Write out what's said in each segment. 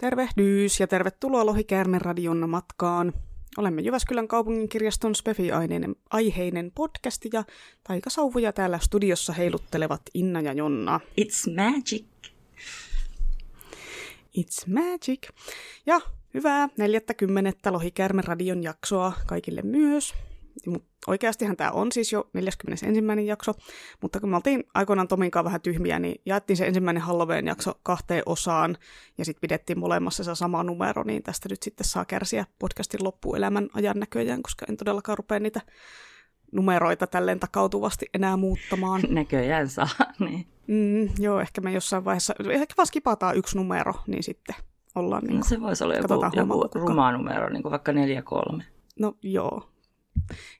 Tervehdys ja tervetuloa Lohikäärmen radion matkaan. Olemme Jyväskylän kaupungin kirjaston Spefi-aiheinen aiheinen podcast ja taikasauvoja täällä studiossa heiluttelevat Inna ja Jonna. It's magic. It's magic. Ja hyvää 40. Lohikäärmen radion jaksoa kaikille myös. Oikeastihan tämä on siis jo 41. jakso, mutta kun me oltiin aikoinaan Tominkaan vähän tyhmiä, niin jaettiin se ensimmäinen Halloween jakso kahteen osaan, ja sitten pidettiin molemmassa se sama numero, niin tästä nyt sitten saa kärsiä podcastin loppuelämän ajan näköjään, koska en todellakaan rupea niitä numeroita tälleen takautuvasti enää muuttamaan. Näköjään saa, niin. Mm, joo, ehkä me jossain vaiheessa, ehkä vaan skipataan yksi numero, niin sitten ollaan... Niin no se voisi olla joku, joku ruma numero, niin kuin vaikka 4-3. No joo,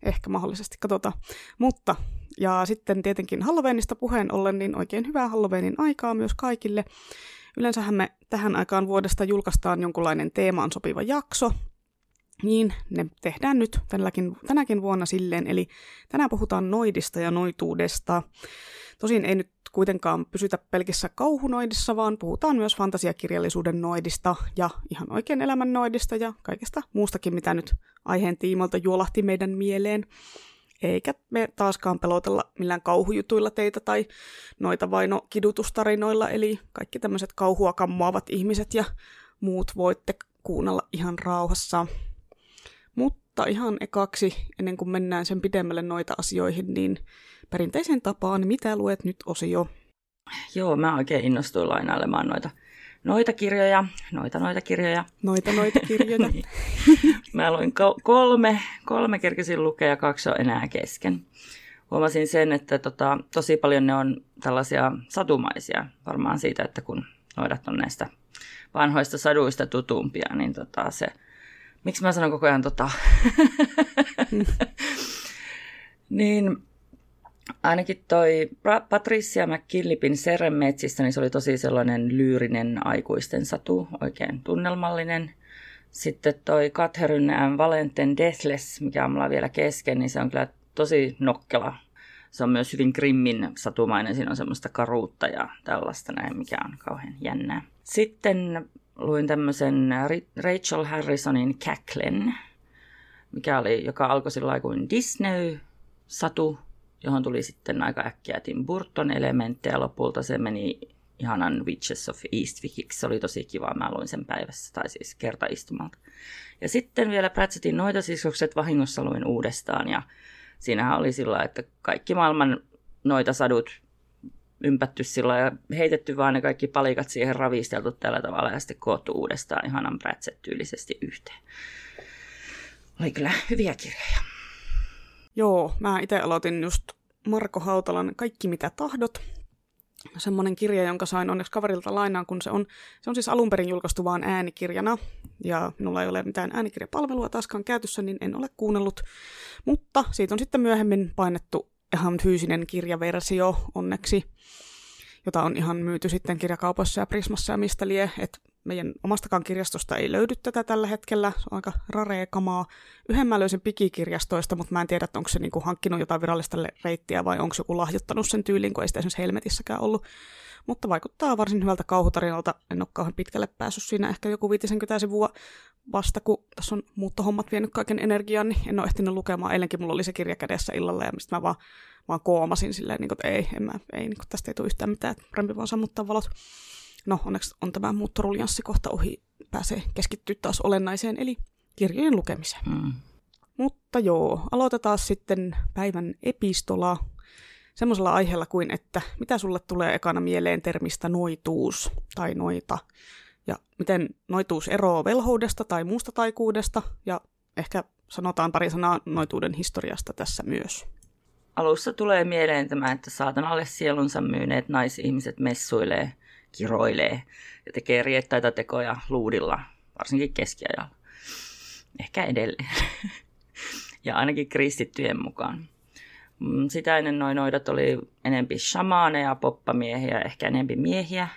ehkä mahdollisesti, katsotaan. Mutta, ja sitten tietenkin Halloweenista puheen ollen, niin oikein hyvää Halloweenin aikaa myös kaikille. Yleensähän me tähän aikaan vuodesta julkaistaan jonkunlainen teemaan sopiva jakso, niin ne tehdään nyt tänäkin, tänäkin vuonna silleen, eli tänään puhutaan noidista ja noituudesta. Tosin ei nyt kuitenkaan pysytä pelkissä kauhunoidissa, vaan puhutaan myös fantasiakirjallisuuden noidista ja ihan oikein elämän noidista ja kaikesta muustakin, mitä nyt aiheen tiimoilta juolahti meidän mieleen. Eikä me taaskaan pelotella millään kauhujutuilla teitä tai noita vaino kidutustarinoilla, eli kaikki tämmöiset kauhua kammoavat ihmiset ja muut voitte kuunnella ihan rauhassa. Mutta ihan ekaksi, ennen kuin mennään sen pidemmälle noita asioihin, niin perinteisen tapaan, mitä luet nyt osio? Joo, mä oikein innostuin lainailemaan noita, noita kirjoja, noita noita kirjoja. Noita noita kirjoja. niin. Mä luin kolme, kolme kerkesin lukea ja kaksi on enää kesken. Huomasin sen, että tota, tosi paljon ne on tällaisia satumaisia, varmaan siitä, että kun noidat on näistä vanhoista saduista tutumpia, niin tota, se, miksi mä sanon koko ajan tota, niin ainakin toi Patricia McKillipin Seremetsistä, niin se oli tosi sellainen lyyrinen aikuisten satu, oikein tunnelmallinen. Sitten toi Catherine Valenten Deathless, mikä on mulla vielä kesken, niin se on kyllä tosi nokkela. Se on myös hyvin grimmin satumainen, siinä on semmoista karuutta ja tällaista näin, mikä on kauhean jännää. Sitten luin tämmöisen Rachel Harrisonin Cacklen, mikä oli, joka alkoi sillä kuin Disney-satu, johon tuli sitten aika äkkiä Tim Burton elementtejä. Lopulta se meni ihanan Witches of Eastwickiksi. Se oli tosi kiva. Mä luin sen päivässä, tai siis kertaistumalta. Ja sitten vielä Pratchettin noita siskokset vahingossa luin uudestaan. Ja siinähän oli sillä että kaikki maailman noita sadut ympätty sillä ja heitetty vaan ne kaikki palikat siihen ravisteltu tällä tavalla ja sitten koottu uudestaan ihanan Pratchett-tyylisesti yhteen. Oli kyllä hyviä kirjoja. Joo, mä itse aloitin just Marko Hautalan Kaikki mitä tahdot. Semmoinen kirja, jonka sain onneksi kaverilta lainaan, kun se on, se on siis alun perin julkaistu vaan äänikirjana. Ja minulla ei ole mitään äänikirjapalvelua taaskaan käytössä, niin en ole kuunnellut. Mutta siitä on sitten myöhemmin painettu ihan fyysinen kirjaversio onneksi, jota on ihan myyty sitten kirjakaupoissa ja Prismassa ja mistä lie. että meidän omastakaan kirjastosta ei löydy tätä tällä hetkellä, se on aika rarea kamaa. Yhden mä löysin pikikirjastoista, mutta mä en tiedä, että onko se niinku hankkinut jotain virallista reittiä vai onko joku lahjoittanut sen tyyliin, kun ei sitä esimerkiksi Helmetissäkään ollut. Mutta vaikuttaa varsin hyvältä kauhutarinalta. En ole kauhean pitkälle päässyt siinä, ehkä joku 50 sivua vasta, kun tässä on muuttohommat vienyt kaiken energian, niin en ole ehtinyt lukemaan. Eilenkin mulla oli se kirja kädessä illalla, ja mistä mä vaan, vaan koomasin silleen, niin kuin, että ei, en mä, ei, niin kuin, tästä ei tule yhtään mitään, että parempi vaan sammuttaa valot. No, onneksi on tämä muuttoruljanssi kohta ohi, pääsee keskittyä taas olennaiseen, eli kirjojen lukemiseen. Mm. Mutta joo, aloitetaan sitten päivän epistola semmoisella aiheella kuin, että mitä sulle tulee ekana mieleen termistä noituus tai noita, ja miten noituus eroaa velhoudesta tai muusta taikuudesta, ja ehkä sanotaan pari sanaa noituuden historiasta tässä myös. Alussa tulee mieleen tämä, että saatanalle sielunsa myyneet naisihmiset messuilee kiroilee ja tekee riettaita tekoja luudilla, varsinkin keskiajalla. Ehkä edelleen. ja ainakin kristittyjen mukaan. Mm, sitä ennen noin noidat oli enempi shamaaneja, poppamiehiä, ehkä enempi miehiä.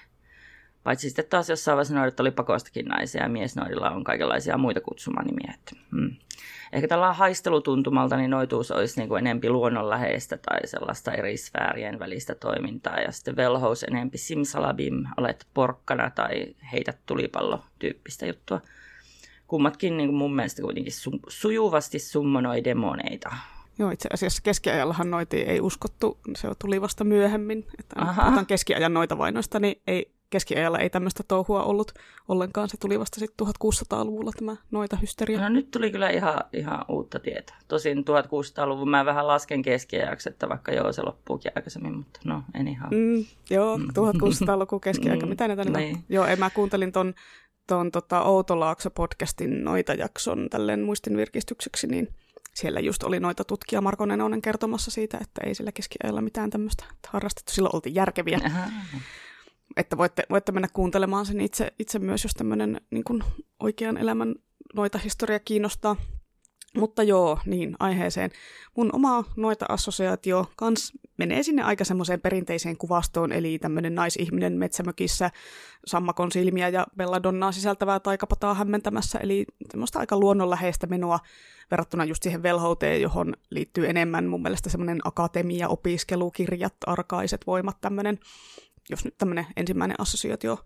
Paitsi sitten taas jossain vaiheessa noidat oli pakostakin naisia ja miesnoidilla on kaikenlaisia muita kutsumanimiä. Että, mm. Ehkä tällä haistelutuntumalta niin noituus olisi niin kuin enempi luonnonläheistä tai sellaista eri sfäärien välistä toimintaa. Ja sitten velhous enempi simsalabim, olet porkkana tai heitä tulipallo tyyppistä juttua. Kummatkin niin kuin mun mielestä kuitenkin su- sujuvasti summonoi demoneita. Joo, itse asiassa keskiajallahan noiti ei uskottu, se tuli vasta myöhemmin. Että puhutaan keskiajan noita vainoista, niin ei, keskiajalla ei tämmöistä touhua ollut ollenkaan. Se tuli vasta sitten 1600-luvulla tämä noita hysteria. No nyt tuli kyllä ihan, ihan uutta tietoa. Tosin 1600-luvun mä vähän lasken keskiajaksi, että vaikka joo se loppuukin aikaisemmin, mutta no anyhow. Mm, joo, 1600-luku keskiaika, mm, mitä näitä niin. Joo, ei, mä kuuntelin ton, ton tota Outolaakso-podcastin noita jakson tälleen muistin virkistykseksi, niin siellä just oli noita tutkija Marko Nenonen kertomassa siitä, että ei sillä keskiajalla mitään tämmöistä harrastettu. Silloin oltiin järkeviä. Aha. Että voitte, voitte mennä kuuntelemaan sen itse, itse myös, jos tämmöinen niin oikean elämän noita historia kiinnostaa. Mutta joo, niin aiheeseen. Mun oma noita assosiaatio kans menee sinne aika semmoiseen perinteiseen kuvastoon, eli tämmöinen naisihminen metsämökissä sammakon silmiä ja belladonnaa sisältävää taikapataa hämmentämässä, eli semmoista aika luonnonläheistä menoa verrattuna just siihen velhouteen, johon liittyy enemmän mun mielestä semmoinen akatemia, opiskelukirjat, arkaiset voimat, tämmöinen, jos nyt tämmöinen ensimmäinen assosiaatio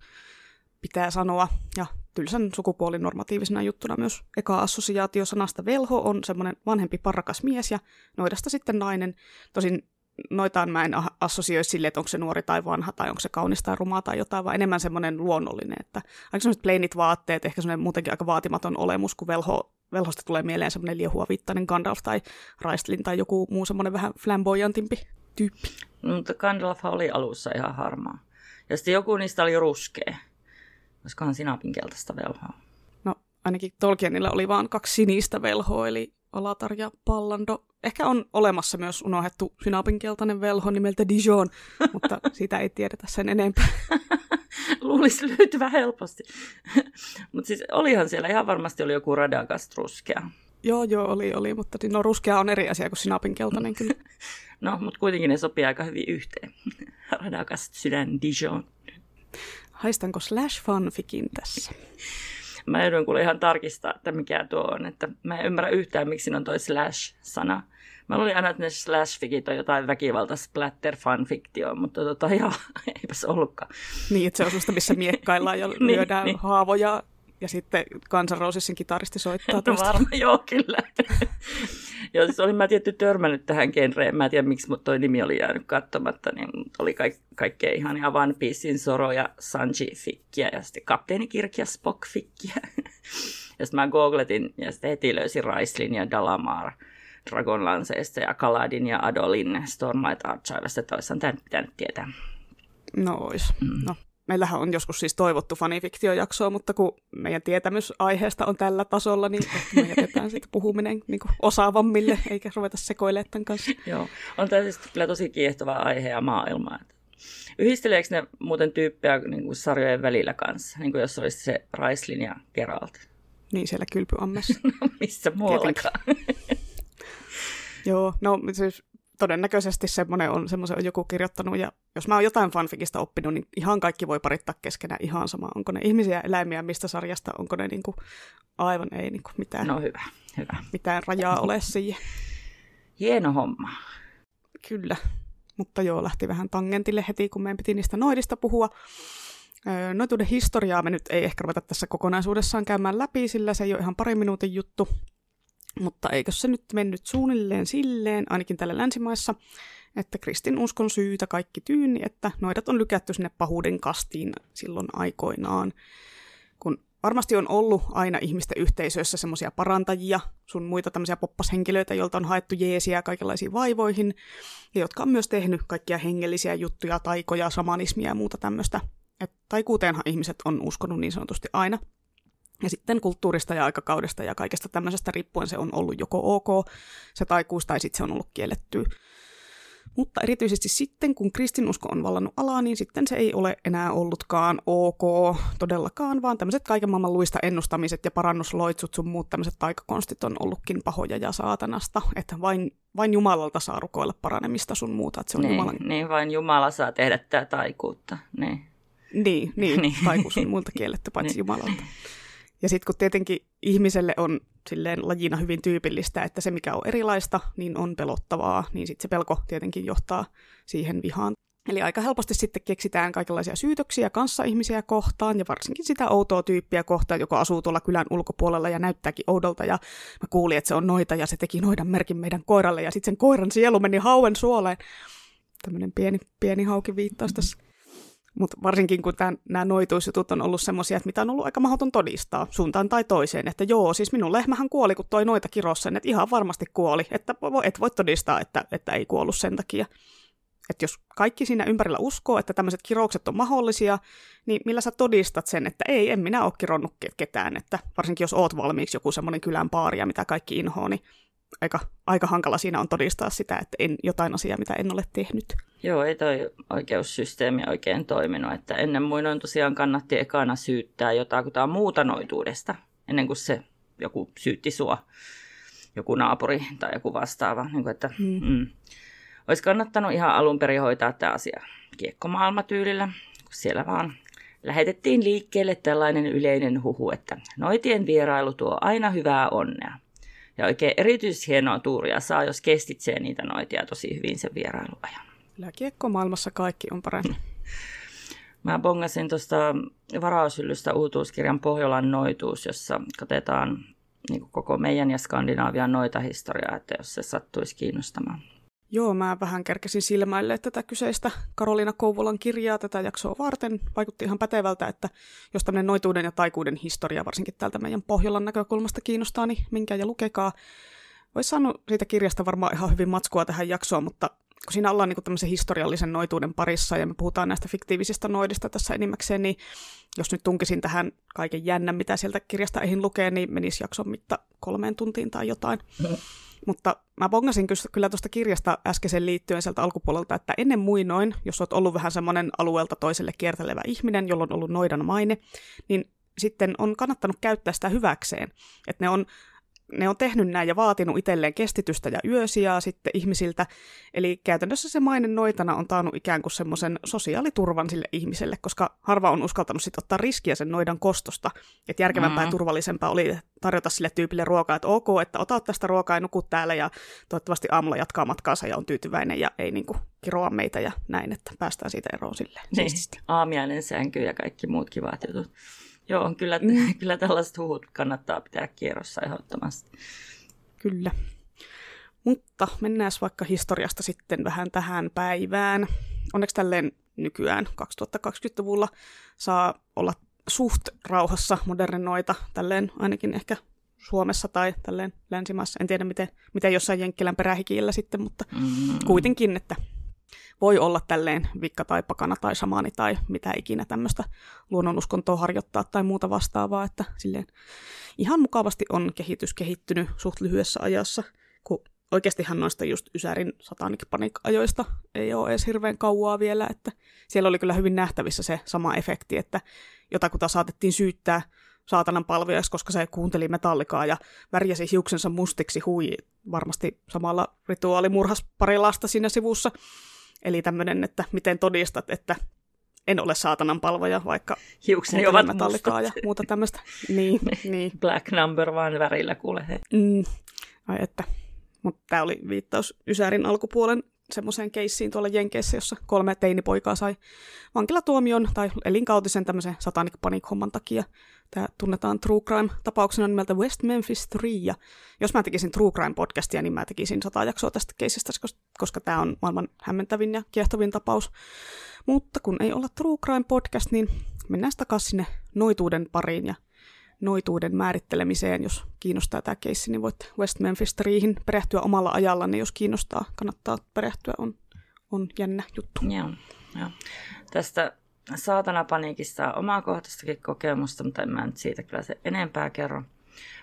pitää sanoa, ja tylsän sukupuolinormatiivisena juttuna myös eka assosiaatio sanasta velho on semmoinen vanhempi parrakas mies ja noidasta sitten nainen. Tosin noitaan mä en assosioi sille, että onko se nuori tai vanha tai onko se kaunis tai rumaa tai jotain, vaan enemmän semmoinen luonnollinen, että aika semmoiset plainit vaatteet, ehkä semmoinen muutenkin aika vaatimaton olemus, kun velho, velhosta tulee mieleen semmoinen liehua viittainen Gandalf tai Raistlin tai joku muu semmoinen vähän flamboyantimpi tyyppi. Mutta Gandalf oli alussa ihan harmaa. Ja sitten joku niistä oli ruskea. Olisikohan sinapin keltaista velhoa? No ainakin Tolkienilla oli vain kaksi sinistä velhoa, eli Alatar ja Pallando. Ehkä on olemassa myös unohdettu sinapinkeltainen velho nimeltä Dijon, mutta siitä ei tiedetä sen enempää. Luulisi löytyvä helposti. mutta siis olihan siellä ihan varmasti oli joku radagast ruskea. Joo, joo, oli, oli, mutta no ruskea on eri asia kuin sinapinkeltainen kyllä. no, mutta kuitenkin ne sopii aika hyvin yhteen. radagast sydän Dijon. Haistanko slash fanfikin tässä? Mä joudun kuule ihan tarkistaa, että mikä tuo on. Että mä en ymmärrä yhtään, miksi on toi slash-sana. Mä olin aina, että ne slash-fikit on jotain väkivalta splatter fanfiktio, mutta tota, ihan, eipä se ollutkaan. Niin, että se on susta, missä miekkaillaan ja niin, lyödään niin, haavoja ja sitten Kansan kitaristi soittaa No varmaan, joo, kyllä. joo, siis olin mä tietty törmännyt tähän genreen. Mä en tiedä, miksi toi nimi oli jäänyt katsomatta. Niin oli kaik- kaikkea ihan One Piecein Soro ja Sanji-fikkiä ja sitten Kapteeni Kirk ja Spock-fikkiä. ja sitten mä googletin ja sitten heti löysin Raislin ja Dalamar Dragonlanceista ja Kaladin ja Adolin Stormlight Archivesta. Toisaan tämä pitänyt tietää. No ois. Mm. No, meillähän on joskus siis toivottu fanifiktiojaksoa, mutta kun meidän tietämys aiheesta on tällä tasolla, niin me jätetään sitten puhuminen niin kuin osaavammille, eikä ruveta sekoilemaan tämän kanssa. Joo, on tämä siis kyllä tosi kiehtova aihe ja maailma. Yhdisteleekö ne muuten tyyppejä niin kuin sarjojen välillä kanssa, niin kuin jos olisi se Raislin ja Geralt? Niin, siellä kylpyammessa. no, missä muuallakaan. Joo, no siis todennäköisesti semmoinen on, semmoisen on joku kirjoittanut, ja jos mä oon jotain fanfikista oppinut, niin ihan kaikki voi parittaa keskenään ihan sama. Onko ne ihmisiä, eläimiä, mistä sarjasta, onko ne niinku, aivan ei niinku mitään, no hyvä, hyvä. mitään rajaa ole siihen. Hieno homma. Kyllä, mutta joo, lähti vähän tangentille heti, kun meidän piti niistä noidista puhua. Noituuden historiaa me nyt ei ehkä ruveta tässä kokonaisuudessaan käymään läpi, sillä se ei ole ihan pari minuutin juttu. Mutta eikö se nyt mennyt suunnilleen silleen, ainakin täällä länsimaissa, että kristin uskon syytä kaikki tyyni, että noidat on lykätty sinne pahuuden kastiin silloin aikoinaan. Kun varmasti on ollut aina ihmisten yhteisöissä semmoisia parantajia, sun muita tämmöisiä poppashenkilöitä, joilta on haettu jeesiä kaikenlaisiin vaivoihin, ja jotka on myös tehnyt kaikkia hengellisiä juttuja, taikoja, samanismia ja muuta tämmöistä. Et taikuuteenhan ihmiset on uskonut niin sanotusti aina. Ja sitten kulttuurista ja aikakaudesta ja kaikesta tämmöisestä riippuen se on ollut joko ok, se taikuus, tai sitten se on ollut kielletty. Mutta erityisesti sitten, kun kristinusko on vallannut alaa, niin sitten se ei ole enää ollutkaan ok todellakaan, vaan tämmöiset kaiken maailman luista ennustamiset ja parannusloitsut sun muut tämmöiset taikakonstit on ollutkin pahoja ja saatanasta, että vain, vain Jumalalta saa rukoilla paranemista sun muuta, että se on niin, Jumalan... Niin, vain Jumala saa tehdä tätä taikuutta, niin. Niin, niin, niin. taikuus on muilta kielletty paitsi niin. Jumalalta. Ja sitten kun tietenkin ihmiselle on silleen lajina hyvin tyypillistä, että se mikä on erilaista, niin on pelottavaa, niin sitten se pelko tietenkin johtaa siihen vihaan. Eli aika helposti sitten keksitään kaikenlaisia syytöksiä kanssa ihmisiä kohtaan, ja varsinkin sitä outoa tyyppiä kohtaan, joka asuu tuolla kylän ulkopuolella ja näyttääkin oudolta, ja mä kuulin, että se on noita, ja se teki noidan merkin meidän koiralle, ja sitten sen koiran sielu meni hauen suoleen. Tämmöinen pieni, pieni hauki viittaus tässä. Mutta varsinkin kun nämä noituusjutut on ollut semmoisia, että mitä on ollut aika mahdoton todistaa suuntaan tai toiseen, että joo, siis minun lehmähän kuoli, kun toi noita kirossa, että ihan varmasti kuoli, että et voi todistaa, että, että ei kuollut sen takia. Että jos kaikki siinä ympärillä uskoo, että tämmöiset kiroukset on mahdollisia, niin millä sä todistat sen, että ei, en minä ole kironnut ketään, että varsinkin jos oot valmiiksi joku semmoinen kylän paaria, mitä kaikki inhoa, niin aika, aika hankala siinä on todistaa sitä, että en, jotain asiaa, mitä en ole tehnyt. Joo, ei toi oikeussysteemi oikein toiminut. Että ennen muinoin tosiaan kannatti ekana syyttää jotain muuta noituudesta, ennen kuin se joku syytti sua, joku naapuri tai joku vastaava. Niin kuin, että, hmm. mm, olisi kannattanut ihan alun perin hoitaa tämä asia kiekkomaailmatyylillä, kun siellä vaan lähetettiin liikkeelle tällainen yleinen huhu, että noitien vierailu tuo aina hyvää onnea. Ja oikein erityisesti hienoa tuuria saa, jos kestitsee niitä noitia tosi hyvin sen vierailuajan. Kyllä kiekkomaailmassa kaikki on paremmin. Mä bongasin tuosta varaushyllystä uutuuskirjan Pohjolan noituus, jossa katetaan niin koko meidän ja Skandinaavian noita historiaa, että jos se sattuisi kiinnostamaan. Joo, mä vähän kerkesin silmäille tätä kyseistä Karolina Kouvolan kirjaa tätä jaksoa varten. Vaikutti ihan pätevältä, että jos tämmöinen noituuden ja taikuuden historia varsinkin täältä meidän Pohjolan näkökulmasta kiinnostaa, niin minkä ja lukekaa. Voisi saanut siitä kirjasta varmaan ihan hyvin matskua tähän jaksoon, mutta kun siinä ollaan niin tämmöisen historiallisen noituuden parissa ja me puhutaan näistä fiktiivisistä noidista tässä enimmäkseen, niin jos nyt tunkisin tähän kaiken jännän, mitä sieltä kirjasta eihin lukee, niin menisi jakson mitta kolmeen tuntiin tai jotain. Mutta mä bongasin kyllä tuosta kirjasta äskeisen liittyen sieltä alkupuolelta, että ennen muinoin, jos olet ollut vähän semmoinen alueelta toiselle kiertelevä ihminen, jolla on ollut noidan maine, niin sitten on kannattanut käyttää sitä hyväkseen. Että ne on ne on tehnyt näin ja vaatinut itselleen kestitystä ja yösijaa sitten ihmisiltä. Eli käytännössä se mainen noitana on taannut ikään kuin semmoisen sosiaaliturvan sille ihmiselle, koska harva on uskaltanut sitten ottaa riskiä sen noidan kostosta. Että järkevämpää mm. ja turvallisempaa oli tarjota sille tyypille ruokaa, että ok, että ota tästä ruokaa ja nuku täällä ja toivottavasti aamulla jatkaa matkaansa ja on tyytyväinen ja ei niinku kiroa meitä ja näin, että päästään siitä eroon silleen. Niin, aamiainen sänky ja kaikki muut kivat jutut. Joo, kyllä, mm. kyllä tällaiset huhut kannattaa pitää kierrossa ehdottomasti. Kyllä. Mutta mennään vaikka historiasta sitten vähän tähän päivään. Onneksi tälleen nykyään 2020-luvulla saa olla suht rauhassa modernoita, tälleen ainakin ehkä Suomessa tai tälleen länsimaassa. En tiedä, miten, miten jossain Jenkkilän perähikiillä sitten, mutta mm. kuitenkin, että voi olla tälleen vikka tai pakana tai samaani tai mitä ikinä tämmöistä luonnonuskontoa harjoittaa tai muuta vastaavaa, että silleen ihan mukavasti on kehitys kehittynyt suht lyhyessä ajassa, kun oikeastihan noista just Ysärin Satanic Panic-ajoista ei ole edes hirveän kauaa vielä, että siellä oli kyllä hyvin nähtävissä se sama efekti, että jotakuta saatettiin syyttää saatanan palvelijas, koska se kuunteli metallikaa ja värjäsi hiuksensa mustiksi hui varmasti samalla rituaalimurhas pari lasta siinä sivussa. Eli tämmöinen, että miten todistat, että en ole saatanan palvoja, vaikka hiukseni ovat metallikaa ja muuta tämmöistä. Niin, niin. Black number vaan värillä kuule. Mm. Ai että. Mutta tämä oli viittaus Ysärin alkupuolen semmoiseen keissiin tuolla Jenkeissä, jossa kolme teinipoikaa sai vankilatuomion tai elinkautisen tämmöisen satanic panic-homman takia. Tämä tunnetaan True Crime-tapauksena nimeltä West Memphis 3. Ja jos mä tekisin True Crime-podcastia, niin mä tekisin sata jaksoa tästä keisistä, koska tämä on maailman hämmentävin ja kiehtovin tapaus. Mutta kun ei olla True Crime-podcast, niin mennään takaisin sinne noituuden pariin ja noituuden määrittelemiseen. Jos kiinnostaa tämä keissi, niin voitte West Memphis Treehin perehtyä omalla ajalla, niin jos kiinnostaa, kannattaa perehtyä, on, on jännä juttu. Joo, joo. Tästä saatanapaniikista on omaa kohtastakin kokemusta, mutta en mä nyt siitä kyllä se enempää kerro.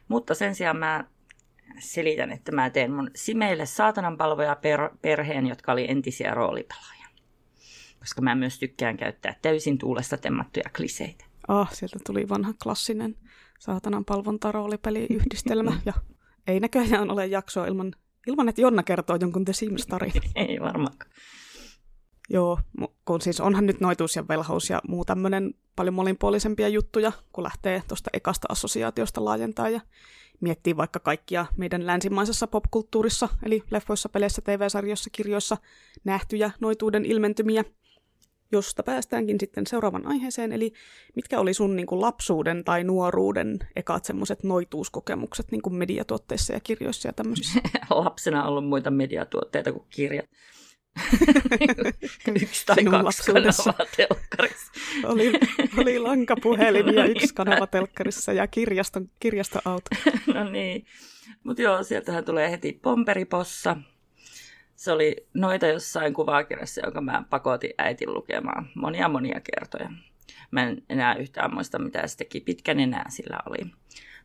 Mutta sen sijaan mä selitän, että mä teen mun simeille saatananpalvoja per, perheen, jotka oli entisiä roolipelaajia. Koska mä myös tykkään käyttää täysin tuulesta temmattuja kliseitä. Ah, sieltä tuli vanha klassinen saatanan palvontaroolipeli-yhdistelmä. ja ei näköjään ole jaksoa ilman, ilman että Jonna kertoo jonkun The Sims-tarinan. ei varmaan. Joo, kun siis onhan nyt noituus ja velhous ja muu tämmöinen paljon monipuolisempia juttuja, kun lähtee tuosta ekasta assosiaatiosta laajentaa ja miettii vaikka kaikkia meidän länsimaisessa popkulttuurissa, eli leffoissa, peleissä, TV-sarjoissa, kirjoissa nähtyjä noituuden ilmentymiä, josta päästäänkin sitten seuraavan aiheeseen, eli mitkä oli sun niin kuin lapsuuden tai nuoruuden ekat semmoiset noituuskokemukset niin kuin mediatuotteissa ja kirjoissa ja tämmöisissä? Lapsena on ollut muita mediatuotteita kuin kirjat. yksi tai Sinun kaksi kanavaa telkkarissa. Oli, oli lankapuhelin ja yksi kanava telkkarissa ja kirjaston, kirjastoauto. no niin, mutta joo, sieltähän tulee heti Pomperipossa. Se oli noita jossain kuvakirjassa, jonka mä pakotin äitin lukemaan monia monia kertoja. Mä en enää yhtään muista, mitä se teki. Pitkän enää sillä oli.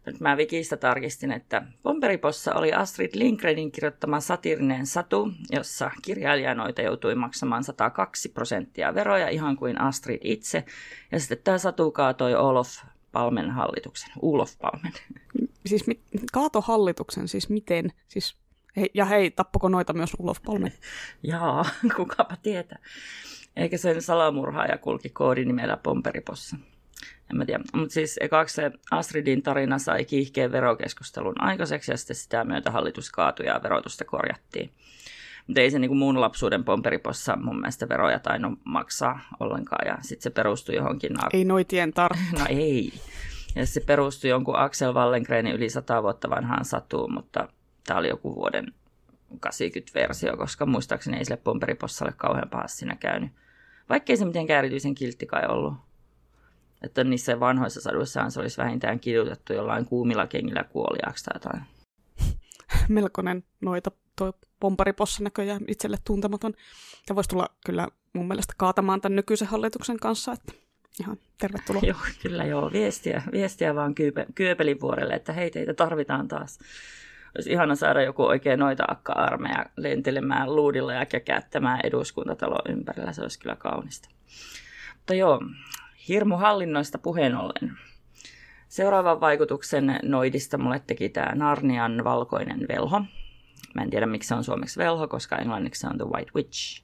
Nyt mä Wikistä tarkistin, että Pomperipossa oli Astrid Lindgrenin kirjoittama satirinen satu, jossa kirjailijanoita joutui maksamaan 102 prosenttia veroja, ihan kuin Astrid itse. Ja sitten tämä satu kaatoi Olof Palmen hallituksen, Ulof Palmen. Siis mit, kaato hallituksen, siis miten? Siis, hei, ja hei, tappako noita myös Ulof Palmen? Jaa, kukapa tietää. Eikä sen salamurhaaja kulki koodinimellä Pomperipossa en mä tiedä. Mutta siis ekaksi se Astridin tarina sai kiihkeen verokeskustelun aikaiseksi ja sitten sitä myötä hallitus kaatui ja verotusta korjattiin. Mutta ei se niin kuin muun lapsuuden pomperipossa mun mielestä veroja tainnut maksaa ollenkaan ja sitten se perustui johonkin... Ei noitien tar. No ei. Ja se perustui jonkun Axel Wallengrenin yli sata vuotta vanhaan satuun, mutta tämä oli joku vuoden 80-versio, koska muistaakseni ei sille pomperipossalle kauhean pahasti siinä käynyt. Vaikkei se mitenkään erityisen kiltti kai ollut. Että niissä vanhoissa saduissaan se olisi vähintään kidutettu jollain kuumilla kengillä kuoliaksi tai jotain. Melkoinen noita tuo pomparipossa näköjään itselle tuntematon. Ja voisi tulla kyllä mun mielestä kaatamaan tämän nykyisen hallituksen kanssa, että ihan tervetuloa. joo, kyllä joo. Viestiä, viestiä vaan kyype, Kyöpelin vuorelle, että hei teitä tarvitaan taas. Olisi ihana saada joku oikein noita akka-armeja lentelemään luudilla ja käkättämään eduskuntatalon ympärillä. Se olisi kyllä kaunista. Mutta joo, Hirmuhallinnoista puheen ollen. Seuraavan vaikutuksen noidista mulle teki tämä Narnian valkoinen velho. Mä en tiedä, miksi se on suomeksi velho, koska englanniksi se on The White Witch.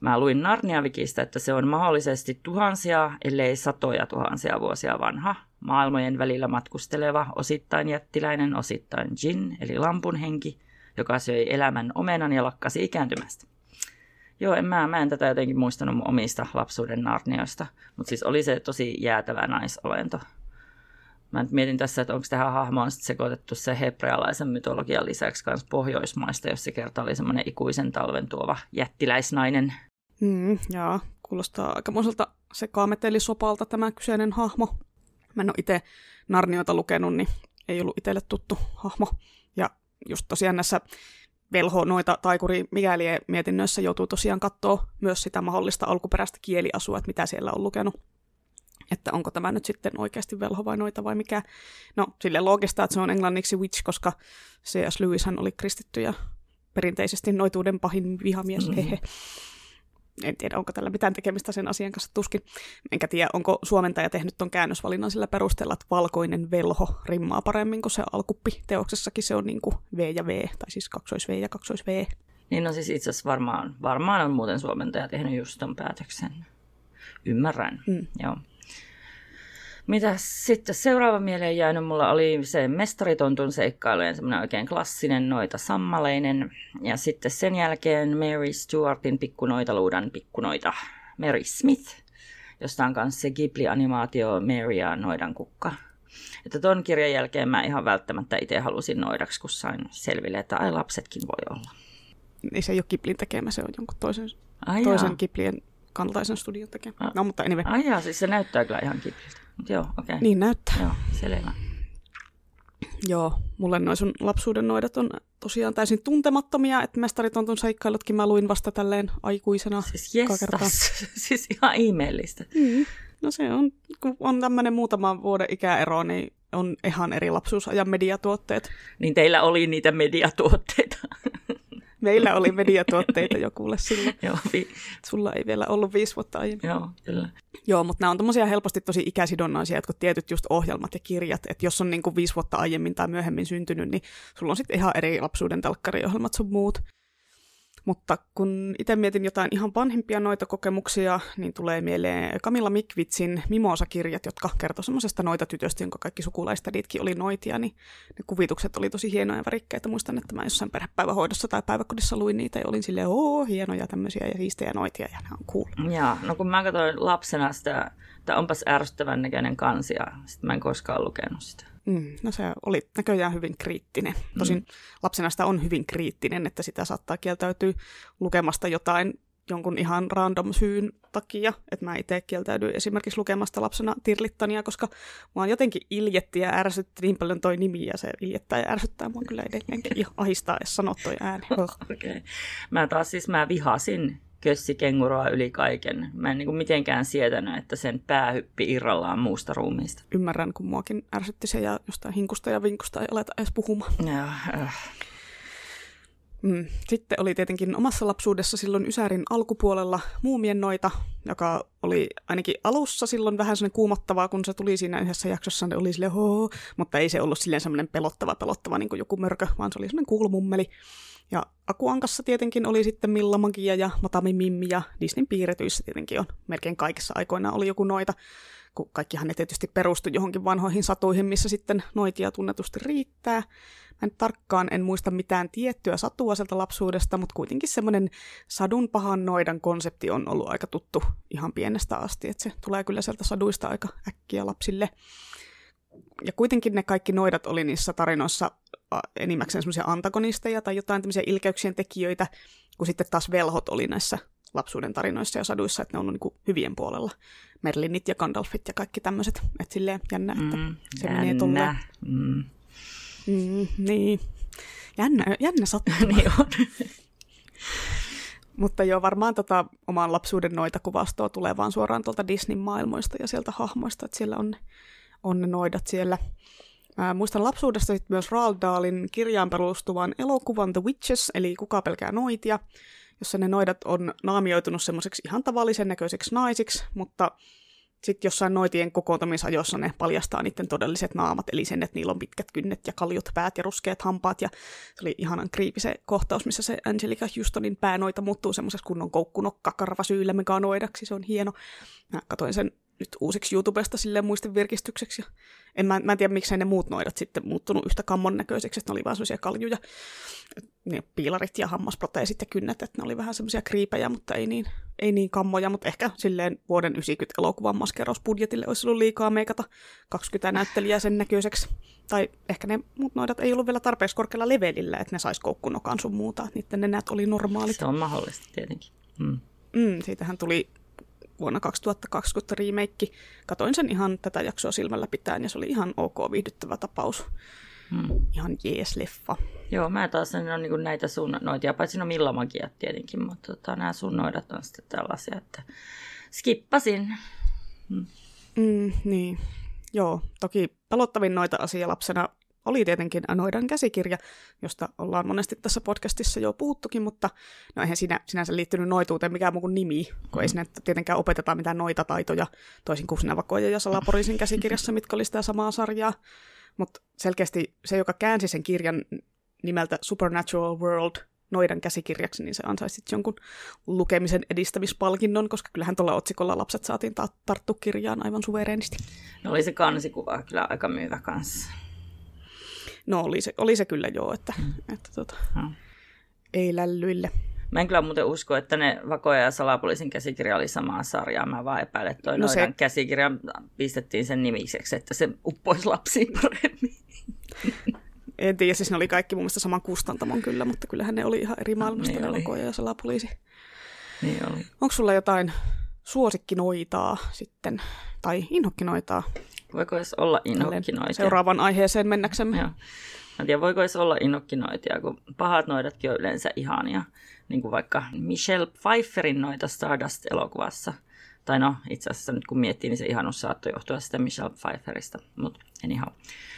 Mä luin Narnia-wikistä, että se on mahdollisesti tuhansia, ellei satoja tuhansia vuosia vanha, maailmojen välillä matkusteleva, osittain jättiläinen, osittain jin, eli lampun henki, joka söi elämän omenan ja lakkasi ikääntymästä. Joo, en mä, mä en tätä jotenkin muistanut omista lapsuuden narnioista, mutta siis oli se tosi jäätävä naisolento. Mä nyt mietin tässä, että onko tähän hahmoon sitten sekoitettu se hebrealaisen mytologian lisäksi myös pohjoismaista, jos se kerta oli semmoinen ikuisen talven tuova jättiläisnainen. Mm, jaa, kuulostaa aikamoiselta se kaametelisopalta tämä kyseinen hahmo. Mä en ole itse Narniota lukenut, niin ei ollut itselle tuttu hahmo. Ja just tosiaan näissä velho noita taikuri mikäli mietinnöissä joutuu tosiaan katsoa myös sitä mahdollista alkuperäistä kieliasua, että mitä siellä on lukenut. Että onko tämä nyt sitten oikeasti velho vai noita vai mikä. No, sille loogista, että se on englanniksi witch, koska C.S. Lewis hän oli kristitty ja perinteisesti noituuden pahin vihamies. Mm-hmm. En tiedä, onko tällä mitään tekemistä sen asian kanssa tuskin. Enkä tiedä, onko suomentaja tehnyt tuon käännösvalinnan sillä perusteella, että valkoinen velho rimmaa paremmin kuin se alkuppi. Teoksessakin se on niin kuin V ja V, tai siis kaksois V ja kaksois V. Niin no siis itse asiassa varmaan, varmaan on muuten suomentaja tehnyt just ton päätöksen. Ymmärrän, mm. joo. Mitä sitten seuraava mieleen jäänyt mulla oli se mestaritontun seikkailujen semmoinen oikein klassinen noita sammaleinen. Ja sitten sen jälkeen Mary Stuartin pikkunoitaluudan pikkunoita Mary Smith, josta on kanssa se Ghibli-animaatio Mary ja noidan kukka. Että ton kirjan jälkeen mä ihan välttämättä itse halusin noidaksi, kun sain selville, että ai lapsetkin voi olla. Ei se ei ole Ghiblin tekemä, se on jonkun toisen, ai toisen Ghiblien kaltaisen studion tekemä. A- no, mutta anyway. Ai jaa, siis se näyttää kyllä ihan Ghibliltä. Joo, okei. Okay. Niin näyttää. Joo, selvä. Joo, mulle noin sun lapsuuden noidat on tosiaan täysin tuntemattomia, että mestaritontun seikkailutkin mä luin vasta tälleen aikuisena. Siis jestas, siis ihan ihmeellistä. Mm. No se on, kun on tämmöinen muutaman vuoden ikäero, niin on ihan eri lapsuusajan mediatuotteet. Niin teillä oli niitä mediatuotteita. Meillä oli mediatuotteita jo kuule silloin. Joo, vi- Sulla ei vielä ollut viisi vuotta aiemmin. Joo, kyllä. Joo, mutta nämä on tommosia helposti tosi ikäsidonnaisia, että tietyt just ohjelmat ja kirjat, että jos on niin kuin viisi vuotta aiemmin tai myöhemmin syntynyt, niin sulla on sitten ihan eri lapsuuden telkkariohjelmat sun muut. Mutta kun itse mietin jotain ihan vanhempia noita kokemuksia, niin tulee mieleen Camilla Mikvitsin Mimosa-kirjat, jotka kertoo semmoisesta noita tytöstä, jonka kaikki sukulaistaditkin oli noitia, niin ne kuvitukset oli tosi hienoja ja värikkäitä. Muistan, että mä jossain perhepäivähoidossa tai päiväkodissa luin niitä ja olin silleen, oo, hienoja tämmöisiä ja siistejä noitia ja ne on cool. Joo, no kun mä katsoin lapsena sitä, että onpas ärsyttävän näköinen kansi ja sitten mä en koskaan lukenut sitä. Mm, no se oli näköjään hyvin kriittinen. Tosin mm. lapsena sitä on hyvin kriittinen, että sitä saattaa kieltäytyä lukemasta jotain jonkun ihan random syyn takia, että mä itse kieltäydyin esimerkiksi lukemasta lapsena Tirlittania, koska mua jotenkin iljetti ja ärsytti niin paljon toi nimi, ja se iljettää ja ärsyttää mua kyllä edelleenkin ja ahistaa, jos sanot toi ääni. okay. Mä taas siis mä vihasin kössikenguroa yli kaiken. Mä en niin kuin mitenkään sietänyt, että sen pää hyppi irrallaan muusta ruumiista. Ymmärrän, kun muakin ärsytti se ja jostain hinkusta ja vinkusta ei aleta edes puhumaan. Ja, äh. Mm. Sitten oli tietenkin omassa lapsuudessa silloin Ysärin alkupuolella muumien noita, joka oli ainakin alussa silloin vähän sellainen kuumottavaa, kun se tuli siinä yhdessä jaksossa, ne oli silleen hoo, mutta ei se ollut silleen semmoinen pelottava, pelottava niin kuin joku mörkö, vaan se oli semmoinen kuulumummeli. Ja Akuankassa tietenkin oli sitten Milla Magia ja Matami Mimmi ja Disneyn piirretyissä tietenkin on. Melkein kaikissa aikoina oli joku noita, kun kaikkihan ne tietysti perustui johonkin vanhoihin satuihin, missä sitten noitia tunnetusti riittää. Mä en tarkkaan en muista mitään tiettyä satua sieltä lapsuudesta, mutta kuitenkin semmoinen sadun pahan noidan konsepti on ollut aika tuttu ihan pienestä asti, että se tulee kyllä sieltä saduista aika äkkiä lapsille. Ja kuitenkin ne kaikki noidat oli niissä tarinoissa enimmäkseen semmoisia antagonisteja tai jotain tämmöisiä ilkeyksien tekijöitä, kun sitten taas velhot oli näissä lapsuuden tarinoissa ja saduissa, että ne on ollut niin hyvien puolella. Merlinit ja Gandalfit ja kaikki tämmöiset. Että silleen jännä, että mm, se jännä. menee tolleen. Mm. Mm, niin. Jännä, jännä sattuma. niin on. Mutta joo, varmaan tota oman lapsuuden noita kuvastoa tulee vaan suoraan tuolta Disneyn maailmoista ja sieltä hahmoista, että siellä on, on ne noidat siellä. Mä muistan lapsuudesta myös Roald Dahlin kirjaan perustuvan elokuvan The Witches, eli Kuka pelkää noitia, jossa ne noidat on naamioitunut semmoiseksi ihan tavallisen näköiseksi naisiksi, mutta sitten jossain noitien kokoontumisajossa ne paljastaa niiden todelliset naamat, eli sen, että niillä on pitkät kynnet ja kaljut päät ja ruskeat hampaat. Ja se oli ihanan kriipi se kohtaus, missä se Angelica Houstonin päänoita muuttuu semmoisessa kunnon koukkunokka karvasyillä meganoidaksi. Se on hieno. Mä katsoin sen nyt uusiksi YouTubesta silleen muistin virkistykseksi. En, mä, mä en tiedä, miksei ne muut noidat sitten muuttunut yhtä kammon näköiseksi, että ne oli vaan semmoisia kaljuja. Ne piilarit ja hammasproteesit ja kynnet, että ne oli vähän semmoisia kriipejä, mutta ei niin, ei niin kammoja, mutta ehkä silleen vuoden 90 elokuvan maskerausbudjetille olisi ollut liikaa meikata 20 näyttelijää sen näköiseksi. Tai ehkä ne muut noidat ei ollut vielä tarpeeksi korkealla levelillä, että ne sais koukkunokan sun muuta, että niiden nenät oli normaalit. Se on mahdollista tietenkin. Mm. Mm, siitähän tuli vuonna 2020 remake. Katoin sen ihan tätä jaksoa silmällä pitäen ja se oli ihan ok viihdyttävä tapaus. Hmm. Ihan jees leffa. Joo, mä taas en ole niin näitä sun noitia, paitsi no milla magia tietenkin, mutta tota, nämä sun noidat on sitten tällaisia, että skippasin. Hmm. Mm, niin, joo, toki pelottavin noita asia lapsena oli tietenkin Anoidan käsikirja, josta ollaan monesti tässä podcastissa jo puhuttukin, mutta no eihän siinä sinänsä liittynyt noituuteen mikään muu kuin nimi, kun ei siinä tietenkään opeteta mitään noita taitoja, toisin kuin Sinavakoja ja Salaporisin käsikirjassa, mitkä oli sitä samaa sarjaa. Mutta selkeästi se, joka käänsi sen kirjan nimeltä Supernatural World noidan käsikirjaksi, niin se ansaisi jonkun lukemisen edistämispalkinnon, koska kyllähän tuolla otsikolla lapset saatiin ta- tarttua kirjaan aivan suvereenisti. No oli se kansikuva kyllä aika myyvä kanssa. No oli se, oli se kyllä joo, että, mm. että tota, mm. ei lällyille. Mä en kyllä muuten usko, että ne Vakoja ja Salapoliisin käsikirja oli samaa sarjaa. Mä vaan epäilen, että toi no se... käsikirja pistettiin sen nimiseksi, että se uppoisi lapsiin paremmin. En tiedä, siis ne oli kaikki mun mielestä saman kustantamon kyllä, mutta kyllähän ne oli ihan eri maailmasta niin ne Vakoja ja Salapoliisi. Niin oli. Onko sulla jotain suosikkinoitaa sitten, tai inhokkinoitaa? Voiko edes olla innokkinoitia? Seuraavan aiheeseen mennäksemme. Joo. Mä tiedän, voiko edes olla innokkinoitia, kun pahat noidatkin on yleensä ihania. Niin kuin vaikka Michelle Pfeifferin noita Stardust-elokuvassa. Tai no, itse asiassa nyt kun miettii, niin se ihanus saattoi johtua sitä Michelle Pfeifferista. Mutta anyhow.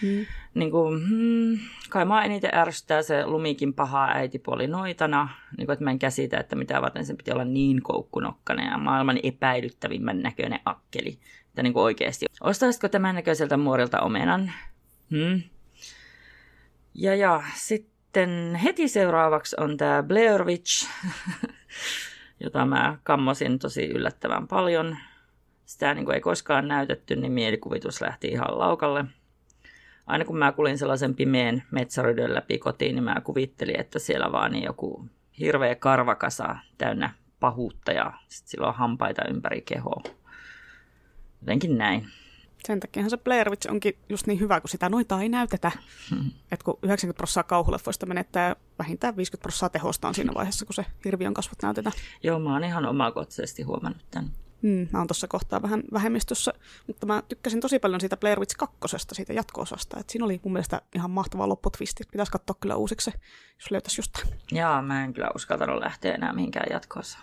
Mm. Niin kuin, hmm, kai mä eniten ärsyttää se lumikin paha äitipuoli noitana. Niin kuin, että mä en käsitä, että mitä varten se piti olla niin koukkunokkainen ja maailman epäilyttävimmän näköinen akkeli. Että niin kuin oikeasti, ostaisitko tämän näköiseltä muorilta omenan? Hmm. Ja ja, sitten heti seuraavaksi on tämä Blair Witch, jota mä kammosin tosi yllättävän paljon. Sitä niin kuin ei koskaan näytetty, niin mielikuvitus lähti ihan laukalle. Aina kun mä kulin sellaisen pimeän metsärydön läpi kotiin, niin mä kuvittelin, että siellä vaan niin joku hirveä karvakasa täynnä pahuutta ja sitten sillä on hampaita ympäri kehoa. Jotenkin näin. Sen takiahan se Blair Witch onkin just niin hyvä, kun sitä noita ei näytetä. Hmm. Että kun 90 prosenttia kauhuleffoista menettää vähintään 50 prosenttia tehostaan siinä vaiheessa, kun se hirviön kasvot näytetään. Joo, mä oon ihan omakohtaisesti huomannut tämän. Mm, mä oon tuossa kohtaa vähän vähemmistössä, mutta mä tykkäsin tosi paljon siitä Blair Witch 2, siitä jatko-osasta. Et siinä oli mun mielestä ihan mahtava lopputwisti. Pitäisi katsoa kyllä uusiksi jos löytäisi just tämän. Joo, mä en kyllä uskaltanut lähteä enää mihinkään jatkoossa.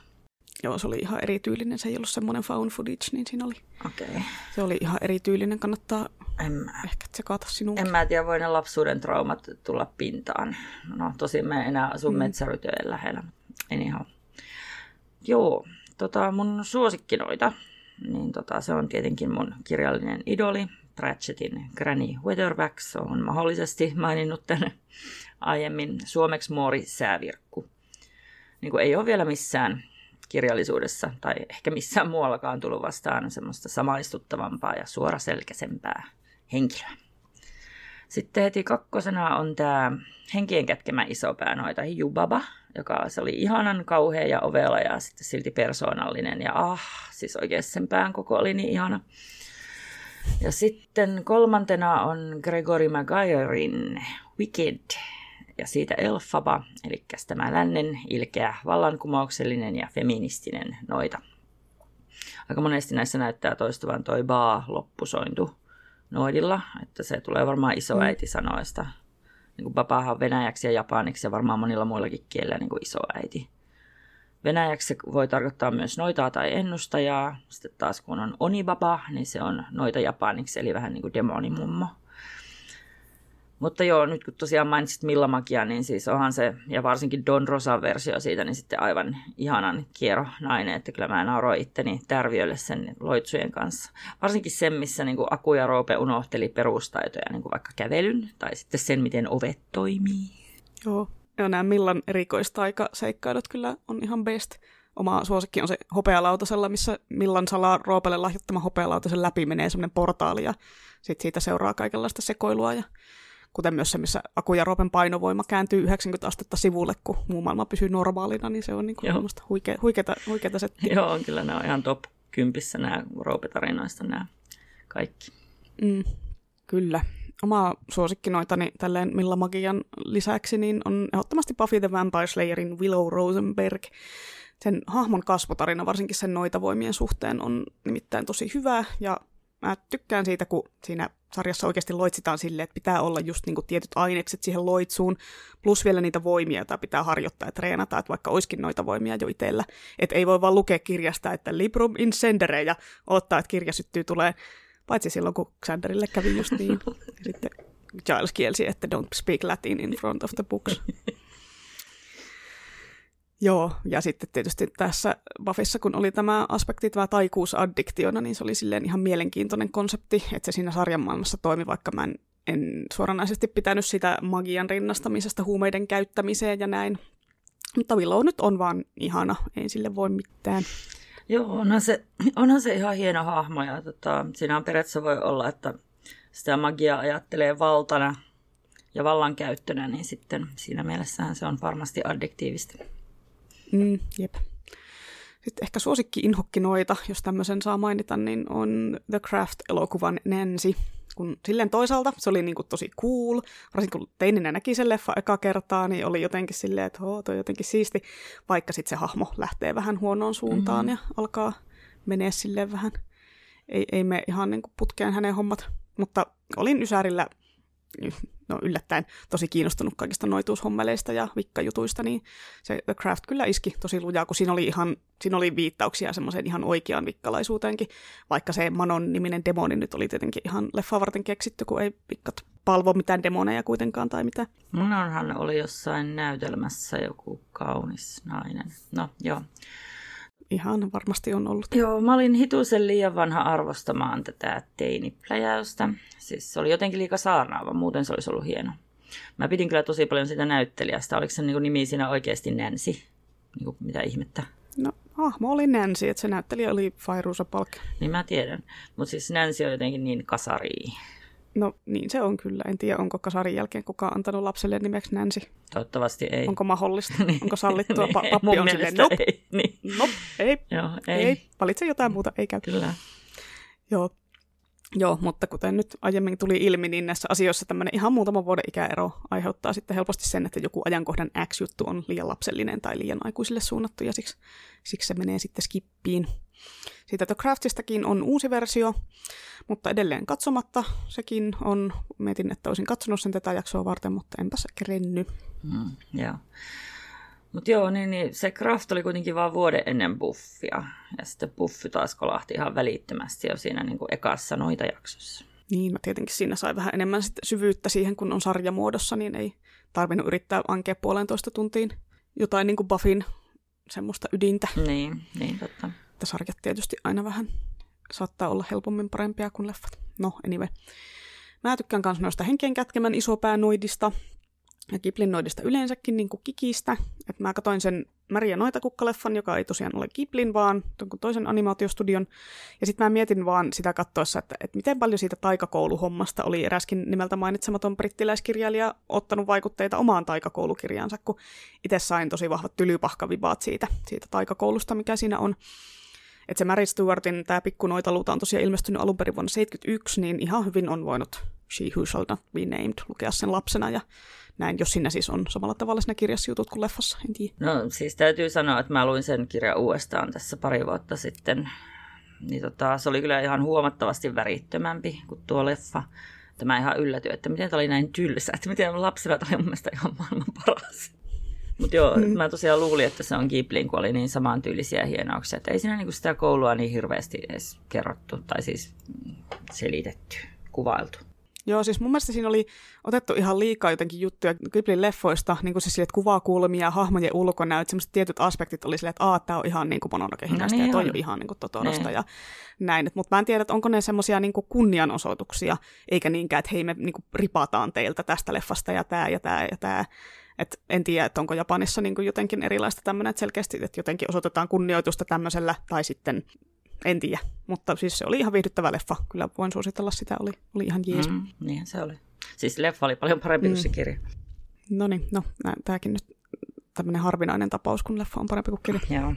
Joo, se oli ihan erityylinen. Se ei ollut semmoinen found footage, niin siinä oli. Okei. Okay. Se oli ihan erityylinen. Kannattaa en mä. ehkä tsekata sinun. En mä tiedä, voi ne lapsuuden traumat tulla pintaan. No tosi mä enää asun mm. metsärytöjen lähellä. En ihan. Joo, tota, mun suosikkinoita, niin tota, se on tietenkin mun kirjallinen idoli, Pratchettin Granny Weatherback. Se on mahdollisesti maininnut tänne aiemmin suomeksi Moori Säävirkku. Niin ei ole vielä missään kirjallisuudessa tai ehkä missään muuallakaan tullut vastaan semmoista samaistuttavampaa ja suoraselkäisempää henkilöä. Sitten heti kakkosena on tämä henkien kätkemä isopää noita Jubaba, joka se oli ihanan kauhea ja ovela ja sitten silti persoonallinen. Ja ah, siis oikeasti sen pään koko oli niin ihana. Ja sitten kolmantena on Gregory Maguirein Wicked ja siitä Elfaba, eli tämä lännen ilkeä vallankumouksellinen ja feministinen noita. Aika monesti näissä näyttää toistuvan toi baa-loppusointu noidilla, että se tulee varmaan isoäiti sanoista niin kuin babahan venäjäksi ja japaniksi ja varmaan monilla muillakin kielillä niin kuin isoäiti. Venäjäksi se voi tarkoittaa myös noitaa tai ennustajaa. Sitten taas kun on onibaba, niin se on noita japaniksi, eli vähän niin kuin demonimummo. Mutta joo, nyt kun tosiaan mainitsit Millamakia, niin siis onhan se, ja varsinkin Don Rosan versio siitä, niin sitten aivan ihanan kiero nainen, että kyllä mä nauroin itteni tärviölle sen loitsujen kanssa. Varsinkin sen, missä niin kuin Aku ja Roope unohteli perustaitoja, niin kuin vaikka kävelyn, tai sitten sen, miten ovet toimii. Joo, ja nämä Millan erikoistaikaseikkailut kyllä on ihan best. Oma suosikki on se hopealautasella, missä Millan salaa Roopelle lahjoittama hopealautasen läpi menee semmoinen portaali, ja sitten siitä seuraa kaikenlaista sekoilua, ja kuten myös se, missä Aku ja Roopen painovoima kääntyy 90 astetta sivulle, kun muu maailma pysyy normaalina, niin se on niin kuin huikea, huikeata, huikeata settiä. Joo, on kyllä nämä on ihan top kympissä nämä Roope-tarinoista nämä kaikki. Mm, kyllä. Oma suosikkinoitani tälleen Milla Magian lisäksi niin on ehdottomasti Buffy the Vampire Slayerin Willow Rosenberg. Sen hahmon kasvotarina, varsinkin sen noitavoimien suhteen, on nimittäin tosi hyvä ja mä tykkään siitä, kun siinä sarjassa oikeasti loitsitaan silleen, että pitää olla just niin kuin tietyt ainekset siihen loitsuun, plus vielä niitä voimia, joita pitää harjoittaa ja treenata, että vaikka olisikin noita voimia jo itsellä. Että ei voi vaan lukea kirjasta, että Librum incendere ja odottaa, että kirja syttyy tulee, paitsi silloin, kun Xanderille kävi just niin. Ja sitten Giles kielsi, että don't speak Latin in front of the books. Joo, ja sitten tietysti tässä Buffissa, kun oli tämä aspekti, tämä taikuus addiktiona, niin se oli silleen ihan mielenkiintoinen konsepti, että se siinä sarjan maailmassa toimi, vaikka mä en, en suoranaisesti pitänyt sitä magian rinnastamisesta huumeiden käyttämiseen ja näin. Mutta Willow nyt on vaan ihana, ei sille voi mitään. Joo, onhan se, onhan se ihan hieno hahmo ja tota, siinä on periaatteessa voi olla, että sitä magiaa ajattelee valtana ja vallankäyttönä, niin sitten siinä mielessähän se on varmasti addiktiivista. Mm, jep. Sitten ehkä suosikki inhokkinoita, jos tämmöisen saa mainita, niin on The Craft-elokuvan Nancy. Kun silleen toisaalta se oli niinku tosi cool, varsinkin kun teininä näki sen leffa eka kertaa, niin oli jotenkin silleen, että hoo, toi jotenkin siisti, vaikka sitten se hahmo lähtee vähän huonoon suuntaan mm-hmm. ja alkaa menee silleen vähän, ei, ei me ihan niinku putkeen hänen hommat, mutta olin Ysärillä no yllättäen tosi kiinnostunut kaikista noituushommeleista ja vikkajutuista, niin se The Craft kyllä iski tosi lujaa, kun siinä oli, ihan, siinä oli viittauksia semmoiseen ihan oikeaan vikkalaisuuteenkin, vaikka se Manon niminen demoni nyt oli tietenkin ihan leffa varten keksitty, kun ei vikkat palvo mitään demoneja kuitenkaan tai mitä. Mononhan oli jossain näytelmässä joku kaunis nainen. No joo ihan varmasti on ollut. Joo, mä olin hituisen liian vanha arvostamaan tätä teinipläjäystä. Siis se oli jotenkin liika saarnaava, muuten se olisi ollut hieno. Mä pidin kyllä tosi paljon sitä näyttelijästä. Oliko se niin nimi siinä oikeasti Nancy? Niin kuin, mitä ihmettä? No, hahmo oli Nancy, että se näyttelijä oli Fairuza Palk. Niin mä tiedän. Mutta siis Nancy on jotenkin niin kasari. No niin se on kyllä. En tiedä, onko kasarin jälkeen kukaan antanut lapselle nimeksi Nancy. Toivottavasti ei. Onko mahdollista? niin, onko sallittua? niin, Pa- pappi on silleen, nope, ei. Niin. nope, ei, Joo, ei. ei. Valitse jotain muuta, ei käy. Kyllä. Joo. Joo, mutta kuten nyt aiemmin tuli ilmi, niin näissä asioissa tämmöinen ihan muutama vuoden ikäero aiheuttaa sitten helposti sen, että joku ajankohdan X-juttu on liian lapsellinen tai liian aikuisille suunnattu, ja siksi, siksi se menee sitten skippiin. Siitä The Craftistakin on uusi versio, mutta edelleen katsomatta. Sekin on, mietin, että olisin katsonut sen tätä jaksoa varten, mutta enpäs kerenny. Mm, joo. Mutta joo, niin, niin se Kraft oli kuitenkin vain vuoden ennen buffia. Ja sitten buffi taas kolahti ihan välittömästi jo siinä niin kuin ekassa noita jaksossa. Niin, mä tietenkin siinä sai vähän enemmän sit syvyyttä siihen, kun on sarjamuodossa, niin ei tarvinnut yrittää ankea puolentoista tuntiin jotain niin kuin Buffin semmoista ydintä. Niin, niin totta. Että sarjat tietysti aina vähän saattaa olla helpommin parempia kuin leffat. No, anyway. Mä tykkään myös noista henkien kätkemän isopäänoidista ja Kiplin noidista yleensäkin, niin kuin Kikistä. Et mä katsoin sen Maria Noita-kukkaleffan, joka ei tosiaan ole Kiplin, vaan toisen animaatiostudion. Ja sitten mä mietin vaan sitä katsoessa, että, että miten paljon siitä taikakouluhommasta oli eräskin nimeltä mainitsematon brittiläiskirjailija ottanut vaikutteita omaan taikakoulukirjaansa, kun itse sain tosi vahvat tylypahkavibaat siitä, siitä taikakoulusta, mikä siinä on. Että se Mary Stewartin tämä pikku noitaluuta on tosiaan ilmestynyt alun perin vuonna 1971, niin ihan hyvin on voinut She Who Shall Not Be Named lukea sen lapsena ja näin, jos siinä siis on samalla tavalla siinä kirjassa jutut kuin leffassa, en tiedä. No siis täytyy sanoa, että mä luin sen kirjan uudestaan tässä pari vuotta sitten. Niin tota, se oli kyllä ihan huomattavasti värittömämpi kuin tuo leffa. Tämä ihan yllätyi, että miten tämä oli näin tylsä, että miten lapsena tämä oli mun mielestä ihan maailman paras. Mutta joo, mm. mä tosiaan luulin, että se on Ghiblin, kun oli niin samantyylisiä hienouksia. Että ei siinä niinku sitä koulua niin hirveästi edes kerrottu tai siis selitetty, kuvailtu. Joo, siis mun mielestä siinä oli otettu ihan liikaa jotenkin juttuja Ghiblin leffoista, niin kuin se sille, että kuvakulmia ja hahmojen ulkonäöt, semmoiset tietyt aspektit oli silleen, että aah, tämä on ihan niin kuin no niin, ja toi on ihan niin kuin Totorosta niin. ja näin. Mutta mä en tiedä, että onko ne semmoisia niin kunnianosoituksia, eikä niinkään, että hei me niin kuin ripataan teiltä tästä leffasta ja tämä ja tämä ja tämä. Et en tiedä, että onko Japanissa niin jotenkin erilaista tämmöinen, että selkeästi että jotenkin osoitetaan kunnioitusta tämmöisellä, tai sitten en tiedä. Mutta siis se oli ihan viihdyttävä leffa. Kyllä voin suositella sitä, oli, oli ihan jees. Mm, niin se oli. Siis leffa oli paljon parempi mm. kuin se kirja. No niin, no tämäkin nyt tämmöinen harvinainen tapaus, kun leffa on parempi kuin kirja. Joo.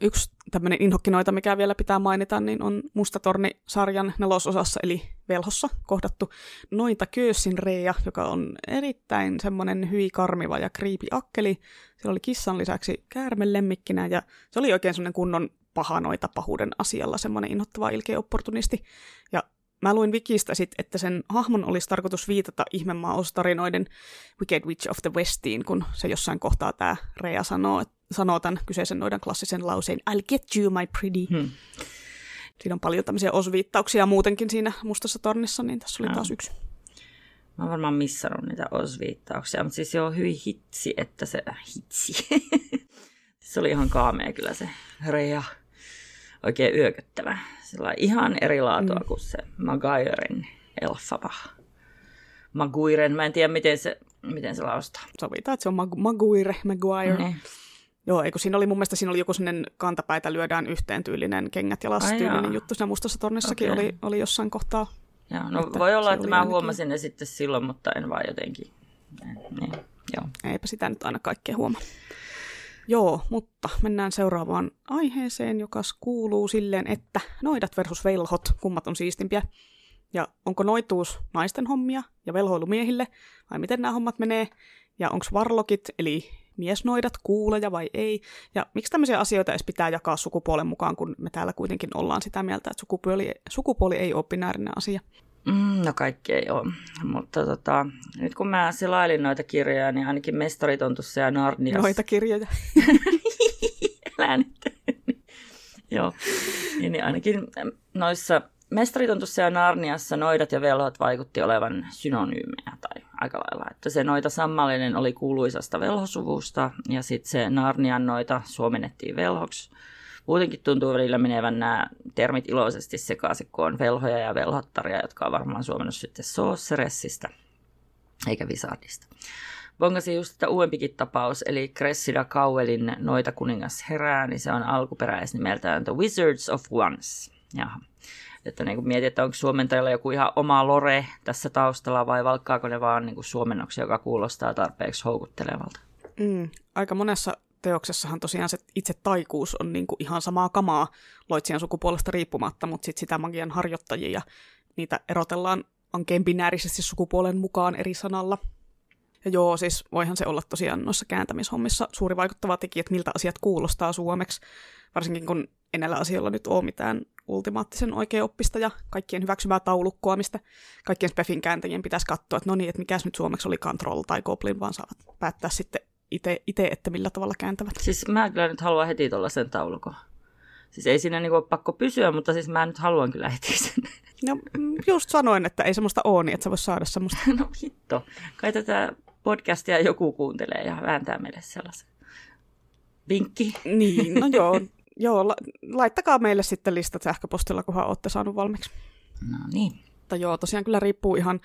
Yksi tämmöinen inhokkinoita, mikä vielä pitää mainita, niin on Mustatorni-sarjan nelososassa, eli Velhossa kohdattu Noita Köössin Reija, joka on erittäin semmoinen hyi karmiva ja kriipi akkeli. Se oli kissan lisäksi käärmen lemmikkinä, ja se oli oikein semmoinen kunnon pahanoita pahuuden asialla, semmoinen inhottava ilkeä opportunisti. Ja mä luin Wikistä sit, että sen hahmon olisi tarkoitus viitata ihmemaustarinoiden Wicked Witch of the Westiin, kun se jossain kohtaa tämä Rea sanoo, sanoo tämän kyseisen noidan klassisen lauseen I'll get you, my pretty. Hmm. Siinä on paljon tämmöisiä osviittauksia muutenkin siinä mustassa tornissa, niin tässä oli no. taas yksi. Mä oon varmaan missannut niitä osviittauksia, mutta siis joo, hyvin hitsi, että se... Hitsi. se oli ihan kaamea kyllä se Reja. Oikein yököttävä. Sillä ihan eri laatua mm. kuin se Maguiren elfaba. Maguiren, mä en tiedä miten se, miten se laustaa. Sovitaan, että se on Mag- Maguire, Maguire. Mm. Joo, eikö siinä oli mun mielestä siinä oli joku sellainen kantapäitä lyödään yhteen tyylinen kengät ja tyylinen juttu. Siinä mustassa tornissakin okay. oli, oli jossain kohtaa. Joo, no voi olla, että mä ainakin... huomasin ne sitten silloin, mutta en vaan jotenkin. Niin, joo. Eipä sitä nyt aina kaikkea huomaa. Joo, mutta mennään seuraavaan aiheeseen, joka kuuluu silleen, että noidat versus velhot, kummat on siistimpiä. Ja onko noituus naisten hommia ja velhoilu miehille, vai miten nämä hommat menee? Ja onko varlokit, eli miesnoidat, kuuleja vai ei? Ja miksi tämmöisiä asioita edes pitää jakaa sukupuolen mukaan, kun me täällä kuitenkin ollaan sitä mieltä, että sukupuoli, sukupuoli ei ole binäärinen asia? Mm, no kaikki ei ole, mutta tota, nyt kun mä selailin noita kirjoja, niin ainakin Mestaritontussa ja Narniassa... Noita kirjoja. Älä nyt. Joo, niin, niin ainakin noissa Mestaritontussa ja Narniassa noidat ja velhot vaikutti olevan synonyymejä tai aika lailla. Että se noita sammallinen oli kuuluisasta velhosuvusta ja sitten se Narnian noita suomennettiin velhoksi. Muutenkin tuntuu välillä menevän nämä termit iloisesti sekaisin, kun on velhoja ja velhottaria, jotka on varmaan suomennut sitten Sorceressista. eikä Wizardista. Bongasin just että uudempikin tapaus, eli Cressida Cowellin Noita kuningas herää, niin se on alkuperäisnimeltään The Wizards of Once. Jaha. Että niin mietit, että onko suomentajalla joku ihan oma lore tässä taustalla vai valkkaako ne vaan niin suomennoksia, joka kuulostaa tarpeeksi houkuttelevalta? Mm, aika monessa teoksessahan tosiaan se itse taikuus on niin kuin ihan samaa kamaa loitsijan sukupuolesta riippumatta, mutta sitten sitä magian harjoittajia, niitä erotellaan ankeen binäärisesti sukupuolen mukaan eri sanalla. Ja joo, siis voihan se olla tosiaan noissa kääntämishommissa suuri vaikuttava tekijä, että miltä asiat kuulostaa suomeksi, varsinkin kun en näillä asioilla nyt ole mitään ultimaattisen oikeoppista ja kaikkien hyväksymää taulukkoa, mistä kaikkien Spefin kääntäjien pitäisi katsoa, että no niin, että mikäs nyt suomeksi oli Control tai Goblin, vaan saavat päättää sitten itse, että millä tavalla kääntävät. Siis mä kyllä nyt haluan heti sen taulukon. Siis ei siinä niinku ole pakko pysyä, mutta siis mä nyt haluan kyllä heti sen. No just sanoin, että ei semmoista ole niin, että sä vois saada semmoista. No hitto. Kai tätä podcastia joku kuuntelee ja vääntää meille sellaisen. Vinkki. Niin, no joo. joo la- laittakaa meille sitten listat sähköpostilla, kunhan olette saanut valmiiksi. No niin. Mutta joo, tosiaan kyllä riippuu ihan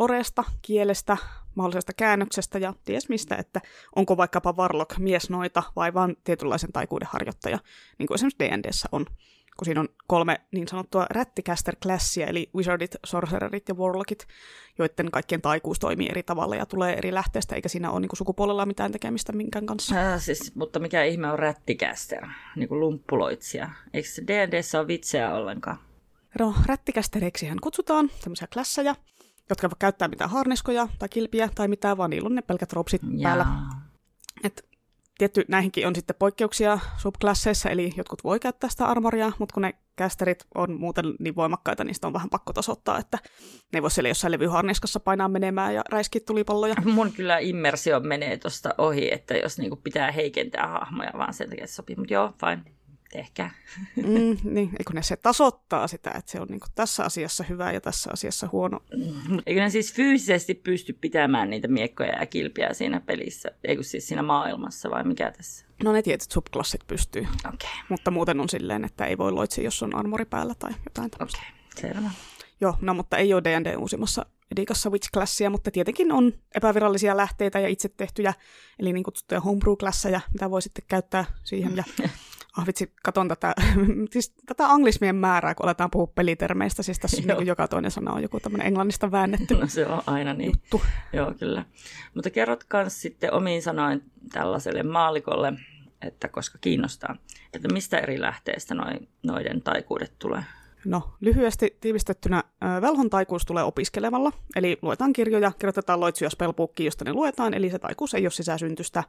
loresta, kielestä, mahdollisesta käännöksestä ja ties mistä, että onko vaikkapa Varlock miesnoita vai vain tietynlaisen taikuuden harjoittaja, niin kuin esimerkiksi D&Dssä on kun siinä on kolme niin sanottua rätticaster-klassia, eli wizardit, sorcererit ja warlockit, joiden kaikkien taikuus toimii eri tavalla ja tulee eri lähteestä, eikä siinä ole niin kuin sukupuolella mitään tekemistä minkään kanssa. Äh, siis, mutta mikä ihme on rätticaster, niin kuin lumppuloitsija? Eikö D&Dssä ole vitseä ollenkaan? No, rättikästereiksi kutsutaan tämmöisiä klasseja, jotka voi käyttää mitään harniskoja tai kilpiä tai mitään, vaan niillä on ne pelkät ropsit Jaa. päällä. Et tietty näihinkin on sitten poikkeuksia subklasseissa, eli jotkut voi käyttää sitä armoria, mutta kun ne kästerit on muuten niin voimakkaita, niin sitä on vähän pakko tasoittaa, että ne voi siellä jossain levyharniskassa painaa menemään ja räiskiä tulipalloja. Mun kyllä immersio menee tuosta ohi, että jos niinku pitää heikentää hahmoja vaan sen takia, että sopii, mutta joo, fine ehkä. Mm, niin, eikö ne se tasoittaa sitä, että se on niin tässä asiassa hyvä ja tässä asiassa huono. Mm, eikö ne siis fyysisesti pysty pitämään niitä miekkoja ja kilpiä siinä pelissä, eikö siis siinä maailmassa vai mikä tässä? No ne tietyt subklassit pystyy, okay. mutta muuten on silleen, että ei voi loitsi, jos on armori päällä tai jotain tämmöistä. Okei, okay. selvä. Joo, no mutta ei ole D&D uusimmassa Edikassa Witch-klassia, mutta tietenkin on epävirallisia lähteitä ja itse tehtyjä, eli niin kutsuttuja homebrew-klasseja, mitä voi sitten käyttää siihen. Ja ah vitsi, katon tätä, siis tätä anglismien määrää, kun aletaan puhua pelitermeistä, siis tässä niin joka toinen sana on joku tämmöinen englannista väännetty No se on aina niin. Juttu. Joo, kyllä. Mutta kerrot myös sitten omiin sanoin tällaiselle maalikolle, että koska kiinnostaa, että mistä eri lähteistä noi, noiden taikuudet tulee? No, lyhyesti tiivistettynä velhon taikuus tulee opiskelemalla, eli luetaan kirjoja, kirjoitetaan loitsuja spellbookiin, josta ne luetaan, eli se taikuus ei ole sisäsyntystä,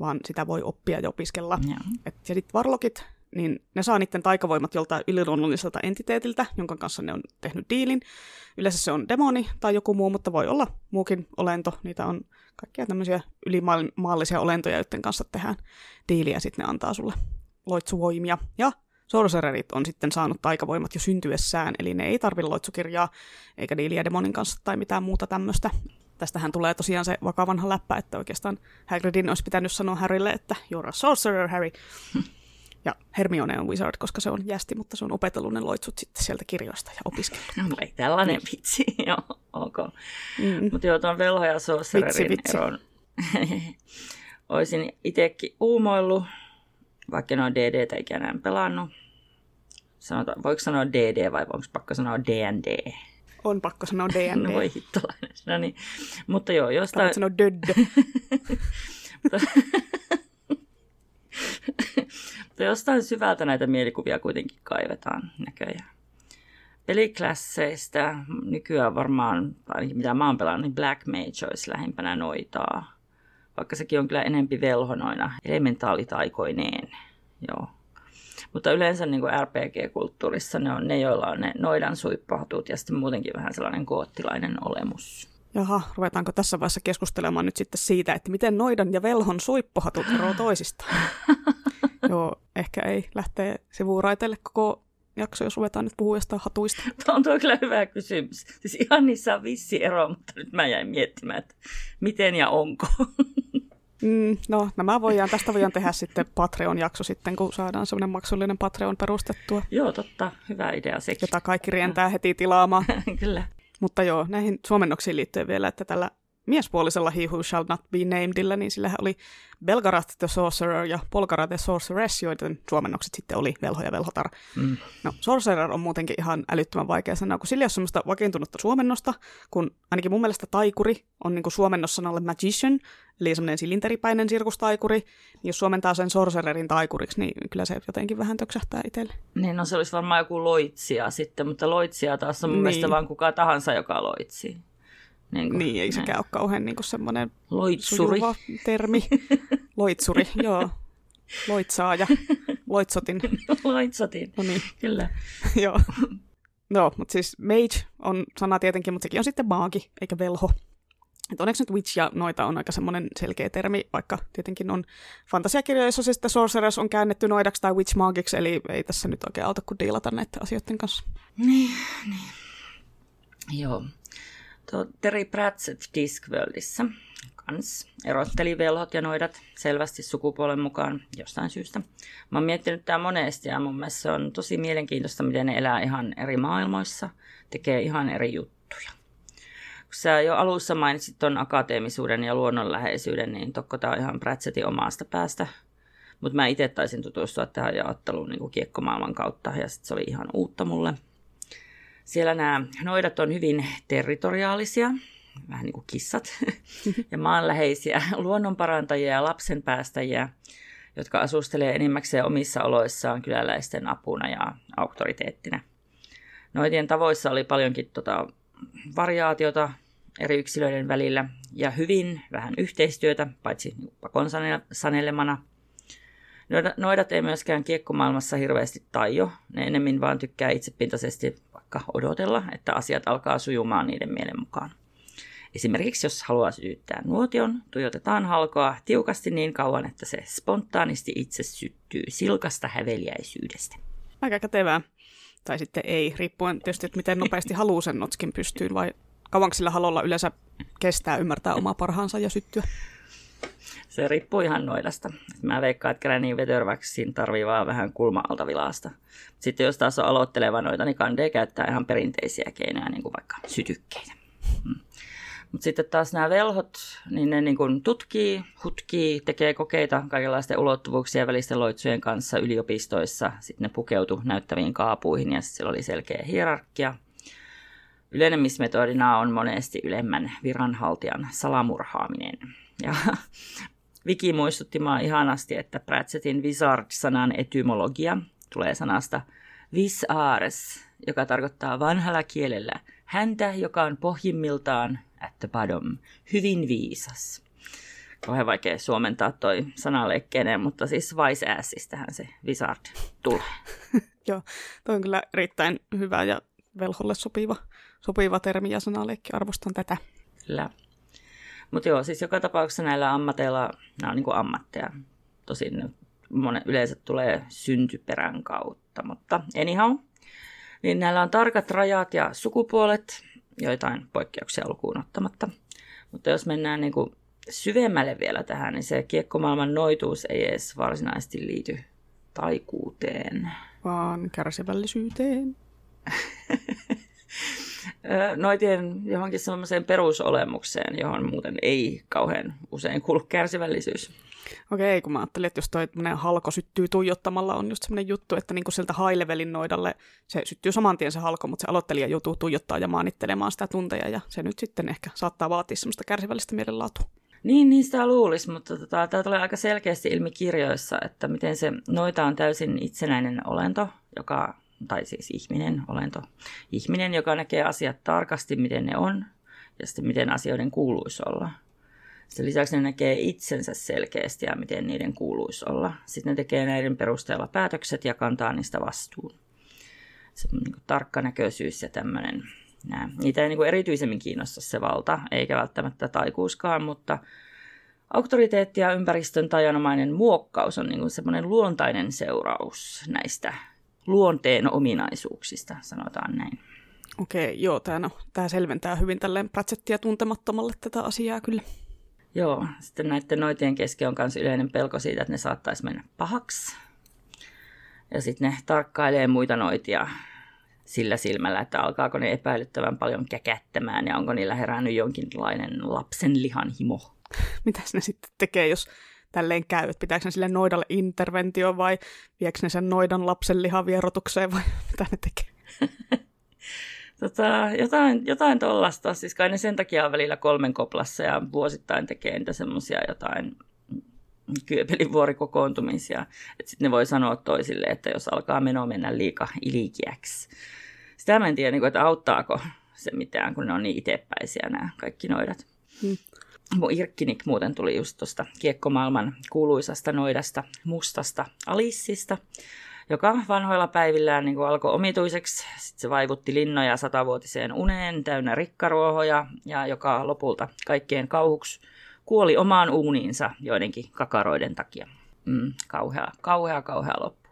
vaan sitä voi oppia ja opiskella. Ja, Et, ja sitten varlokit, niin ne saa niiden taikavoimat joltain yliluonnolliselta entiteetiltä, jonka kanssa ne on tehnyt diilin. Yleensä se on demoni tai joku muu, mutta voi olla muukin olento. Niitä on kaikkia tämmöisiä ylimaallisia olentoja, joiden kanssa tehdään diiliä, ja sitten ne antaa sulle loitsuvoimia. Ja sorcererit on sitten saanut taikavoimat jo syntyessään, eli ne ei tarvitse loitsukirjaa eikä diiliä demonin kanssa tai mitään muuta tämmöistä. Tästähän tulee tosiaan se vakavanha läppä, että oikeastaan Hagridin olisi pitänyt sanoa Harrylle, että you're a sorcerer, Harry. Ja Hermione on wizard, koska se on jästi, mutta se on opetellut ne loitsut sitten sieltä kirjoista ja opiskellut. No ei tällainen vitsi, joo, ok. Mm. Mutta joo, tuon velho ja sorcererin vitsi, vitsi. eron olisin itsekin uumoillut, vaikka en ole DDtä ikänä pelannut. Sanotaan, voiko sanoa DD vai onko pakko sanoa D&D? On pakko sanoa D&D. No voi hittolainen. No niin. Mutta joo, jostain... Kannat sanoa döddö. Mutta jostain syvältä näitä mielikuvia kuitenkin kaivetaan näköjään. Peliklasseista nykyään varmaan, ainakin mitä mä oon pelannut, niin Black Mage olisi lähimpänä noitaa. Vaikka sekin on kyllä enempi velhonoina elementaalitaikoineen. Joo. Mutta yleensä niin kuin RPG-kulttuurissa ne on ne, joilla on ne noidan suippahatut ja sitten muutenkin vähän sellainen koottilainen olemus. Jaha, ruvetaanko tässä vaiheessa keskustelemaan nyt sitten siitä, että miten noidan ja velhon suippohatut eroavat toisistaan? Joo, ehkä ei lähtee sivuuraiteille koko jakso, jos ruvetaan nyt puhua jostain hatuista. Tuo on tuo kyllä hyvä kysymys. Siis ihan niissä on vissi ero, mutta nyt mä jäin miettimään, että miten ja onko. Mm, no, nämä voidaan, tästä voidaan tehdä sitten Patreon-jakso sitten, kun saadaan semmoinen maksullinen Patreon perustettua. Joo, totta. Hyvä idea sekin. Jota kaikki rientää heti tilaamaan. Kyllä. Mutta joo, näihin suomennoksiin liittyen vielä, että tällä miespuolisella He Who Shall Not Be Namedillä, niin sillä oli Belgarath the Sorcerer ja Polgara the Sorceress, joiden suomennokset sitten oli Velho ja Velhotar. Mm. No, Sorcerer on muutenkin ihan älyttömän vaikea sana, kun sillä ei ole semmoista vakiintunutta suomennosta, kun ainakin mun mielestä taikuri on niin suomennossanalle magician, eli semmoinen silinteripäinen sirkustaikuri, niin jos suomentaa sen sorcererin taikuriksi, niin kyllä se jotenkin vähän töksähtää itselle. Niin, no se olisi varmaan joku loitsija sitten, mutta loitsija taas on mun niin. mielestä vaan kuka tahansa, joka loitsii. Niin, kuin, niin ei sekään ole kauhean niin semmoinen Loitsuri. termi. Loitsuri, joo. Loitsaaja. Loitsotin. Loitsotin, no niin. kyllä. joo. No, mutta siis mage on sana tietenkin, mutta sekin on sitten maagi, eikä velho. Et onneksi nyt witch ja noita on aika semmoinen selkeä termi, vaikka tietenkin on fantasiakirjoissa se sitten sorceress on käännetty noidaksi tai witch magiksi, eli ei tässä nyt oikein auta kuin diilata näiden asioiden kanssa. Niin, niin. Joo. Tuo Terry Pratchett Discworldissa kans erotteli velhot ja noidat selvästi sukupuolen mukaan jostain syystä. Mä oon miettinyt tää monesti ja mun mielestä se on tosi mielenkiintoista, miten ne elää ihan eri maailmoissa, tekee ihan eri juttuja. Kun sä jo alussa mainitsit ton akateemisuuden ja luonnonläheisyyden, niin tokko tää on ihan Pratchettin omasta päästä. Mutta mä itse taisin tutustua tähän jaotteluun niin kiekkomaailman kautta ja sit se oli ihan uutta mulle – siellä nämä noidat on hyvin territoriaalisia, vähän niin kuin kissat, ja maanläheisiä luonnonparantajia ja lapsenpäästäjiä, jotka asustelee enimmäkseen omissa oloissaan kyläläisten apuna ja auktoriteettina. Noitien tavoissa oli paljonkin tota variaatiota eri yksilöiden välillä ja hyvin vähän yhteistyötä, paitsi pakon sanelemana – Noidat ei myöskään kiekkomaailmassa hirveästi taio. Ne enemmän vaan tykkää itsepintaisesti vaikka odotella, että asiat alkaa sujumaan niiden mielen mukaan. Esimerkiksi jos haluaa sytyttää nuotion, tuijotetaan halkoa tiukasti niin kauan, että se spontaanisti itse syttyy silkasta häveliäisyydestä. Aika kätevää. Tai sitten ei, riippuen tietysti, että miten nopeasti haluaa sen notskin pystyyn, vai kauanko sillä halolla yleensä kestää ymmärtää omaa parhaansa ja syttyä. Se riippuu ihan noidasta. Mä veikkaan, että Granny Weatherwaxin tarvii vaan vähän kulma-alta vilasta. Sitten jos taas on aloitteleva noita, niin kandee käyttää ihan perinteisiä keinoja, niin kuin vaikka sytykkeitä. Hmm. Mutta sitten taas nämä velhot, niin ne niin kuin tutkii, hutkii, tekee kokeita kaikenlaisten ulottuvuuksien välisten loitsujen kanssa yliopistoissa. Sitten ne pukeutu näyttäviin kaapuihin ja sillä oli selkeä hierarkia. Ylenemismetodina on monesti ylemmän viranhaltijan salamurhaaminen. Ja Viki muistutti maa ihanasti, että Pratchettin wizard-sanan etymologia tulee sanasta visars, joka tarkoittaa vanhalla kielellä häntä, joka on pohjimmiltaan at the bottom, hyvin viisas. Kauhean vaikea suomentaa toi sanaleikkeen, mutta siis wise assistähän se wizard tulee. Joo, toi on kyllä erittäin hyvä ja velholle sopiva, sopiva termi ja sanaleikki. Arvostan tätä. Kyllä. Mutta joo, siis joka tapauksessa näillä ammateilla, nämä on niin ammatteja. Tosin monen, yleensä tulee syntyperän kautta, mutta anyhow. Niin näillä on tarkat rajat ja sukupuolet, joitain poikkeuksia lukuun ottamatta. Mutta jos mennään niin kuin syvemmälle vielä tähän, niin se kiekkomaailman noituus ei edes varsinaisesti liity taikuuteen. Vaan kärsivällisyyteen. noitien johonkin sellaiseen perusolemukseen, johon muuten ei kauhean usein kuulu kärsivällisyys. Okei, kun mä ajattelin, että jos toi halko syttyy tuijottamalla, on just semmoinen juttu, että niinku sieltä high levelin noidalle se syttyy saman tien se halko, mutta se aloittelija joutuu tuijottaa ja maanittelemaan sitä tunteja, ja se nyt sitten ehkä saattaa vaatia semmoista kärsivällistä mielenlaatua. Niin, niin sitä luulisi, mutta tota, tämä tulee aika selkeästi ilmi kirjoissa, että miten se noita on täysin itsenäinen olento, joka tai siis ihminen, olento, ihminen, joka näkee asiat tarkasti, miten ne on, ja sitten miten asioiden kuuluisi olla. Sen lisäksi ne näkee itsensä selkeästi ja miten niiden kuuluisi olla. Sitten ne tekee näiden perusteella päätökset ja kantaa niistä vastuun. Se on niin tarkkanäköisyys ja tämmöinen. Nää. Niitä ei niin erityisemmin kiinnosta se valta, eikä välttämättä taikuuskaan, mutta auktoriteetti ja ympäristön tajanomainen muokkaus on niin semmoinen luontainen seuraus näistä luonteen ominaisuuksista, sanotaan näin. Okei, joo, tämä, no, tämä selventää hyvin tälleen Pratchettia tuntemattomalle tätä asiaa kyllä. Joo, sitten näiden noitien kesken on myös yleinen pelko siitä, että ne saattaisi mennä pahaksi. Ja sitten ne tarkkailee muita noitia sillä silmällä, että alkaako ne epäilyttävän paljon käkättämään ja onko niillä herännyt jonkinlainen lapsen lihan himo. Mitäs ne sitten tekee, jos tälleen käy? Että pitääkö ne sille noidalle interventio vai viekö ne sen noidan lapsen lihavierotukseen vai mitä ne tekee? tota, jotain, jotain tollasta. Siis kai ne sen takia on välillä kolmen koplassa ja vuosittain tekee niitä semmoisia jotain kyöpelivuorikokoontumisia. Että sitten ne voi sanoa toisille, että jos alkaa meno mennä liika ilikiäksi. Sitä mä en tiedä, niin että auttaako se mitään, kun ne on niin itsepäisiä nämä kaikki noidat. Hmm. Mun Irkkinik muuten tuli just tuosta kiekkomaailman kuuluisasta noidasta, mustasta Alissista, joka vanhoilla päivillään niin alkoi omituiseksi. Sitten se vaivutti linnoja satavuotiseen uneen täynnä rikkaruohoja ja joka lopulta kaikkien kauhuksi kuoli omaan uuniinsa joidenkin kakaroiden takia. Mm, kauhea, kauhea, kauhea loppu.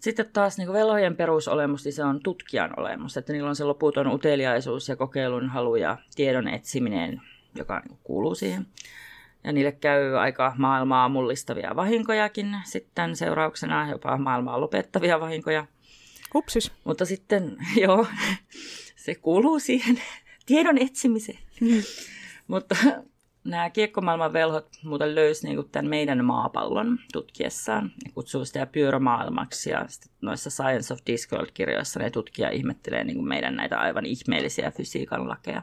Sitten taas niin velhojen perusolemus, niin se on tutkijan olemus, että niillä on se loputon uteliaisuus ja kokeilun halu ja tiedon etsiminen, joka niin kuuluu siihen. Ja niille käy aika maailmaa mullistavia vahinkojakin sitten seurauksena, jopa maailmaa lopettavia vahinkoja. Hupsis. Mutta sitten, joo, se kuuluu siihen tiedon etsimiseen. Mm. Mutta nämä kiekkomaailman velhot muuten löysi niin tämän meidän maapallon tutkiessaan. Ne kutsuu sitä pyörämaailmaksi ja noissa Science of Discworld-kirjoissa ne tutkija ihmettelee niin kuin meidän näitä aivan ihmeellisiä fysiikan lakeja.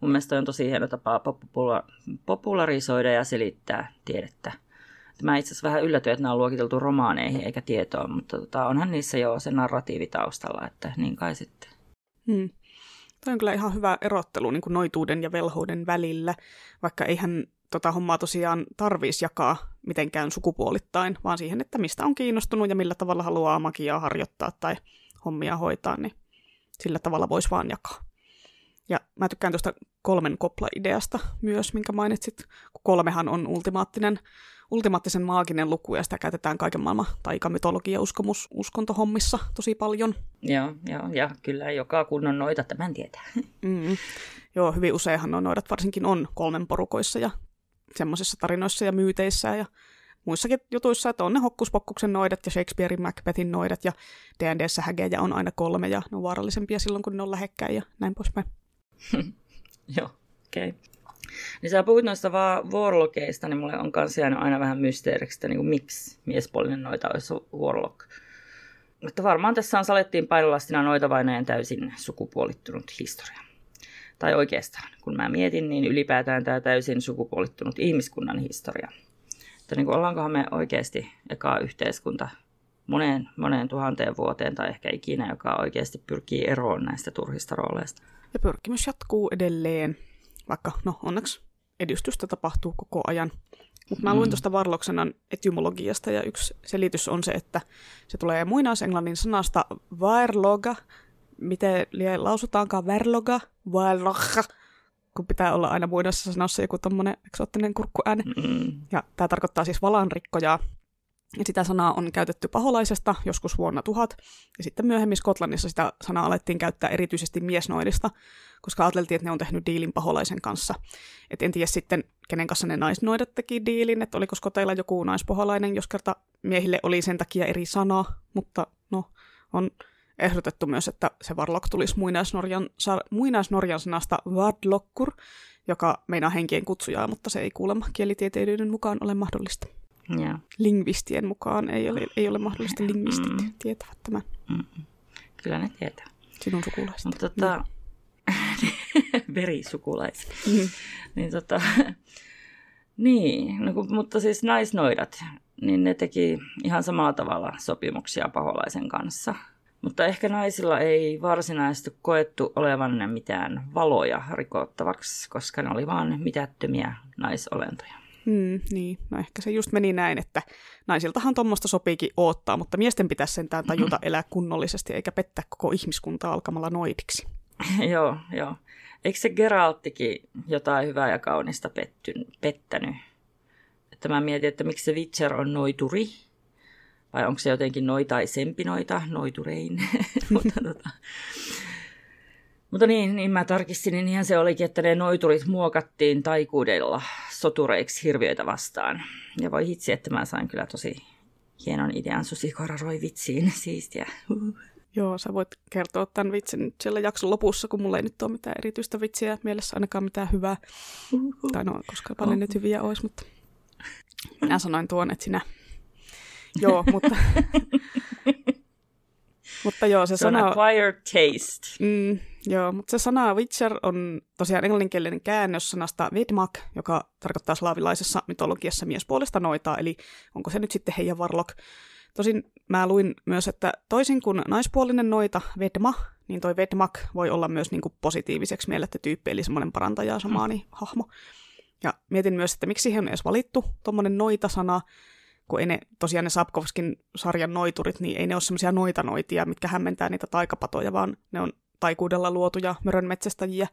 Mun mielestä on tosi hieno tapa popula- popularisoida ja selittää tiedettä. Mä itse asiassa vähän yllätyin, että nämä on luokiteltu romaaneihin eikä tietoon, mutta tota, onhan niissä jo se narratiivi taustalla, että niin kai sitten. Hmm. Toi on kyllä ihan hyvä erottelu niin kuin noituuden ja velhouden välillä, vaikka eihän tota hommaa tosiaan tarvitsisi jakaa mitenkään sukupuolittain, vaan siihen, että mistä on kiinnostunut ja millä tavalla haluaa magiaa harjoittaa tai hommia hoitaa, niin sillä tavalla voisi vaan jakaa. Ja mä tykkään tuosta kolmen kopla-ideasta myös, minkä mainitsit, kolmehan on ultimaattinen ultimaattisen maaginen luku, ja sitä käytetään kaiken maailman taikamytologia uskomus uskontohommissa tosi paljon. Joo, joo, ja kyllä joka kunnon noita tämän tietää. Mm. Joo, hyvin useinhan on noidat varsinkin on kolmen porukoissa ja semmoisissa tarinoissa ja myyteissä ja muissakin jutuissa, että on ne hokkuspokkuksen noidat ja Shakespearein Macbethin noidat ja D&Dssä hägejä on aina kolme ja ne on vaarallisempia silloin, kun ne on lähekkäin ja näin poispäin. Joo, okei. Okay. Niin sä puhuit noista vaan warlockeista, niin mulle on kans jäänyt aina vähän mysteeriksi, että niin kuin, miksi miespuolinen noita olisi warlock. Mutta varmaan tässä on salettiin painolastina noita vainajan täysin sukupuolittunut historia. Tai oikeastaan, kun mä mietin, niin ylipäätään tämä täysin sukupuolittunut ihmiskunnan historia. Että niin kuin, ollaankohan me oikeasti eka yhteiskunta moneen, moneen tuhanteen vuoteen tai ehkä ikinä, joka oikeasti pyrkii eroon näistä turhista rooleista. Ja pyrkimys jatkuu edelleen vaikka no onneksi edistystä tapahtuu koko ajan. Mutta mä luin mm. tuosta Varloksenan etymologiasta ja yksi selitys on se, että se tulee muinaisenglannin sanasta vairloga, miten lausutaankaan verloga, vairloga, kun pitää olla aina muinaisessa sanassa joku tommonen eksoottinen kurkkuääni. Mm. Ja tämä tarkoittaa siis valanrikkojaa, sitä sanaa on käytetty paholaisesta joskus vuonna tuhat, ja sitten myöhemmin Skotlannissa sitä sanaa alettiin käyttää erityisesti miesnoidista, koska ajateltiin, että ne on tehnyt diilin paholaisen kanssa. Et en tiedä sitten, kenen kanssa ne naisnoidat teki diilin, että oliko Skoteilla joku naispoholainen, jos kerta miehille oli sen takia eri sana, mutta no, on ehdotettu myös, että se varlok tulisi muinaisnorjan, muinaisnorjan sanasta vadlokkur, joka meinaa henkien kutsujaa, mutta se ei kuulemma kielitieteilijöiden mukaan ole mahdollista. Ja. Lingvistien mukaan ei ole, ei ole mahdollista. Lingvistit mm. tietävät tämän. Mm. Kyllä ne tietää. Sinun sukulaiset. Mutta tota, verisukulaiset. Mm. niin tota, niin, no, mutta siis naisnoidat, niin ne teki ihan samalla tavalla sopimuksia paholaisen kanssa. Mutta ehkä naisilla ei varsinaisesti koettu olevan mitään valoja rikottavaksi, koska ne oli vain mitättömiä naisolentoja. Mm, niin, no ehkä se just meni näin, että naisiltahan tuommoista sopiikin oottaa, mutta miesten pitäisi sentään tajuta elää kunnollisesti eikä pettää koko ihmiskuntaa alkamalla noidiksi. joo, joo. Eikö se Geralttikin jotain hyvää ja kaunista pettyn, pettänyt? Että mä mietin, että miksi se Witcher on noituri, vai onko se jotenkin noitaisempi noita, noiturein. mutta, tota, mutta niin, niin mä tarkistin, niin ihan se olikin, että ne noiturit muokattiin taikuudella sotureiksi hirviöitä vastaan. Ja voi hitsi, että mä sain kyllä tosi hienon idean Susi Roi vitsiin, siistiä. Joo, sä voit kertoa tämän vitsin nyt siellä jakson lopussa, kun mulla ei nyt ole mitään erityistä vitsiä mielessä, ainakaan mitään hyvää. Uhuhu. Tai no, koska paljon nyt hyviä olisi, mutta minä sanoin tuon, että sinä. Joo, mutta... mutta joo, se, sana... acquired taste. Mm, joo, mutta se sana Witcher on tosiaan englanninkielinen käännös sanasta Vedmak, joka tarkoittaa slaavilaisessa mytologiassa miespuolesta noitaa, eli onko se nyt sitten heidän Varlok. Tosin mä luin myös, että toisin kuin naispuolinen noita, Vedma, niin toi Vedmak voi olla myös niin kuin positiiviseksi mielletty tyyppi, eli semmoinen parantaja samaani mm. hahmo. Ja mietin myös, että miksi siihen on edes valittu tuommoinen noita-sana, kun ei ne, tosiaan ne Sapkovskin sarjan noiturit, niin ei ne ole semmoisia noita-noitia, mitkä hämmentää niitä taikapatoja, vaan ne on taikuudella luotuja mörönmetsästäjiä.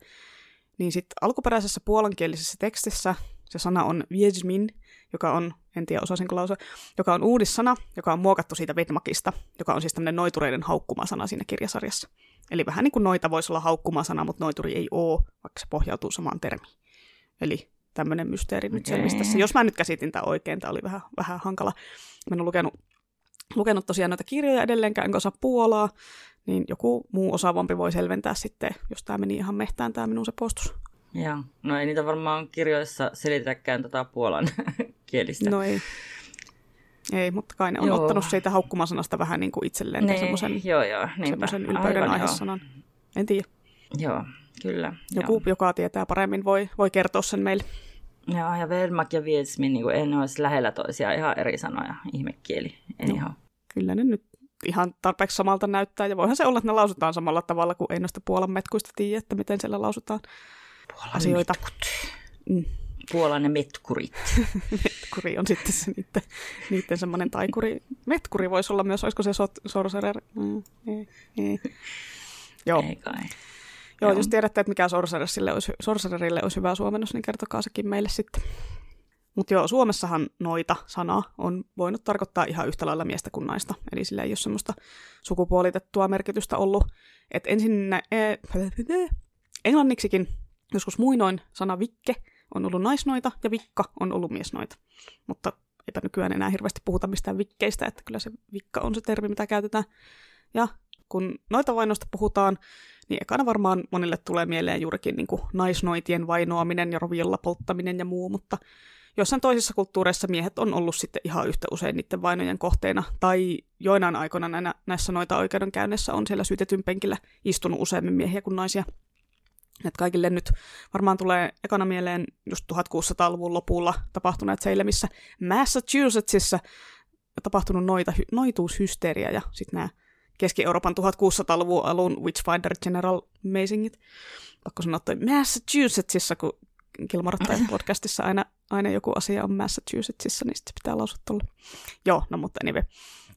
Niin sitten alkuperäisessä puolankielisessä tekstissä se sana on viesmin, joka on, en tiedä osasinko lausua, joka on uudissana, joka on muokattu siitä Vedmakista, joka on siis tämmöinen noitureiden haukkumasana siinä kirjasarjassa. Eli vähän niin kuin noita voisi olla haukkumasana, mutta noituri ei ole, vaikka se pohjautuu samaan termiin. Eli tämmöinen mysteeri nyt selvisi tässä. Jos mä nyt käsitin tämän oikein, tämä oli vähän, vähän hankala. Mä en ole lukenut, lukenut tosiaan noita kirjoja edelleenkään, enkä osaa Puolaa, niin joku muu osaavampi voi selventää sitten, jos tämä meni ihan mehtään tämä minun se postus. Joo, no ei niitä varmaan kirjoissa selitetäkään tätä puolan kielistä. No ei. Ei, mutta kai ne on joo. ottanut siitä haukkumasanasta vähän niin kuin itselleen joo, semmoisen ylpeyden aihesanan. En tiedä. Joo, kyllä. Joku, joo. joka tietää paremmin, voi, voi kertoa sen meille. Joo, ja Vermak ja Vietsmin niin en olisi lähellä toisia ihan eri sanoja, ihmekieli. Ei no, Kyllä ne nyt ihan tarpeeksi samalta näyttää, ja voihan se olla, että ne lausutaan samalla tavalla, kuin ei noista Puolan metkuista tiedä, että miten siellä lausutaan Puolan asioita. Metkut. Mm. Puolan metkurit. Metkuri on sitten se niiden, niiden semmoinen taikuri. Metkuri voisi olla myös, olisiko se sot, sorcerer? Mm, ei, ei. Joo. Ei kai. Joo, Joo, jos tiedätte, että mikä sorcererille olisi, sorcererille olisi hyvä suomennos, niin kertokaa sekin meille sitten. Mutta joo, Suomessahan noita sana on voinut tarkoittaa ihan yhtä lailla miestä kuin naista. Eli sillä ei ole semmoista sukupuolitettua merkitystä ollut. Et ensin nä- e- englanniksikin joskus muinoin sana vikke on ollut naisnoita ja vikka on ollut miesnoita. Mutta eipä nykyään enää hirveästi puhuta mistään vikkeistä, että kyllä se vikka on se termi, mitä käytetään. Ja kun noita vainoista puhutaan, niin ekana varmaan monille tulee mieleen juurikin niin kuin naisnoitien vainoaminen ja roviolla polttaminen ja muu, mutta jossain toisissa kulttuureissa miehet on ollut sitten ihan yhtä usein niiden vainojen kohteena, tai joinain aikoina näinä, näissä noita oikeudenkäynnissä on siellä syytetyn penkillä istunut useammin miehiä kuin naisia. Et kaikille nyt varmaan tulee ekana mieleen just 1600-luvun lopulla tapahtuneet Salemissa Massachusettsissa tapahtunut noita, noituushysteria ja sitten nämä Keski-Euroopan 1600-luvun alun Witchfinder General Amazingit. Pakko sanoa toi Massachusettsissa, kun Kilmarottain podcastissa aina, aina joku asia on Massachusettsissa, niin sitten pitää lausua tuolle. Joo, no mutta anyway.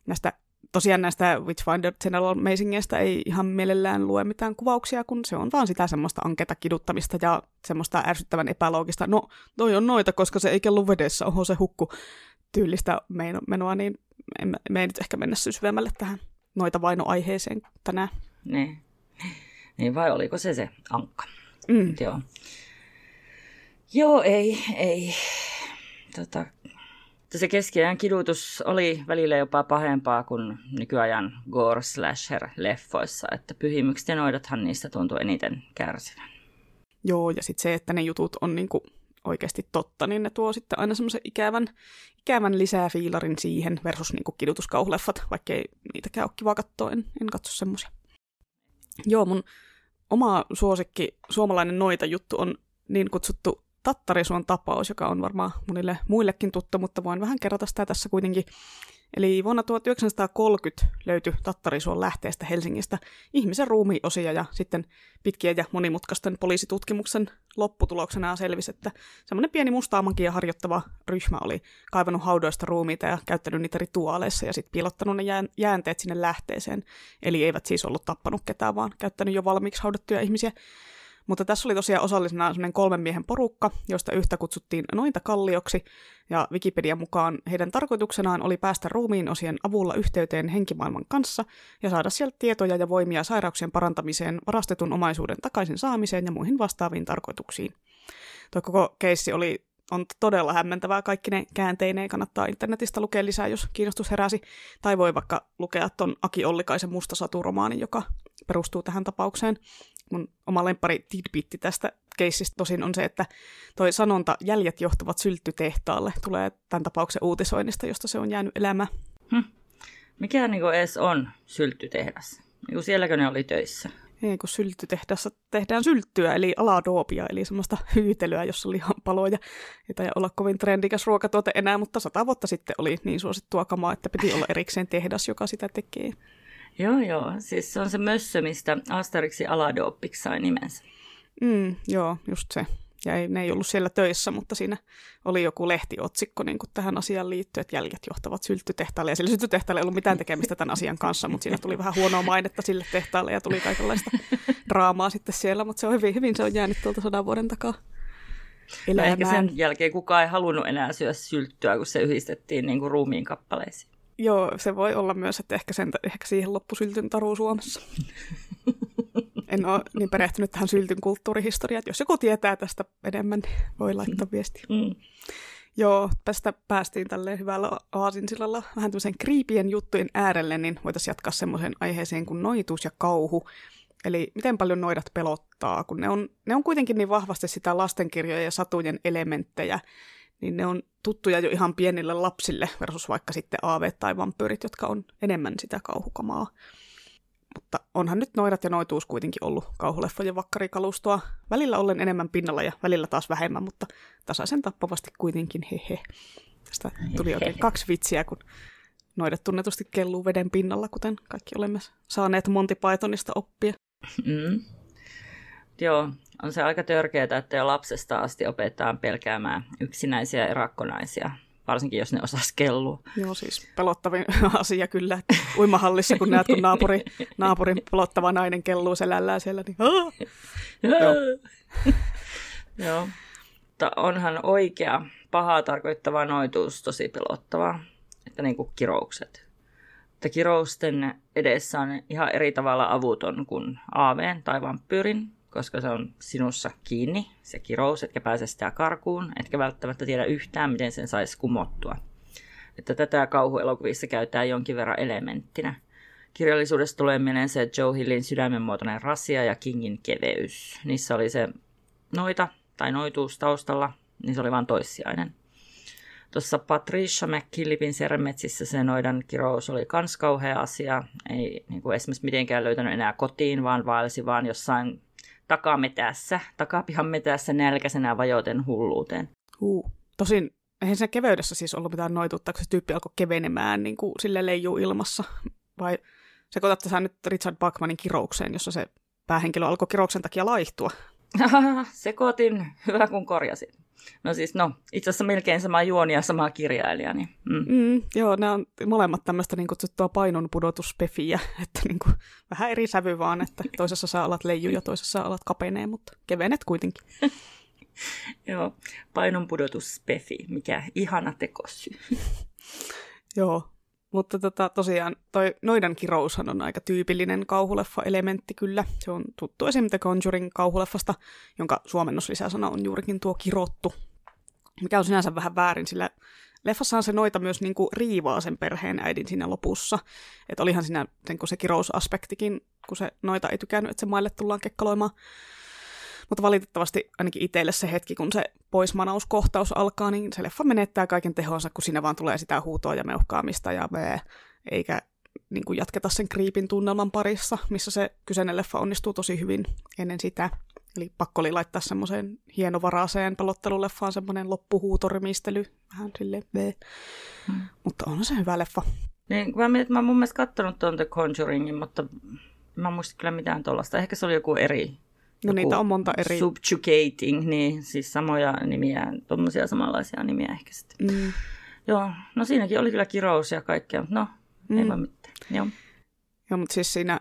Näistä, tosiaan näistä Witchfinder General Amazingista ei ihan mielellään lue mitään kuvauksia, kun se on vaan sitä semmoista anketa kiduttamista ja semmoista ärsyttävän epäloogista, no toi on noita, koska se ei kellu vedessä, oho se hukku tyylistä menoa, niin me ei nyt ehkä mennä syvemmälle tähän noita vainoaiheeseen tänään. Niin. niin vai oliko se se ankka? Mm. Joo. Joo, ei, ei. Tota, se keskiajan kidutus oli välillä jopa pahempaa kuin nykyajan gore slasher leffoissa, että pyhimykset ja noidathan niistä tuntuu eniten kärsivän. Joo, ja sitten se, että ne jutut on niinku oikeasti totta, niin ne tuo sitten aina semmoisen ikävän, ikävän lisää fiilarin siihen versus niin kuin kidutuskauhuleffat, vaikka ei niitäkään ole kiva katsoa, en, en katso semmoisia. Joo, mun oma suosikki suomalainen noita juttu on niin kutsuttu Tattarisuon tapaus, joka on varmaan monille muillekin tuttu, mutta voin vähän kerrata sitä tässä kuitenkin. Eli vuonna 1930 löytyi Tattarisuon lähteestä Helsingistä ihmisen ruumiiosia ja sitten pitkien ja monimutkaisten poliisitutkimuksen lopputuloksena selvisi, että semmoinen pieni mustaa magia harjoittava ryhmä oli kaivannut haudoista ruumiita ja käyttänyt niitä rituaaleissa ja sitten piilottanut ne jäänteet sinne lähteeseen. Eli eivät siis ollut tappanut ketään, vaan käyttänyt jo valmiiksi haudattuja ihmisiä. Mutta tässä oli tosiaan osallisena sellainen kolmen miehen porukka, josta yhtä kutsuttiin noita kallioksi, ja Wikipedian mukaan heidän tarkoituksenaan oli päästä ruumiin osien avulla yhteyteen henkimaailman kanssa ja saada sieltä tietoja ja voimia sairauksien parantamiseen, varastetun omaisuuden takaisin saamiseen ja muihin vastaaviin tarkoituksiin. Tuo koko keissi oli on todella hämmentävää. Kaikki ne käänteineen kannattaa internetistä lukea lisää, jos kiinnostus heräsi. Tai voi vaikka lukea ton Aki Ollikaisen Musta joka perustuu tähän tapaukseen. Mun oma lempari tidbitti tästä keissistä tosin on se, että toi sanonta jäljet johtavat sylttytehtaalle tulee tämän tapauksen uutisoinnista, josta se on jäänyt elämä. Hm. Mikä niin edes on sylttytehdas? Niin sielläkö ne oli töissä? Ei, kun sylttytehdassa tehdään sylttyä, eli aladoopia, eli semmoista hyytelyä, jossa oli paloja. Ei taida olla kovin trendikäs ruokatuote enää, mutta sata vuotta sitten oli niin suosittua kamaa, että piti olla erikseen tehdas, joka sitä tekee. Joo, joo. Siis se on se mössö, mistä Asterixi aladooppiksi sai nimensä. Mm, joo, just se. Ja ei, ne ei ollut siellä töissä, mutta siinä oli joku lehtiotsikko niin kuin tähän asiaan liittyen, että jäljet johtavat sylttytehtaalle. Ja sillä sylttytehtaalle ei ollut mitään tekemistä tämän asian kanssa, mutta siinä tuli vähän huonoa mainetta sille tehtaalle ja tuli kaikenlaista draamaa sitten siellä. Mutta se on hyvin, hyvin se on jäänyt tuolta sadan vuoden takaa elämään. No ehkä sen jälkeen kukaan ei halunnut enää syödä sylttyä, kun se yhdistettiin niin kuin ruumiin kappaleisiin. Joo, se voi olla myös, että ehkä, sen, ehkä siihen loppusyltyn taru Suomessa. en ole niin perehtynyt tähän syltyn kulttuurihistoriaan, jos joku tietää tästä enemmän, niin voi laittaa viestiä. Mm. Joo, tästä päästiin tälle hyvällä aasinsilalla vähän tämmöisen kriipien juttujen äärelle, niin voitaisiin jatkaa semmoisen aiheeseen kuin noituus ja kauhu. Eli miten paljon noidat pelottaa, kun ne on, ne on kuitenkin niin vahvasti sitä lastenkirjojen ja satujen elementtejä, niin ne on tuttuja jo ihan pienille lapsille versus vaikka sitten aaveet tai vampyyrit, jotka on enemmän sitä kauhukamaa. Mutta onhan nyt noidat ja noituus kuitenkin ollut kauhuleffojen vakkarikalustoa. Välillä ollen enemmän pinnalla ja välillä taas vähemmän, mutta tasaisen tappavasti kuitenkin hehe. Tästä tuli oikein kaksi vitsiä, kun noidat tunnetusti kelluu veden pinnalla, kuten kaikki olemme saaneet Monty Pythonista oppia. Mm. Joo, on se aika törkeää, että jo lapsesta asti opetetaan pelkäämään yksinäisiä erakkonaisia varsinkin jos ne osaisi kellua. Joo, siis pelottavin asia kyllä. Uimahallissa, kun näet, kun naapuri, naapurin pelottava nainen kelluu selällään siellä, niin Joo. Joo. Mutta onhan oikea pahaa tarkoittava noituus tosi pelottavaa, että niin kuin kiroukset. Että kirousten edessä on ihan eri tavalla avuton kuin aaveen tai vampyyrin koska se on sinussa kiinni, se kirous, etkä pääse sitä karkuun, etkä välttämättä tiedä yhtään, miten sen saisi kumottua. Että tätä kauhuelokuvissa käytetään jonkin verran elementtinä. Kirjallisuudessa tulee mieleen se Joe Hillin sydämenmuotoinen rasia ja Kingin keveys. Niissä oli se noita tai noituus taustalla, niin se oli vain toissijainen. Tuossa Patricia McKillipin Seremetsissä se noidan kirous oli kans kauhea asia. Ei niin kuin esimerkiksi mitenkään löytänyt enää kotiin, vaan vaelsi vaan jossain takametässä, takapihan metässä nälkäisenä vajoten hulluuteen. Huu. Tosin eihän se keveydessä siis ollut mitään noituutta, kun se tyyppi alkoi kevenemään niin kuin sille leijuu ilmassa. Vai sekoitatte sä nyt Richard Bachmanin kiroukseen, jossa se päähenkilö alkoi kirouksen takia laihtua? Sekoitin, hyvä kun korjasin. No siis, no, itse asiassa melkein sama juoni ja sama kirjailija. Niin, mm. Mm, joo, nämä on molemmat tämmöistä niin kutsuttua painon pudotuspefiä, että niin kuin, vähän eri sävy vaan, että toisessa saa alat leiju ja toisessa alat kapenee, mutta kevenet kuitenkin. joo, painon pudotuspefi, mikä ihana tekosy. joo, mutta tota, tosiaan toi noidan kiroushan on aika tyypillinen kauhuleffa-elementti kyllä. Se on tuttu esimerkiksi The Conjuring kauhuleffasta, jonka suomennoslisäsana on juurikin tuo kirottu, mikä on sinänsä vähän väärin, sillä leffassahan se noita myös niinku riivaa sen perheen äidin siinä lopussa. Että olihan siinä sen, kun se kirousaspektikin, kun se noita ei tykännyt, että se maille tullaan kekkaloimaan. Mutta valitettavasti ainakin itselle se hetki, kun se poismanauskohtaus alkaa, niin se leffa menettää kaiken tehonsa, kun siinä vaan tulee sitä huutoa ja meuhkaamista ja bee, eikä niin kuin jatketa sen kriipin tunnelman parissa, missä se kyseinen leffa onnistuu tosi hyvin ennen sitä. Eli pakko oli laittaa semmoiseen hienovaraiseen pelotteluleffaan semmoinen loppuhuutorimistely, vähän silleen bee. Hmm. Mutta on se hyvä leffa. Niin, mä, mietin, mä mun mielestä katsonut tuon The Conjuringin, mutta mä en muista kyllä mitään tuollaista. Ehkä se oli joku eri No niitä on monta eri. Subjugating, niin siis samoja nimiä, tuommoisia samanlaisia nimiä ehkä sitten. Mm. Joo, no siinäkin oli kyllä kirous ja kaikkea, mutta no, mm. ei vaan mitään. Joo. Joo, mutta siis siinä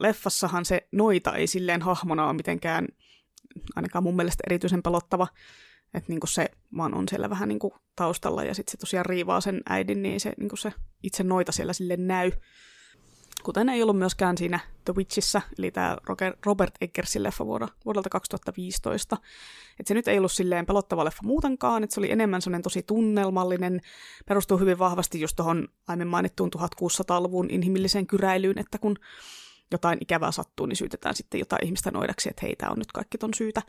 leffassahan se noita ei silleen hahmona ole mitenkään, ainakaan mun mielestä erityisen pelottava. Että niinku se vaan on siellä vähän niinku taustalla ja sitten se tosiaan riivaa sen äidin, niin se, niinku se itse noita siellä sille näy. Kuten ei ollut myöskään siinä The Witchissä, eli tämä Robert Eggersin leffa vuodelta 2015. Että se nyt ei ollut silleen pelottava leffa muutenkaan, että se oli enemmän sellainen tosi tunnelmallinen, perustuu hyvin vahvasti just tuohon aiemmin mainittuun 1600-luvun inhimilliseen kyräilyyn, että kun jotain ikävää sattuu, niin syytetään sitten jotain ihmistä noidaksi, että hei, tämä on nyt kaikki ton syytä.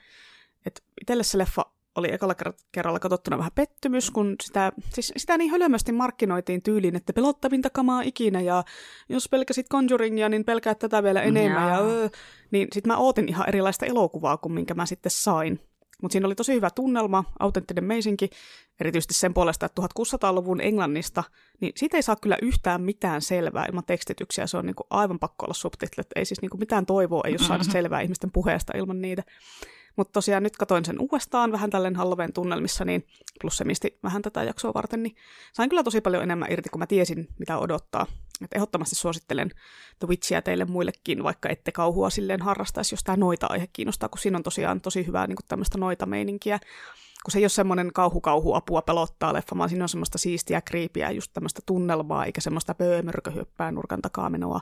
Et itselle se leffa oli ekalla kerralla katsottuna vähän pettymys, kun sitä, siis sitä niin hölmösti markkinoitiin tyyliin, että pelottavinta kamaa ikinä, ja jos pelkäsit Conjuringia, niin pelkäät tätä vielä enemmän, ja, öö, niin sitten mä ootin ihan erilaista elokuvaa kuin minkä mä sitten sain. Mutta siinä oli tosi hyvä tunnelma, autenttinen meisinki, erityisesti sen puolesta, että 1600-luvun Englannista, niin siitä ei saa kyllä yhtään mitään selvää ilman tekstityksiä. Se on niinku aivan pakko olla subtitlet. Ei siis niinku mitään toivoa, ei ole saada selvää ihmisten puheesta ilman niitä. Mutta tosiaan nyt katoin sen uudestaan vähän tälleen Halloween tunnelmissa, niin plus se misti vähän tätä jaksoa varten, niin sain kyllä tosi paljon enemmän irti, kun mä tiesin, mitä odottaa. Et ehdottomasti suosittelen The Witchia teille muillekin, vaikka ette kauhua silleen harrastaisi, jos tämä noita-aihe kiinnostaa, kun siinä on tosiaan tosi hyvää niin tämmöistä noita-meininkiä kun se ei ole semmoinen kauhu-kauhu-apua pelottaa leffa, vaan siinä on semmoista siistiä, kriipiä, just tämmöistä tunnelmaa, eikä semmoista pöömörköhyppää nurkan takaa menoa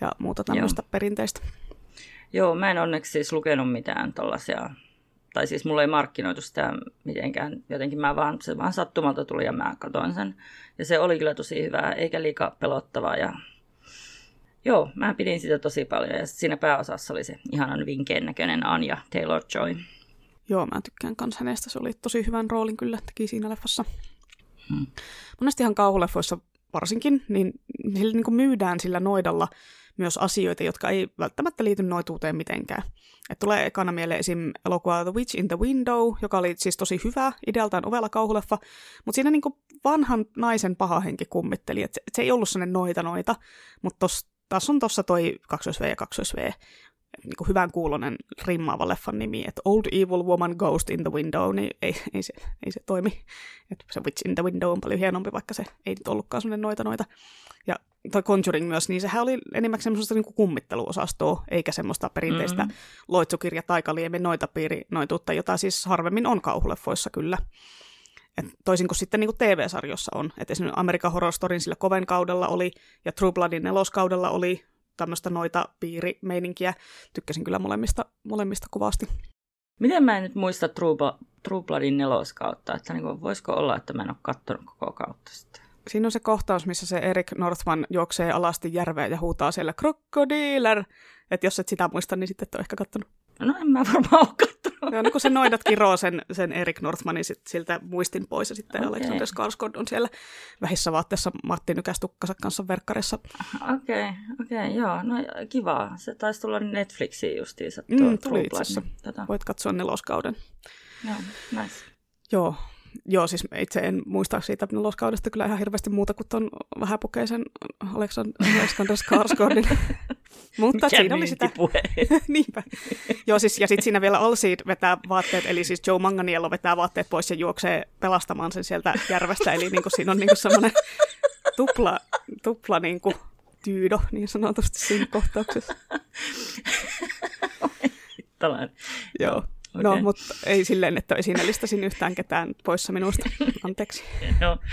ja muuta tämmöistä Joo. perinteistä. Joo, mä en onneksi siis lukenut mitään tollasia, tai siis mulla ei markkinoitu sitä mitenkään, jotenkin mä vaan, se vaan sattumalta tuli ja mä katsoin sen. Ja se oli kyllä tosi hyvää, eikä liika pelottavaa ja Joo, mä pidin sitä tosi paljon ja siinä pääosassa oli se ihanan vinkkeen näköinen Anja Taylor-Joy. Joo, mä tykkään kans hänestä. Se oli tosi hyvän roolin kyllä, teki siinä leffassa. Hmm. Monestihan kauhuleffoissa varsinkin, niin niillä niin kuin myydään sillä noidalla myös asioita, jotka ei välttämättä liity noituuteen mitenkään. Et tulee ekana mieleen esim. elokuva The Witch in the Window, joka oli siis tosi hyvä, idealtaan ovella kauhuleffa, mutta siinä niinku vanhan naisen paha henki kummitteli, että se, se ei ollut sellainen noita noita, mutta taas on tuossa toi 2V ja 2V niin kuin hyvän kuulonen rimmaava leffan nimi, että Old Evil Woman Ghost in the Window, niin ei, ei, se, ei se toimi. Että se Witch in the Window on paljon hienompi, vaikka se ei nyt ollutkaan sellainen noita noita. Ja toi Conjuring myös, niin sehän oli enimmäkseen semmoista niin kummitteluosastoa, eikä semmoista perinteistä mm-hmm. loitsukirja taikaliemen noitapiiri noituutta, jota siis harvemmin on kauhuleffoissa kyllä. Et toisin kuin sitten niin kuin TV-sarjossa on. Että esimerkiksi American Horror Storyn sillä Koven kaudella oli, ja True Bloodin neloskaudella oli tämmöistä noita piirimeininkiä. Tykkäsin kyllä molemmista, molemmista kovasti. Miten mä en nyt muista True, True Bloodin neloskautta, että niin kuin, voisiko olla, että mä en ole katsonut koko kautta sitten? Siinä on se kohtaus, missä se Erik Northman juoksee alasti järveen ja huutaa siellä krokodiller. Että jos et sitä muista, niin sitten et ole ehkä kattonut. No en mä varmaan ole kattonut. Ja niin kun se noidat kiroo sen, sen Erik Northmanin sit, siltä muistin pois ja sitten okay. Alexander Skarsgård on siellä vähissä vaatteessa Matti Nykästukkansa kanssa verkkarissa. Okei, okay, okei, okay, joo, no kiva. Se taisi tulla Netflixiin justiinsa. mm, tuli itse asiassa. Tota. Voit katsoa neloskauden. Joo, nice. Joo, Joo, siis itse en muista siitä neloskaudesta kyllä ihan hirveästi muuta kuin tuon vähäpukeisen Alexander Skarsgårdin. Mutta Mikä siinä oli sitä... Niinpä. Joo, siis, ja sitten siinä vielä Alseed vetää vaatteet, eli siis Joe Manganiello vetää vaatteet pois ja juoksee pelastamaan sen sieltä järvestä. Eli niin kuin siinä on niin kuin semmoinen tupla, tupla niin kuin tyydo niin sanotusti siinä kohtauksessa. Joo. No, okay. No, mutta ei silleen, että siinä listasin yhtään ketään poissa minusta. Anteeksi. joo.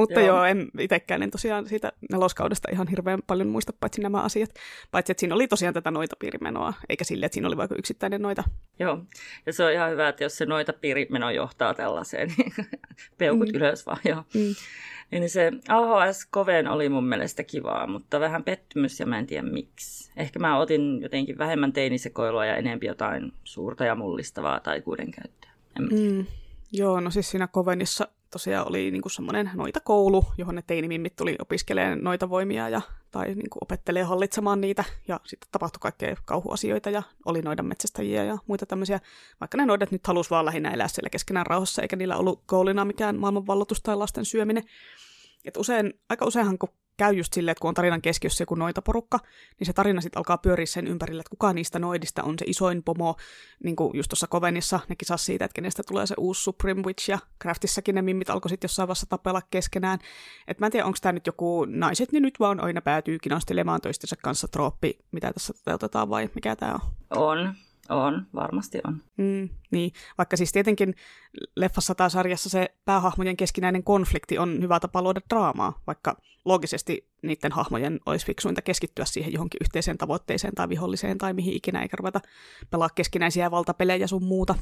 Mutta joo, joo en itsekään en tosiaan siitä neloskaudesta ihan hirveän paljon muista paitsi nämä asiat. Paitsi, että siinä oli tosiaan tätä noita piirimenoa, eikä sille, että siinä oli vaikka yksittäinen noita. Joo, ja se on ihan hyvä, että jos se noita piirimeno johtaa tällaiseen, niin peukut mm. ylös vaan, joo. Mm. Niin se AHS Koven oli mun mielestä kivaa, mutta vähän pettymys ja mä en tiedä miksi. Ehkä mä otin jotenkin vähemmän teinisekoilua ja enempi jotain suurta ja mullistavaa tai käyttöä. Mm. Joo, no siis siinä Kovenissa tosiaan oli niin semmoinen noita koulu, johon ne teinimimmit tuli opiskelemaan noita voimia ja, tai niin kuin opettelee hallitsemaan niitä. Ja sitten tapahtui kaikkea kauhuasioita ja oli noidan metsästäjiä ja muita tämmöisiä. Vaikka ne noidat nyt halusi vaan lähinnä elää siellä keskenään rauhassa, eikä niillä ollut koulina mikään maailmanvallotus tai lasten syöminen. Et usein, aika useinhan kun käy just silleen, että kun on tarinan keskiössä joku noita porukka, niin se tarina sitten alkaa pyöriä sen ympärillä, että kuka niistä noidista on se isoin pomo, niin kuin just tuossa Kovenissa ne kisas siitä, että kenestä tulee se uusi Supreme Witch, ja Craftissakin ne mimmit alkoi sitten jossain vaiheessa tapella keskenään. Et mä en tiedä, onko tämä nyt joku naiset, niin nyt vaan aina päätyy kinastelemaan toistensa kanssa trooppi, mitä tässä toteutetaan vai mikä tämä on? On, On, varmasti on. Mm, niin, vaikka siis tietenkin leffassa tai sarjassa se päähahmojen keskinäinen konflikti on hyvä tapa luoda draamaa, vaikka loogisesti niiden hahmojen olisi fiksuinta keskittyä siihen johonkin yhteiseen tavoitteeseen tai viholliseen tai mihin ikinä, eikä ruveta pelaa keskinäisiä valtapelejä sun muuta.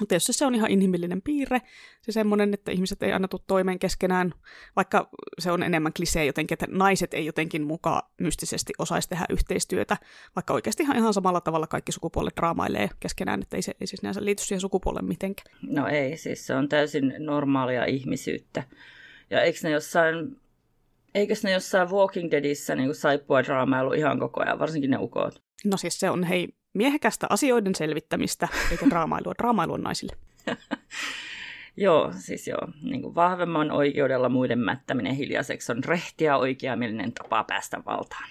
Mutta jos se on ihan inhimillinen piirre, se semmoinen, että ihmiset ei aina tule toimeen keskenään, vaikka se on enemmän klisee jotenkin, että naiset ei jotenkin mukaan mystisesti osaisi tehdä yhteistyötä, vaikka oikeasti ihan, ihan samalla tavalla kaikki sukupuolet draamailee keskenään, että ei se ei siis näissä liity siihen sukupuoleen mitenkään. No ei, siis se on täysin normaalia ihmisyyttä. Ja eikö ne jossain, eikös ne jossain Walking Deadissä niin saippua draamailu ihan koko ajan, varsinkin ne ukot? No siis se on, hei, miehekästä asioiden selvittämistä, eikä draamailua. Draamailu on naisille. joo, siis joo. Niin kuin vahvemman oikeudella muiden mättäminen hiljaiseksi on rehtiä oikeamielinen tapa päästä valtaan.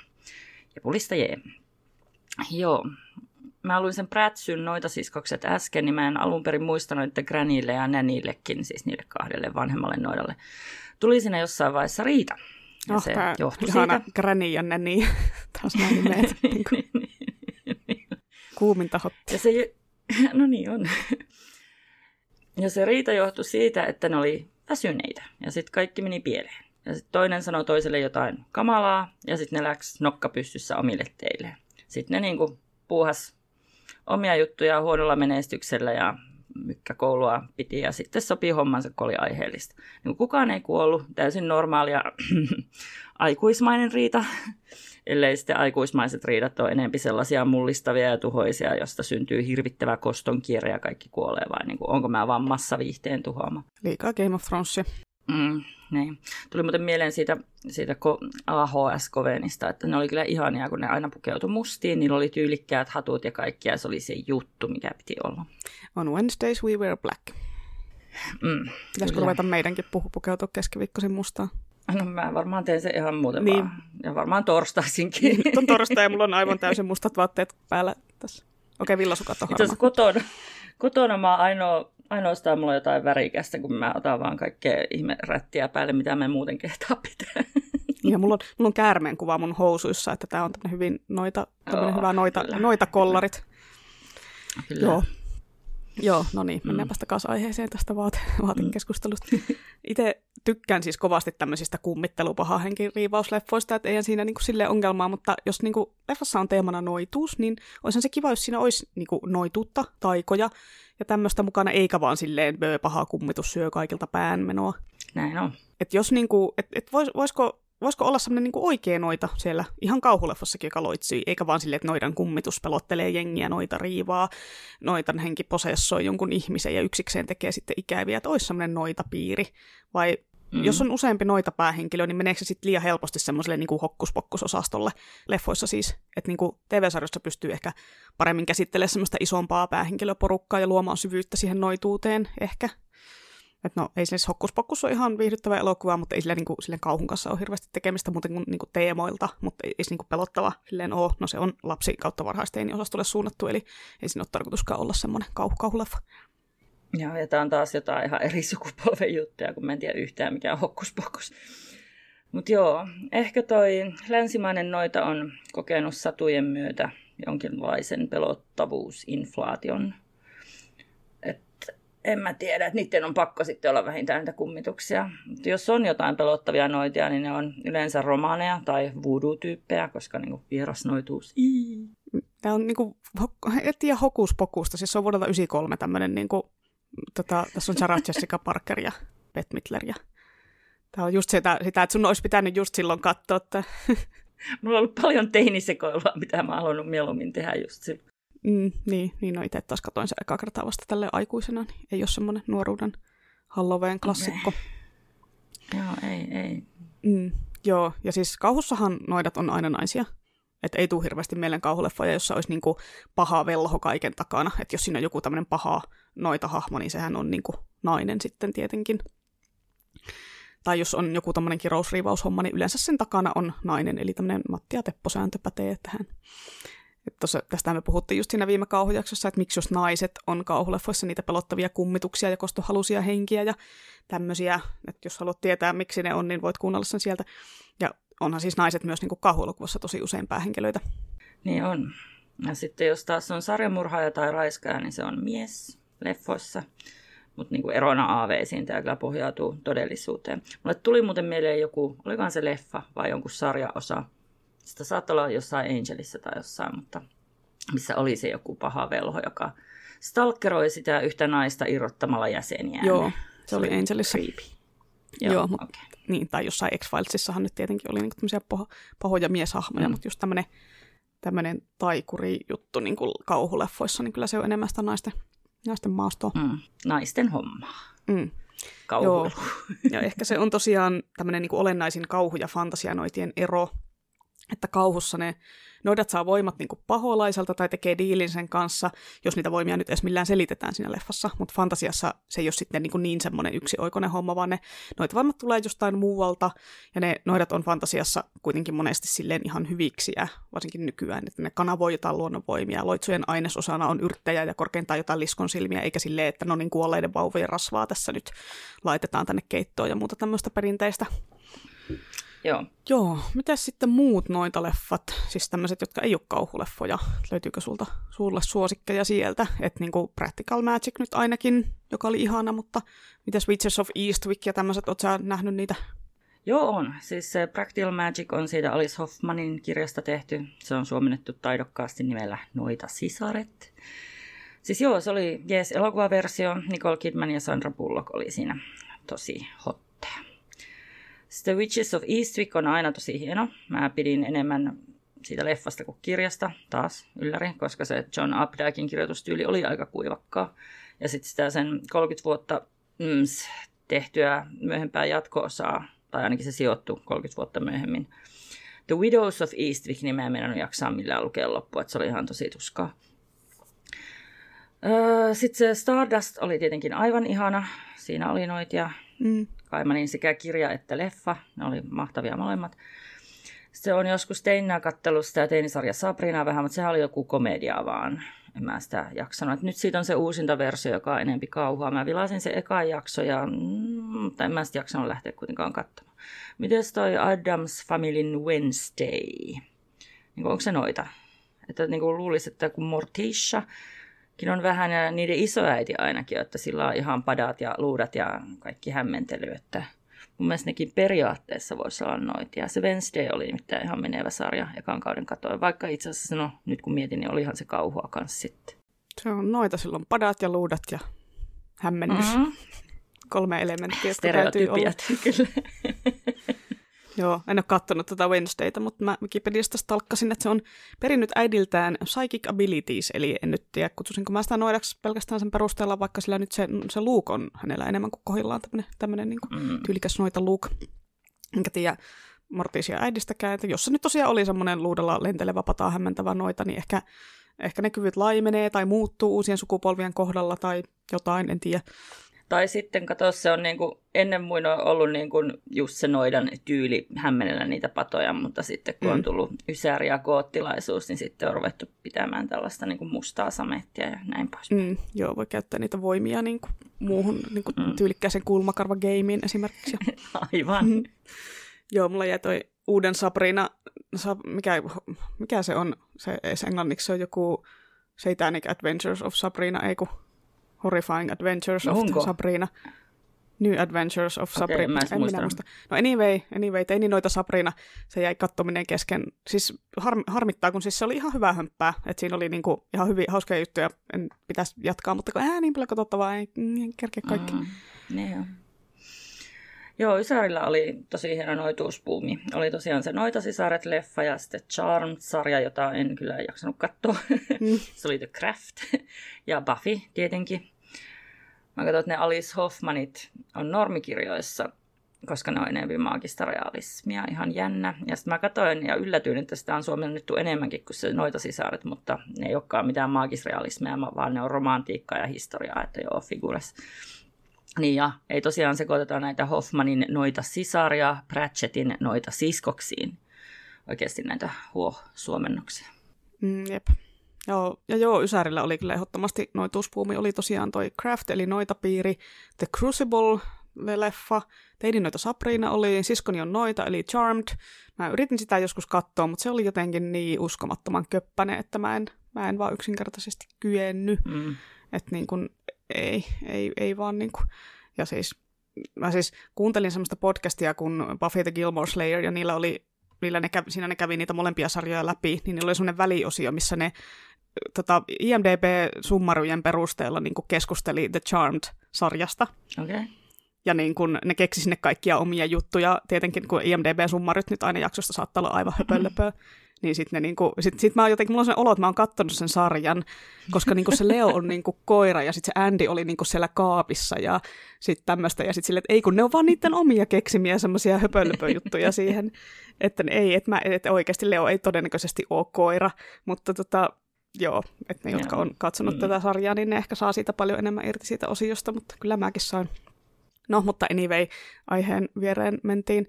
Ja pulista jee. Joo. Mä luin sen Prätsyn noita siskokset äsken, niin mä en alun perin muistanut, että Granille ja Nänillekin, siis niille kahdelle vanhemmalle noidalle, tuli siinä jossain vaiheessa riita. Ja oh, se johtui siitä. Granny ja Nanny, taas nämä nimet. niin, niin, niin. Kuuminta hotti. Ja se, no niin on. Ja se riita johtui siitä, että ne oli väsyneitä. Ja sitten kaikki meni pieleen. Ja sitten toinen sanoi toiselle jotain kamalaa, ja sitten ne läks nokka pystyssä omille teille. Sitten ne niinku puuhas omia juttuja huonolla menestyksellä ja mykkäkoulua piti ja sitten sopii hommansa, kun oli aiheellista. Niin kukaan ei kuollut, täysin normaalia aikuismainen riita ellei sitten aikuismaiset riidat ole enempi sellaisia mullistavia ja tuhoisia, josta syntyy hirvittävä koston kierre ja kaikki kuolee, vai niin kuin, onko mä vaan massaviihteen tuhoama? Liikaa Game of Thronesia. Mm, niin. Tuli muuten mieleen siitä, siitä AHS-kovenista, että ne oli kyllä ihania, kun ne aina pukeutui mustiin, niillä oli tyylikkäät hatut ja kaikki, ja se oli se juttu, mikä piti olla. On Wednesdays we wear black. Mm, Pitäisikö ruveta meidänkin puhu pukeutua keskiviikkoisin mustaan? No mä varmaan teen se ihan muuten niin. vaan. Ja varmaan torstaisinkin. Niin, nyt on torstai ja mulla on aivan täysin mustat vaatteet päällä tässä. Okei, okay, villasukat on harmaa. kotona, kotona mä ainoa, ainoastaan mulla on jotain värikästä, kun mä otan vaan kaikkea ihme rättiä päälle, mitä me muuten kehtaa pitää. Ja mulla on, mulla on käärmeen kuva mun housuissa, että tää on hyvin noita, oh, hyvä noita, noita kollarit. Kyllä. Joo. Joo, no niin, mennäänpä mm. takaisin aiheeseen tästä vaate- vaatekeskustelusta. Itse tykkään siis kovasti tämmöisistä kummittelupahahenkin riivausleffoista, että eihän siinä niinku sille ongelmaa, mutta jos niinku leffassa on teemana noituus, niin olisihan se kiva, jos siinä olisi niinku noituutta, taikoja ja tämmöistä mukana, eikä vaan silleen paha kummitus syö kaikilta päänmenoa. Näin on. Et jos niinku, et, et vois, voisiko voisiko olla semmoinen niin oikea noita siellä ihan kauhuleffossakin, joka loitsii, eikä vaan silleen, että noidan kummitus pelottelee jengiä, noita riivaa, noitan henki posessoi jonkun ihmisen ja yksikseen tekee sitten ikäviä, että olisi semmoinen noita piiri. Vai mm. jos on useampi noita päähenkilö, niin meneekö se sitten liian helposti semmoiselle niin hokkuspokkusosastolle leffoissa siis, että niin TV-sarjossa pystyy ehkä paremmin käsittelemään semmoista isompaa päähenkilöporukkaa ja luomaan syvyyttä siihen noituuteen ehkä. Että no, ei siis hokkuspokkus ole ihan viihdyttävä elokuva, mutta ei sillä niin kuin, silleen kauhun kanssa ole hirveästi tekemistä muuten kuin, niin kuin teemoilta, mutta ei, ei se niin kuin pelottava silleen ole. No se on lapsi kautta varhaisteiniosastolle suunnattu, eli ei siinä ole tarkoituskaan olla semmoinen kauhu, kauhuleffa. Joo, ja tämä on taas jotain ihan eri sukupolven juttuja, kun mä en tiedä yhtään mikä on hokkuspokkus. Mutta joo, ehkä toi länsimainen noita on kokenut satujen myötä jonkinlaisen pelottavuusinflaation en mä tiedä, että niiden on pakko sitten olla vähintään niitä kummituksia. Mutta jos on jotain pelottavia noitia, niin ne on yleensä romaaneja tai voodoo-tyyppejä, koska niinku vierasnoituus. Tämä on niinku, et tiedä hokuspokusta, siis se on vuodelta 93 tämmöinen, niinku, tota, tässä on Sarah Jessica Parker ja Beth Midler. Ja tämä on just sitä, sitä, että sun olisi pitänyt just silloin katsoa, että... Mulla on ollut paljon teinisekoilua, mitä mä halunnut mieluummin tehdä just silloin. Mm, niin, niin no itse taas katoin se eka kertaa vasta tälle aikuisena, niin ei ole semmoinen nuoruuden Halloween klassikko. Okay. Joo, ei, ei. Mm, joo, ja siis kauhussahan noidat on aina naisia. Että ei tule hirveästi mieleen kauhuleffoja, jossa olisi niinku paha velho kaiken takana. Että jos siinä on joku tämmöinen paha noita hahmo, niin sehän on niinku nainen sitten tietenkin. Tai jos on joku tämmöinen kirousriivaushomma, niin yleensä sen takana on nainen. Eli tämmöinen Matti ja Teppo-sääntö pätee tähän. Tossa, tästä me puhuttiin just siinä viime kauhujaksossa, että miksi jos naiset on kauhuleffoissa niitä pelottavia kummituksia ja kostohalusia henkiä ja tämmöisiä. Että jos haluat tietää, miksi ne on, niin voit kuunnella sen sieltä. Ja onhan siis naiset myös niin kauhuelokuvassa tosi usein päähenkilöitä. Niin on. Ja sitten jos taas on sarjamurhaaja tai raiskaaja, niin se on mies leffoissa. Mutta niinku erona AV-siin tämä kyllä pohjautuu todellisuuteen. Mulle tuli muuten mieleen joku, olikohan se leffa vai jonkun sarjaosa. Sitä saattaa olla jossain Angelissa tai jossain, mutta missä oli se joku paha velho, joka stalkeroi sitä yhtä naista irrottamalla jäseniä. Joo, se, se oli Angelissa. Creepy. Joo, Joo mutta okay. niin, tai jossain X-Filesissahan nyt tietenkin oli niinku tämmöisiä paho, pahoja mieshahmoja, mm. mutta just tämmöinen tämmöinen taikuri-juttu niin kuin kauhuleffoissa, niin kyllä se on enemmän sitä naisten, naisten maastoa. Mm. Naisten hommaa. Mm. Joo. Ja ehkä se on tosiaan tämmöinen niin kuin olennaisin kauhu- ja fantasianoitien ero, että kauhussa ne noidat saa voimat niin paholaiselta tai tekee diilin sen kanssa, jos niitä voimia nyt edes millään selitetään siinä leffassa, mutta fantasiassa se ei ole sitten niin, niin semmoinen yksioikoinen homma, vaan ne noita voimat tulee jostain muualta, ja ne noidat on fantasiassa kuitenkin monesti silleen ihan hyviksiä, varsinkin nykyään, että ne kanavoi jotain luonnonvoimia, loitsujen ainesosana on yrttejä ja korkeintaan jotain liskon silmiä, eikä silleen, että no niin kuolleiden vauvojen rasvaa tässä nyt laitetaan tänne keittoon ja muuta tämmöistä perinteistä. Joo. Joo, mitä sitten muut noita leffat, siis tämmöiset, jotka ei ole kauhuleffoja, löytyykö sulta sulle suosikkeja sieltä, että niinku Practical Magic nyt ainakin, joka oli ihana, mutta mitäs Witches of Eastwick ja tämmöiset, ootko sä nähnyt niitä? Joo on, siis se Practical Magic on siitä Alice Hoffmanin kirjasta tehty, se on suomennettu taidokkaasti nimellä Noita sisaret. Siis joo, se oli jees elokuvaversio, Nicole Kidman ja Sandra Bullock oli siinä tosi hot The Witches of Eastwick on aina tosi hieno. Mä pidin enemmän siitä leffasta kuin kirjasta, taas ylläri, koska se John Updikein kirjoitustyyli oli aika kuivakkaa. Ja sitten sitä sen 30 vuotta mm, tehtyä myöhempää jatko-osaa, tai ainakin se sijoittui 30 vuotta myöhemmin. The Widows of Eastwick nimeä meidän jaksaa millään lukea loppua, että se oli ihan tosi tuskaa. Öö, sitten se Stardust oli tietenkin aivan ihana. Siinä oli noitia mm. Kaimanin sekä kirja että leffa. Ne oli mahtavia molemmat. Se on joskus teininä kattellut sitä teinisarja Sabrina vähän, mutta sehän oli joku komedia vaan. En mä sitä jaksanut. nyt siitä on se uusinta versio, joka on enempi kauhua. Mä vilasin se eka jakso ja mm, en mä sitä jaksanut lähteä kuitenkaan katsomaan. Mites toi Adams Familyn Wednesday? Niin onko se noita? Että niin luulisi, että kun Morticia on vähän ja niiden isoäiti ainakin, että sillä on ihan padat ja luudat ja kaikki hämmentely, että mun mielestä nekin periaatteessa voisi olla noita. Ja se Wednesday oli mitään ihan menevä sarja ekan kauden katoin, vaikka itse asiassa no, nyt kun mietin, niin olihan se kauhua kanssa sitten. Se on noita, silloin padat ja luudat ja hämmennys. Mm-hmm. Kolme elementtiä, jotka täytyy olla. kyllä. Joo, en ole katsonut tätä Wednesdayta, mutta mä Wikipediasta stalkkasin, että se on perinnyt äidiltään psychic abilities, eli en nyt tiedä, kutsuisinko mä sitä noidaksi pelkästään sen perusteella, vaikka sillä nyt se, se Luke on hänellä enemmän kuin kohillaan tämmöinen, tämmöinen niin mm. tyylikäs noita Luke. Enkä tiedä Mortisia äidistäkään, että jos se nyt tosiaan oli semmoinen luudella lentelevä pataa hämmentävä noita, niin ehkä, ehkä ne kyvyt laimenee tai muuttuu uusien sukupolvien kohdalla tai jotain, en tiedä. Tai sitten kato, se on niin kuin, ennen muin on ollut niin kuin just se noidan tyyli hämmennellä niitä patoja, mutta sitten kun mm. on tullut ysäri ja koottilaisuus, niin sitten on ruvettu pitämään tällaista niin kuin mustaa samettia ja näin pois. Mm, joo, voi käyttää niitä voimia niin kuin muuhun niin kuin mm. tyylikkäisen kulmakarva-gameen esimerkiksi. Aivan. Mm. joo, mulla jäi toi uuden Sabrina, mikä, mikä se on, se, se englanniksi se on joku Satanic Adventures of Sabrina, ei kun Horrifying Adventures of Onko? Sabrina. New Adventures of okay, Sabrina. En, en minä muista. No anyway, anyway, teini noita Sabrina. Se jäi kattominen kesken. Siis har, harmittaa, kun siis se oli ihan hyvä hömppää. Että siinä oli niinku ihan hyviä, hauskoja juttuja. En pitäisi jatkaa, mutta kun ää, niin paljon katsottavaa, ei, ei kerkeä kaikki. Mm, niin Joo, Ysärillä oli tosi hieno noituuspuumi. Oli tosiaan se Noita sisaret leffa ja sitten Charmed-sarja, jota en kyllä jaksanut katsoa. Mm. se oli The Craft ja Buffy tietenkin. Mä katsoin, että ne Alice Hoffmanit on normikirjoissa, koska ne on enemmän maagista realismia, ihan jännä. Ja sitten mä katsoin ja yllätyin, että sitä on suomennettu enemmänkin kuin se Noita sisaret, mutta ne ei olekaan mitään maagisrealismia, vaan ne on romantiikkaa ja historiaa, että joo, figures. Niin ja ei tosiaan sekoiteta näitä Hoffmanin noita sisaria Pratchettin noita siskoksiin. Oikeasti näitä huo-suomennoksia. Mm, jep. Joo, ja joo, Ysärillä oli kyllä ehdottomasti noituuspuumi. Oli tosiaan toi Craft, eli noita piiri, The Crucible, leffa, teidin noita Sabrina oli, siskoni on noita, eli Charmed. Mä yritin sitä joskus katsoa, mutta se oli jotenkin niin uskomattoman köppäne, että mä en, mä en vaan yksinkertaisesti kyennyt. Mm. Että niin kuin, ei, ei, ei vaan niin kuin, ja siis mä siis kuuntelin semmoista podcastia kuin Buffy the Gilmore Slayer, ja niillä oli, niillä ne kävi, siinä ne kävi niitä molempia sarjoja läpi, niin niillä oli semmoinen väliosio, missä ne tota, IMDB-summarujen perusteella niin kuin keskusteli The Charmed-sarjasta. Okay. Ja niin kun ne keksi sinne kaikkia omia juttuja, tietenkin kun IMDB-summarit nyt aina jaksosta saattaa olla aivan höpölöpöä, niin sitten niinku, sit, sit mä jotenkin, mulla on sen olo, että mä oon kattonut sen sarjan, koska niinku se Leo on niinku koira ja sitten se Andy oli niinku siellä kaapissa ja sitten tämmöistä. Ja sitten silleen, että ei kun ne on vaan niiden omia keksimiä semmoisia höpölöpöjuttuja siihen, että ei, että, mä, että oikeasti Leo ei todennäköisesti ole koira, mutta tota, joo, että ne, jotka on katsonut mm. tätä sarjaa, niin ne ehkä saa siitä paljon enemmän irti siitä osiosta, mutta kyllä mäkin sain. No, mutta anyway, aiheen viereen mentiin.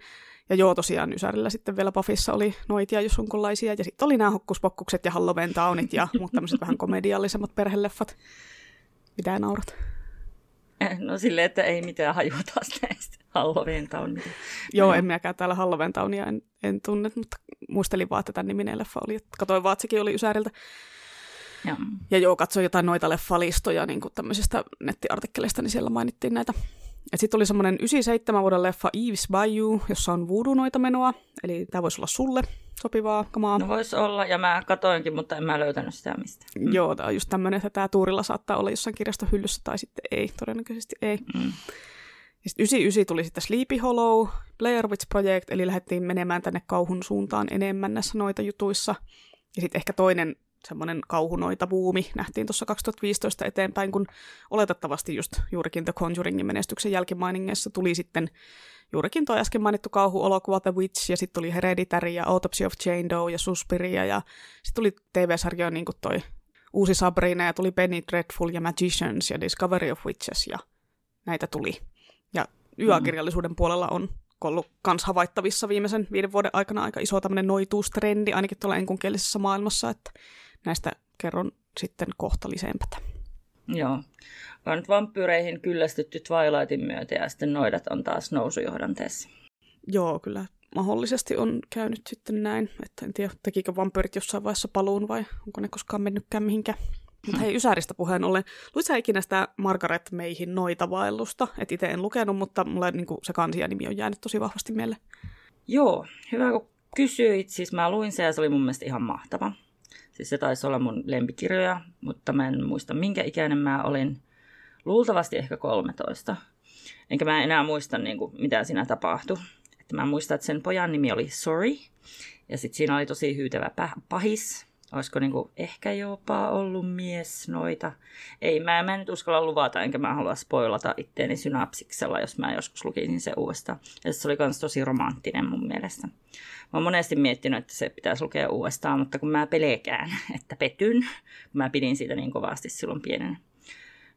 Ja joo, tosiaan Ysärillä sitten vielä Pafissa oli noitia jos sunkunlaisia, ja sitten oli nämä hokkuspokkukset ja Halloween Townit ja muut tämmöiset vähän komediallisemmat perheleffat. Mitä naurat? Eh, no silleen, että ei mitään hajua taas näistä Halloween Townit. Joo, en minäkään täällä Halloween Townia en, en tunne, mutta muistelin vaan, että tämän niminen leffa oli. Katoin vaan, että sekin oli Ysäriltä. Ja. ja joo, katsoin jotain noita leffalistoja niin kuin tämmöisistä nettiartikkeleista, niin siellä mainittiin näitä sitten oli semmoinen 97 vuoden leffa Eve's Bayou, jossa on voodoo-noita menoa, eli tämä voisi olla sulle sopivaa kamaa. No voisi olla, ja mä katoinkin, mutta en mä löytänyt sitä mistä. Mm. Joo, tämä on just tämmöinen, että tämä tuurilla saattaa olla jossain kirjastohyllyssä, tai sitten ei, todennäköisesti ei. Mm. Ja sitten 99 tuli sitten Sleepy Hollow, Blair Witch Project, eli lähdettiin menemään tänne kauhun suuntaan enemmän näissä noita jutuissa. Ja sitten ehkä toinen semmoinen kauhunoita buumi nähtiin tuossa 2015 eteenpäin, kun oletettavasti just juurikin The Conjuringin menestyksen jälkimainingeissa tuli sitten juurikin tuo äsken mainittu kauhuolokuva The Witch, ja sitten tuli Hereditary ja Autopsy of Jane Doe ja Suspiria, ja sitten tuli TV-sarjoja niin kuin toi uusi Sabrina, ja tuli Penny Dreadful ja Magicians ja Discovery of Witches, ja näitä tuli. Ja YA-kirjallisuuden puolella on ollut kans havaittavissa viimeisen viiden vuoden aikana aika iso tämmöinen noituustrendi, ainakin tuolla enkunkielisessä maailmassa, että näistä kerron sitten kohta liseempätä. Joo. On nyt vampyyreihin kyllästytty Twilightin myötä ja sitten noidat on taas nousujohdanteessa. Joo, kyllä mahdollisesti on käynyt sitten näin. Että en tiedä, tekikö vampyyrit jossain vaiheessa paluun vai onko ne koskaan mennytkään mihinkään. Mutta hei, Ysäristä puheen ollen, luitko ikinä sitä Margaret Meihin noita vaellusta? Et itse en lukenut, mutta mulle niin se kansi ja nimi on jäänyt tosi vahvasti mieleen. Joo, hyvä kun kysyit. Siis mä luin se ja se oli mun mielestä ihan mahtava. Siis se taisi olla mun lempikirjoja, mutta mä en muista minkä ikäinen mä olin. Luultavasti ehkä 13. Enkä mä enää muista, niin kuin, mitä siinä tapahtui. Että mä muistan, että sen pojan nimi oli Sorry. Ja sitten siinä oli tosi hyytävä pahis. Olisiko niinku ehkä jopa ollut mies noita. Ei, mä, mä en nyt uskalla luvata, enkä mä halua spoilata itteeni synapsiksella, jos mä joskus lukisin se uudestaan. Ja se oli myös tosi romanttinen mun mielestä. Mä oon monesti miettinyt, että se pitäisi lukea uudestaan, mutta kun mä pelekään, että petyn, kun mä pidin siitä niin kovasti silloin pienen.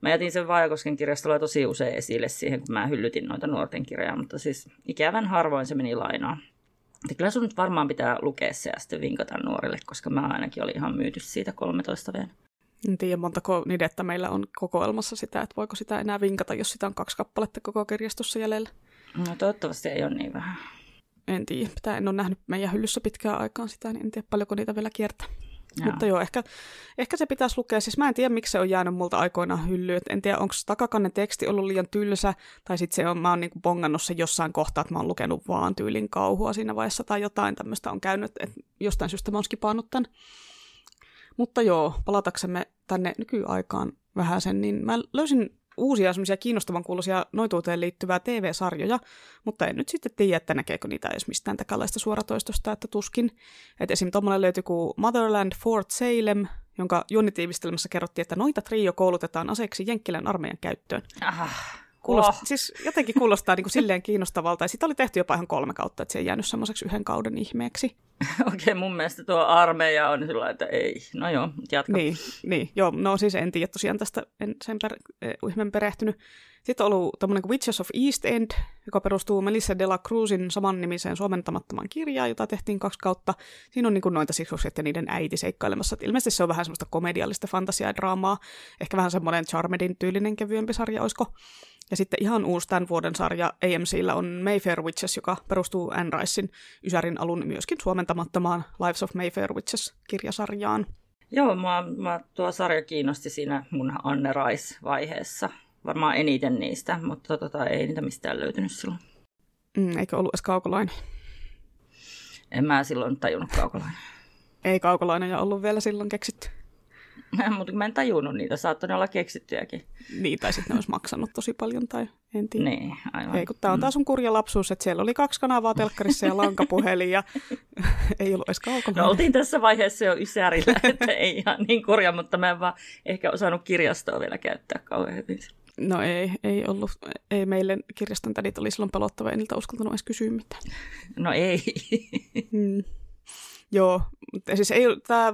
Mä jätin sen Vaajakosken kirjastolla tosi usein esille siihen, kun mä hyllytin noita nuorten kirjaa, mutta siis ikävän harvoin se meni lainaan. Että kyllä sun nyt varmaan pitää lukea se ja sitten vinkata nuorille, koska mä ainakin olin ihan myyty siitä 13 vielä. En tiedä montako nidettä meillä on kokoelmassa sitä, että voiko sitä enää vinkata, jos sitä on kaksi kappaletta koko kirjastossa jäljellä. No toivottavasti ei ole niin vähän. En tiedä, pitää, en ole nähnyt meidän hyllyssä pitkään aikaan sitä, niin en tiedä paljonko niitä vielä kiertää. Mutta joo, ehkä, ehkä se pitäisi lukea. Siis mä en tiedä, miksi se on jäänyt multa aikoinaan hyllyyn. En tiedä, onko takakannen teksti ollut liian tylsä, tai sitten se on, mä oon niinku bongannut se jossain kohtaa, että mä oon lukenut vaan tyylin kauhua siinä vaiheessa, tai jotain tämmöistä on käynyt, että jostain syystä mä oon skipannut tämän. Mutta joo, palataksemme tänne nykyaikaan vähän sen, niin mä löysin uusia semmoisia kiinnostavan kuuluisia noituuteen liittyvää TV-sarjoja, mutta en nyt sitten tiedä, että näkeekö niitä edes mistään täkälaista suoratoistosta, että tuskin. Et esim. tuommoinen löytyy kuin Motherland Fort Salem, jonka juonnitiivistelmässä kerrottiin, että noita trio koulutetaan aseeksi Jenkkilän armeijan käyttöön. Aha. Kuulostaa, oh. Siis jotenkin kuulostaa niin kuin silleen kiinnostavalta. Ja sitä oli tehty jopa ihan kolme kautta, että se ei jäänyt semmoiseksi yhden kauden ihmeeksi. Okei, mun mielestä tuo armeija on sillä että ei. No joo, jatka. Niin, niin, joo, no siis en tiedä tosiaan tästä, en sen per, eh, perehtynyt. Sitten on ollut tämmöinen kuin Witches of East End, joka perustuu Melissa de la Cruzin samannimiseen suomentamattomaan kirjaan, jota tehtiin kaksi kautta. Siinä on niin kuin noita siksukset ja niiden äiti seikkailemassa. Et ilmeisesti se on vähän semmoista komediallista fantasiaa ja draamaa. Ehkä vähän semmoinen Charmedin tyylinen kevyempi sarja, olisiko? Ja sitten ihan uusi tämän vuoden sarja AMCllä on Mayfair Witches, joka perustuu Anne Ricein Ysärin alun myöskin suomentamattomaan Lives of Mayfair Witches-kirjasarjaan. Joo, mä, mä, tuo sarja kiinnosti siinä mun Anne Rais-vaiheessa. Varmaan eniten niistä, mutta tota, ei niitä mistään löytynyt silloin. Mm, eikö ollut edes kaukolainen? En mä silloin tajunnut kaukolainen. Ei kaukolainen ja ollut vielä silloin keksitty. Mutta mä en tajunnut niitä, saattoi olla keksittyjäkin. Niin, tai sitten ne olisi maksanut tosi paljon, tai en tiedä. Niin, aivan. Ei, kun tämä on taas sun kurja lapsuus, että siellä oli kaksi kanavaa telkkarissa ja lankapuhelin, ja ei ollut edes kaukana. No oltiin tässä vaiheessa jo ysärillä, että ei ihan niin kurja, mutta mä en vaan ehkä osannut kirjastoa vielä käyttää kauhean hyvin. No ei, ei ollut. Ei meille kirjaston tädit oli silloin pelottava, ei niiltä uskaltanut edes kysyä mitään. No ei. Hmm. Joo, mutta siis ei, tämä,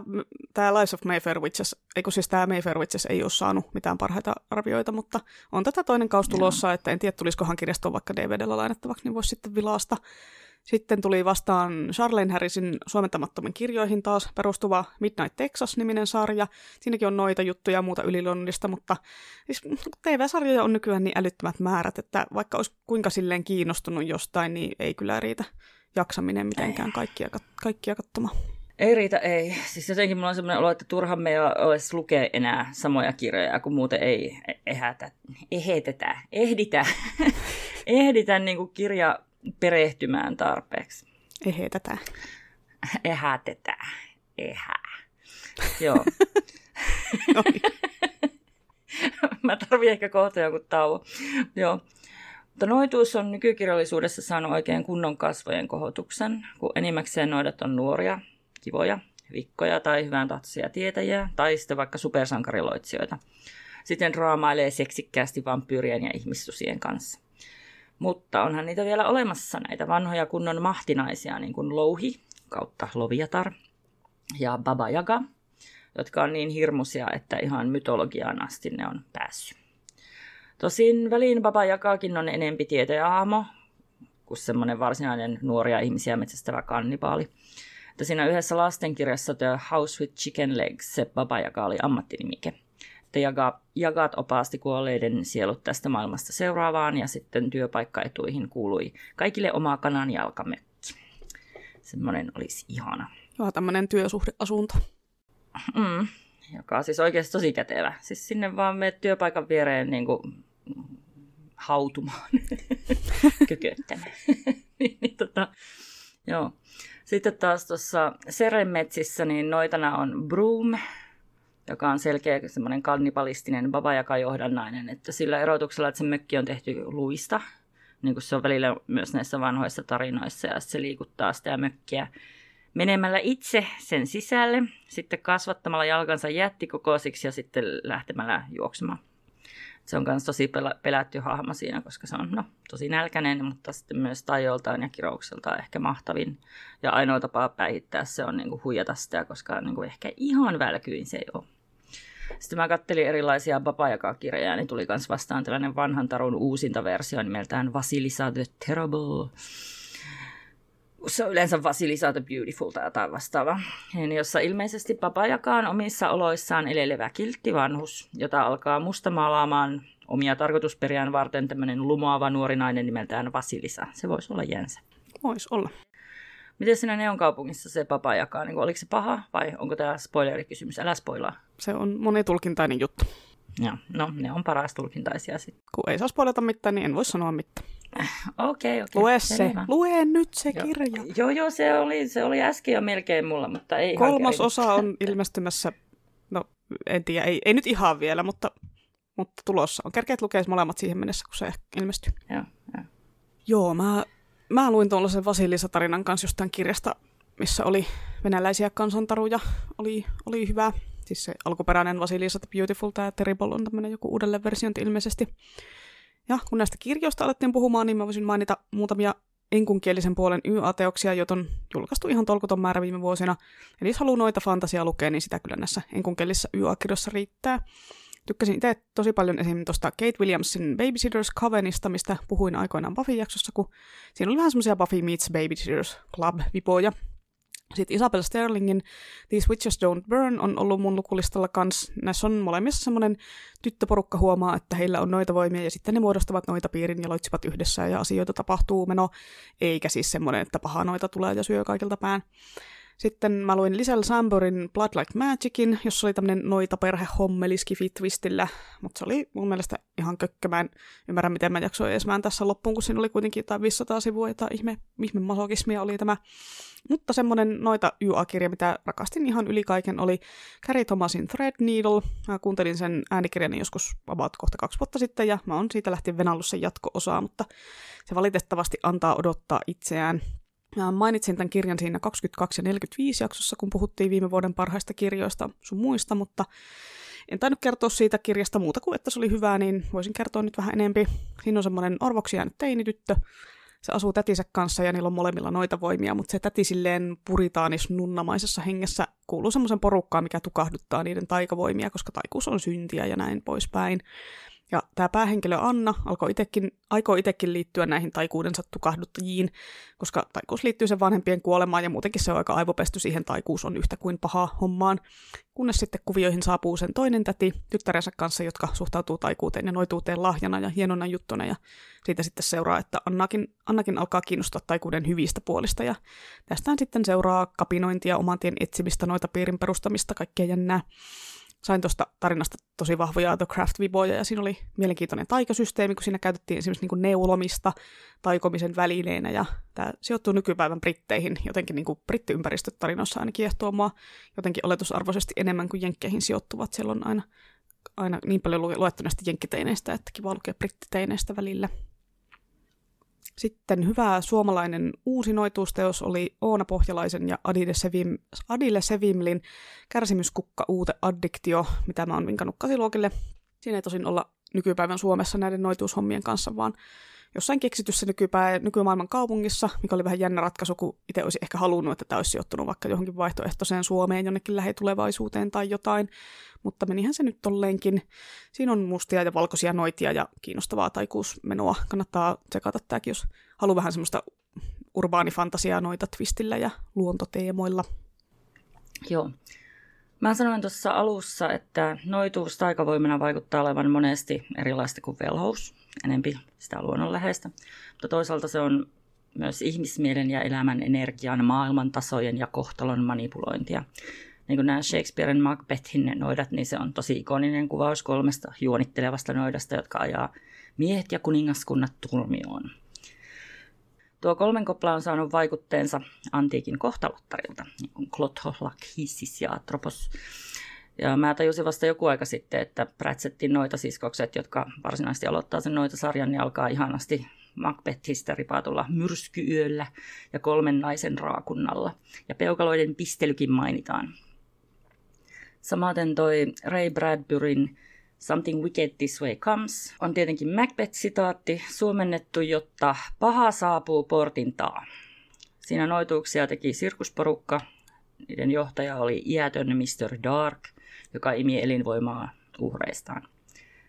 tämä Lives of Mayfair Witches, eikö siis tämä Mayfair Witches ei ole saanut mitään parhaita arvioita, mutta on tätä toinen kaus tulossa, että en tiedä tulisikohan kirjastoon vaikka DVDllä lainattavaksi, niin voisi sitten vilaasta. Sitten tuli vastaan Charlene Harrisin suomentamattomiin kirjoihin taas perustuva Midnight Texas-niminen sarja. Siinäkin on noita juttuja ja muuta yliluonnollista, mutta siis TV-sarjoja on nykyään niin älyttömät määrät, että vaikka olisi kuinka silleen kiinnostunut jostain, niin ei kyllä riitä jaksaminen mitenkään kaikkia, kaikkia katsomaan. Ei riitä, ei. Siis jotenkin mulla on sellainen olo, että turha me ei olisi lukea enää samoja kirjoja, kun muuten ei ehätä, ehetetä, ehditä, ehditä niin kuin kirja perehtymään tarpeeksi. Ehetetään. Ehätetään. Ehä. Joo. Mä tarvitsen ehkä kohta jonkun tauon. Joo. Mutta noituus on nykykirjallisuudessa saanut oikein kunnon kasvojen kohotuksen, kun enimmäkseen noidat on nuoria, kivoja, vikkoja tai hyvän tahtoisia tietäjiä, tai sitten vaikka supersankariloitsijoita. Sitten draamailee seksikkäästi vampyyrien ja ihmissusien kanssa. Mutta onhan niitä vielä olemassa näitä vanhoja kunnon mahtinaisia, niin kuin Louhi kautta Loviatar ja Baba Yaga, jotka on niin hirmuisia, että ihan mytologiaan asti ne on päässyt. Tosin väliin Baba Yagakin on enempi tietäjähahmo kuin semmoinen varsinainen nuoria ihmisiä metsästävä kannibaali. Että siinä yhdessä lastenkirjassa The House with Chicken Legs se Baba Yaga oli ammattinimike sitten jagat opasti kuolleiden sielut tästä maailmasta seuraavaan ja sitten työpaikkaetuihin kuului kaikille oma kanan jalkamökki. Semmoinen olisi ihana. Joo, tämmöinen työsuhdeasunto. Mm, joka on siis oikeasti tosi kätevä. Siis sinne vaan menet työpaikan viereen niin kuin hautumaan, kököttämään. niin, niin, tota, joo. Sitten taas tuossa Seremetsissä, niin noitana on Broom, joka on selkeä semmoinen kannibalistinen babajaka-johdannainen, että sillä erotuksella, että se mökki on tehty luista, niin kuin se on välillä myös näissä vanhoissa tarinoissa, ja se liikuttaa sitä mökkiä menemällä itse sen sisälle, sitten kasvattamalla jalkansa jättikokoisiksi ja sitten lähtemällä juoksemaan. Se on myös tosi pelätty hahmo siinä, koska se on no, tosi nälkäinen, mutta sitten myös tajoltaan ja kiroukseltaan ehkä mahtavin. Ja ainoa tapa päihittää se on niin kuin huijata sitä, koska niin kuin ehkä ihan välkyin se ei ole. Sitten mä kattelin erilaisia Babajaka-kirjoja, niin tuli myös vastaan tällainen vanhan tarun uusinta versio nimeltään Vasilisa the Terrible. Se on yleensä Vasilisa the Beautiful tai jotain vastaava, jossa ilmeisesti Babajaka on omissa oloissaan elelevä kiltti vanhus, jota alkaa mustamaalaamaan omia tarkoitusperiään varten tämmöinen lumoava nuori nainen nimeltään Vasilisa. Se voisi olla jänsä. Voisi olla. Miten sinä Neon kaupungissa se papa jakaa? Niin oliko se paha vai onko tämä spoilerikysymys? Älä spoilaa. Se on monitulkintainen juttu. Joo, no ne on paras tulkintaisia sitten. Kun ei saa spoilata mitään, niin en voi sanoa mitään. Okei, okei. Lue se. Lue nyt se joo. kirja. Joo, joo, se oli, se oli äsken jo melkein mulla, mutta ei Kolmas osa on ilmestymässä, no en tiedä, ei, ei nyt ihan vielä, mutta, mutta tulossa on. Kerkeet lukee molemmat siihen mennessä, kun se ilmestyy. Joo, joo. Joo, mä mä luin tuollaisen Vasilisa-tarinan kanssa jostain kirjasta, missä oli venäläisiä kansantaruja. Oli, oli hyvä. Siis se alkuperäinen Vasilisa the Beautiful, tämä Terrible on tämmöinen joku uudelleen versionti ilmeisesti. Ja kun näistä kirjoista alettiin puhumaan, niin mä voisin mainita muutamia enkunkielisen puolen YA-teoksia, joita on julkaistu ihan tolkuton määrä viime vuosina. Eli jos haluaa noita fantasia lukea, niin sitä kyllä näissä enkunkielisessä YA-kirjoissa riittää. Tykkäsin itse tosi paljon esim. tuosta Kate Williamsin Babysitters Covenista, mistä puhuin aikoinaan Buffy-jaksossa, kun siinä oli vähän semmoisia Buffy meets Babysitters Club-vipoja. Sitten Isabel Sterlingin These Witches Don't Burn on ollut mun lukulistalla kans. Näissä on molemmissa semmoinen tyttöporukka huomaa, että heillä on noita voimia ja sitten ne muodostavat noita piirin ja loitsivat yhdessä ja asioita tapahtuu meno, eikä siis semmoinen, että paha noita tulee ja syö kaikilta pään. Sitten mä luin Lisel Samborin Blood Like Magicin, jossa oli tämmöinen noita perhe hommeliski twistillä, mutta se oli mun mielestä ihan kökkö. Mä en ymmärrä, miten mä jaksoin edes mä tässä loppuun, kun siinä oli kuitenkin jotain 500 sivua, jota ihme, ihme masokismia oli tämä. Mutta semmoinen noita YA-kirja, mitä rakastin ihan yli kaiken, oli Carrie Thomasin Threadneedle. Mä kuuntelin sen äänikirjan joskus about kohta kaksi vuotta sitten, ja mä oon siitä lähtien venallut sen jatko-osaa, mutta se valitettavasti antaa odottaa itseään. Mainitsin tämän kirjan siinä 22 ja 45 jaksossa, kun puhuttiin viime vuoden parhaista kirjoista sun muista, mutta en tainnut kertoa siitä kirjasta muuta kuin, että se oli hyvää, niin voisin kertoa nyt vähän enempi. Siinä on semmoinen orvoksi jäänyt teinityttö. Se asuu tätinsä kanssa ja niillä on molemmilla noita voimia, mutta se täti silleen puritaanis nunnamaisessa hengessä kuuluu semmoisen porukkaan, mikä tukahduttaa niiden taikavoimia, koska taikuus on syntiä ja näin poispäin. Ja tämä päähenkilö Anna alkoi itekin, aikoo itsekin liittyä näihin taikuudensa tukahduttajiin, koska taikuus liittyy sen vanhempien kuolemaan ja muutenkin se on aika aivopesty siihen taikuus on yhtä kuin paha hommaan. Kunnes sitten kuvioihin saapuu sen toinen täti tyttärensä kanssa, jotka suhtautuu taikuuteen ja noituuteen lahjana ja hienona juttuna. Ja siitä sitten seuraa, että Annakin, Annakin alkaa kiinnostua taikuuden hyvistä puolista. Ja tästään sitten seuraa kapinointia, oman tien etsimistä, noita piirin perustamista, kaikkea jännää sain tuosta tarinasta tosi vahvoja The craft viboja ja siinä oli mielenkiintoinen taikasysteemi, kun siinä käytettiin esimerkiksi niin neulomista taikomisen välineenä, ja tämä sijoittuu nykypäivän britteihin, jotenkin niin kuin brittiympäristötarinoissa aina kiehtoo mua jotenkin oletusarvoisesti enemmän kuin jenkkeihin sijoittuvat. Siellä on aina, aina niin paljon luettu näistä jenkkiteineistä, että kiva lukea brittiteineistä välillä. Sitten hyvä suomalainen uusi noituusteos oli Oona Pohjalaisen ja Adile, Sevim, Adile Sevimlin Kärsimyskukka uute addiktio, mitä mä oon vinkannut kasiluokille. Siinä ei tosin olla nykypäivän Suomessa näiden noituushommien kanssa, vaan jossain keksityssä nykypää, nykymaailman kaupungissa, mikä oli vähän jännä ratkaisu, kun itse olisi ehkä halunnut, että tämä olisi sijoittunut vaikka johonkin vaihtoehtoiseen Suomeen jonnekin lähitulevaisuuteen tai jotain, mutta menihän se nyt tolleenkin. Siinä on mustia ja valkoisia noitia ja kiinnostavaa taikuusmenoa. Kannattaa tsekata tämäkin, jos haluaa vähän semmoista urbaanifantasiaa noita twistillä ja luontoteemoilla. Joo. Mä sanoin tuossa alussa, että noituus taikavoimana vaikuttaa olevan monesti erilaista kuin velhous, enempi sitä luonnonläheistä. Mutta toisaalta se on myös ihmismielen ja elämän energian, maailman tasojen ja kohtalon manipulointia. Niin kuin nämä Shakespearen Macbethin noidat, niin se on tosi ikoninen kuvaus kolmesta juonittelevasta noidasta, jotka ajaa miehet ja kuningaskunnat turmioon. Tuo kolmenkopla on saanut vaikutteensa antiikin kohtalottarilta, niin kuin Klotho, Lakhissis ja Atropos. Ja mä tajusin vasta joku aika sitten, että Pratchettin noita siskokset, jotka varsinaisesti aloittaa sen noita sarjan, niin alkaa ihanasti Macbethistä ripaatulla myrskyyöllä ja kolmen naisen raakunnalla. Ja peukaloiden pistelykin mainitaan. Samaten toi Ray Bradburyn Something Wicked This Way Comes on tietenkin Macbeth-sitaatti, suomennettu, jotta paha saapuu portin taa. Siinä noituuksia teki sirkusporukka. Niiden johtaja oli iätön Mr. Dark, joka imi elinvoimaa uhreistaan.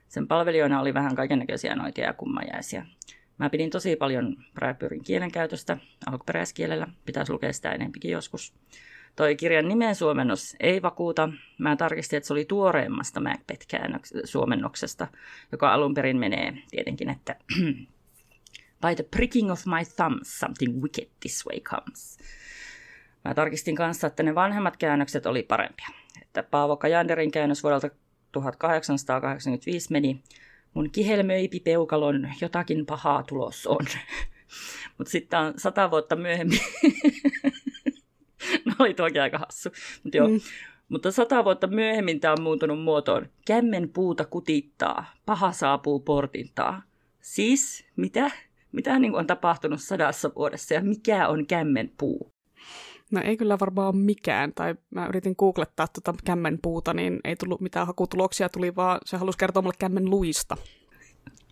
Sen palvelijoina oli vähän kaikennäköisiä noitia ja kummajaisia. Mä pidin tosi paljon Bradburyn kielenkäytöstä alkuperäiskielellä. Pitäisi lukea sitä enempikin joskus. Toi kirjan nimen suomennos ei vakuuta. Mä tarkistin, että se oli tuoreemmasta Macbeth-suomennoksesta, joka alun perin menee tietenkin, että By the pricking of my thumb, something wicked this way comes. Mä tarkistin kanssa, että ne vanhemmat käännökset oli parempia. Että Paavo Kajanderin käännös vuodelta 1885 meni, mun kihelmöipi peukalon, jotakin pahaa tulos on. Mutta sitten on sata vuotta myöhemmin no oli tuokin aika hassu. Mut joo. Mm. Mutta sata vuotta myöhemmin tämä on muuntunut muotoon. Kämmen puuta kutittaa, paha saapuu portintaa. Siis, mitä? Mitä niin on tapahtunut sadassa vuodessa ja mikä on kämmen puu? No ei kyllä varmaan mikään, tai mä yritin googlettaa tuota kämmen puuta, niin ei tullut mitään hakutuloksia, tuli vaan se halusi kertoa mulle kämmen luista.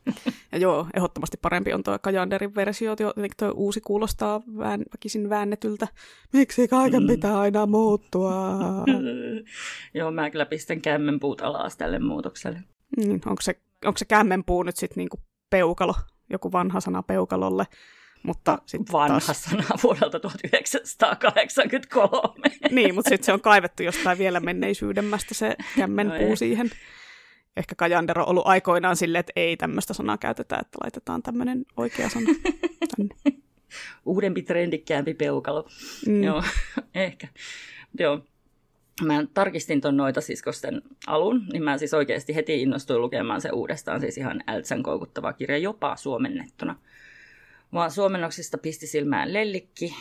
Ja joo, ehdottomasti parempi on tuo Kajanderin versio, jotenkin tuo uusi kuulostaa vään, väkisin väännetyltä. Miksi kaiken mm. pitää aina muuttua? joo, mä kyllä pistän kämmenpuut alas tälle muutokselle. Niin, onko se, onko se kämmenpuu nyt sitten niinku peukalo, joku vanha sana peukalolle? Mutta sit Vanha taas... sana vuodelta 1983. niin, mutta sitten se on kaivettu jostain vielä menneisyydemmästä se kämmenpuu no siihen ehkä Kajander on ollut aikoinaan silleen, että ei tämmöistä sanaa käytetä, että laitetaan tämmöinen oikea sana tänne. Uudempi, trendikkäämpi peukalo. Mm. Joo, ehkä. Joo. Mä tarkistin ton noita siskosten alun, niin mä siis oikeasti heti innostuin lukemaan se uudestaan, siis ihan ältsän koukuttava kirja, jopa suomennettuna. Vaan suomennoksista pisti silmään Lellikki,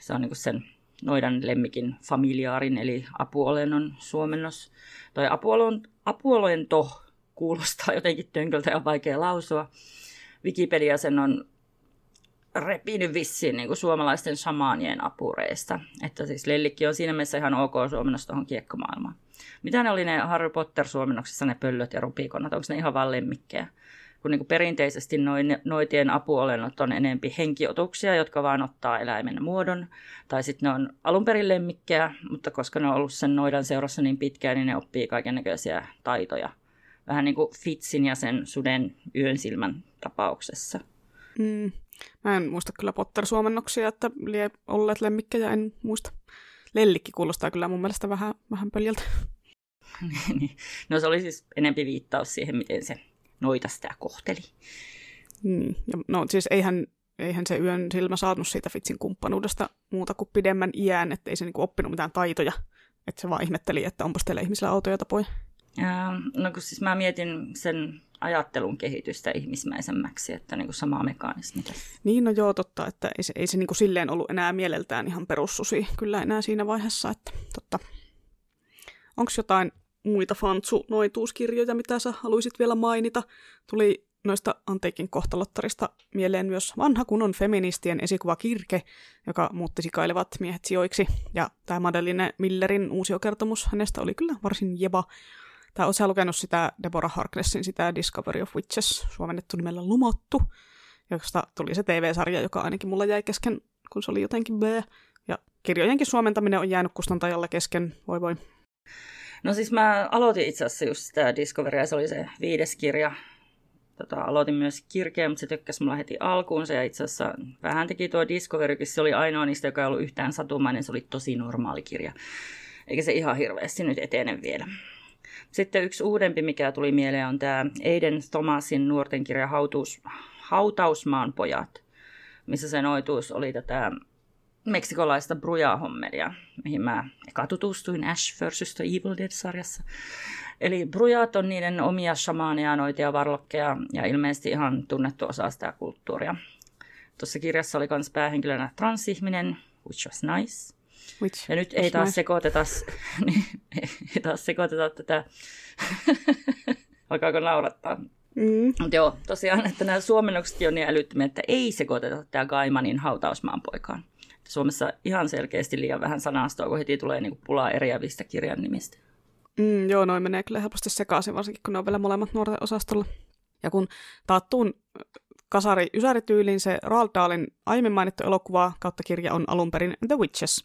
se on niinku sen noidan lemmikin familiaarin, eli apuolennon suomennos. Toi apuolon, apuolento kuulostaa jotenkin tönköltä ja vaikea lausua. Wikipedia sen on repinyt vissiin niin kuin suomalaisten shamaanien apureista. Että siis Lellikki on siinä mielessä ihan ok suomennos tuohon kiekkomaailmaan. Mitä ne oli ne Harry Potter-suomennoksissa, ne pöllöt ja rupikonnat? Onko ne ihan vaan lemmikkejä? Kun niin kuin perinteisesti noin, noitien apuolennot on enempi henkiotuksia, jotka vaan ottaa eläimen muodon. Tai sitten ne on alun perin lemmikkejä, mutta koska ne on ollut sen noidan seurassa niin pitkään, niin ne oppii kaiken näköisiä taitoja. Vähän niin kuin Fitsin ja sen suden yön silmän tapauksessa. Mm. Mä en muista kyllä Potter-suomennoksia, että lie olleet lemmikkejä, en muista. Lellikki kuulostaa kyllä mun mielestä vähän, vähän pöljältä. Niin. no se oli siis enempi viittaus siihen, miten se noita sitä kohteli. Mm. Ja, no siis eihän, eihän se yön silmä saanut siitä Fitsin kumppanuudesta muuta kuin pidemmän iän, että ei se niinku oppinut mitään taitoja. Että se vaan ihmetteli, että onpas teillä ihmisillä autoja tapoja. Ja, no kun siis mä mietin sen ajattelun kehitystä ihmismäisemmäksi, että niin kuin sama mekanismi tässä. Niin, no joo, totta, että ei se, ei se niin kuin silleen ollut enää mieleltään ihan perussusi kyllä enää siinä vaiheessa, että totta. Onko jotain muita Fantsu-noituuskirjoja, mitä sä haluaisit vielä mainita? Tuli noista antiikin kohtalottarista mieleen myös vanha kunnon feministien esikuva Kirke, joka muutti sikailevat miehet sijoiksi. Ja tämä Madeline Millerin uusiokertomus hänestä oli kyllä varsin jeba. Tai oot lukenut sitä Deborah Harknessin, sitä Discovery of Witches, suomennettu nimellä Lumottu, josta tuli se TV-sarja, joka ainakin mulla jäi kesken, kun se oli jotenkin B. Ja kirjojenkin suomentaminen on jäänyt kustantajalle kesken, voi voi. No siis mä aloitin itse asiassa just sitä Discoverya, se oli se viides kirja. Tota, aloitin myös kirkeä, mutta se tökkäsi mulla heti alkuunsa ja itse asiassa vähän teki tuo Discoverykin, se oli ainoa niistä, joka ei ollut yhtään satumainen, se oli tosi normaali kirja. Eikä se ihan hirveästi nyt etene vielä. Sitten yksi uudempi, mikä tuli mieleen, on tämä Aiden Thomasin nuorten kirja Hautausmaan pojat, missä se noituus oli tätä meksikolaista bruja-hommelia, mihin mä eka tutustuin Ash vs. The Evil Dead-sarjassa. Eli brujat on niiden omia shamaaneja, noitia, varlokkeja ja ilmeisesti ihan tunnettu osa sitä kulttuuria. Tuossa kirjassa oli myös päähenkilönä transihminen, which was nice. Which ja nyt ei taas, sekoiteta, niin, ei taas sekoiteta tätä, alkaako naurattaa. Mm. Mutta joo, tosiaan, että nämä suomennoksetkin on niin älyttömiä, että ei sekoiteta tämä Gaimanin hautausmaan poikaan. Suomessa ihan selkeästi liian vähän sanastoa, kun heti tulee niinku pulaa eriävistä kirjan nimistä. Mm, joo, noin menee kyllä helposti sekaisin, varsinkin kun ne on vielä molemmat nuorten osastolla. Ja kun taattuun kasari ysärityyliin se Roald Dahlin aiemmin mainittu elokuva kautta kirja on alun perin The Witches,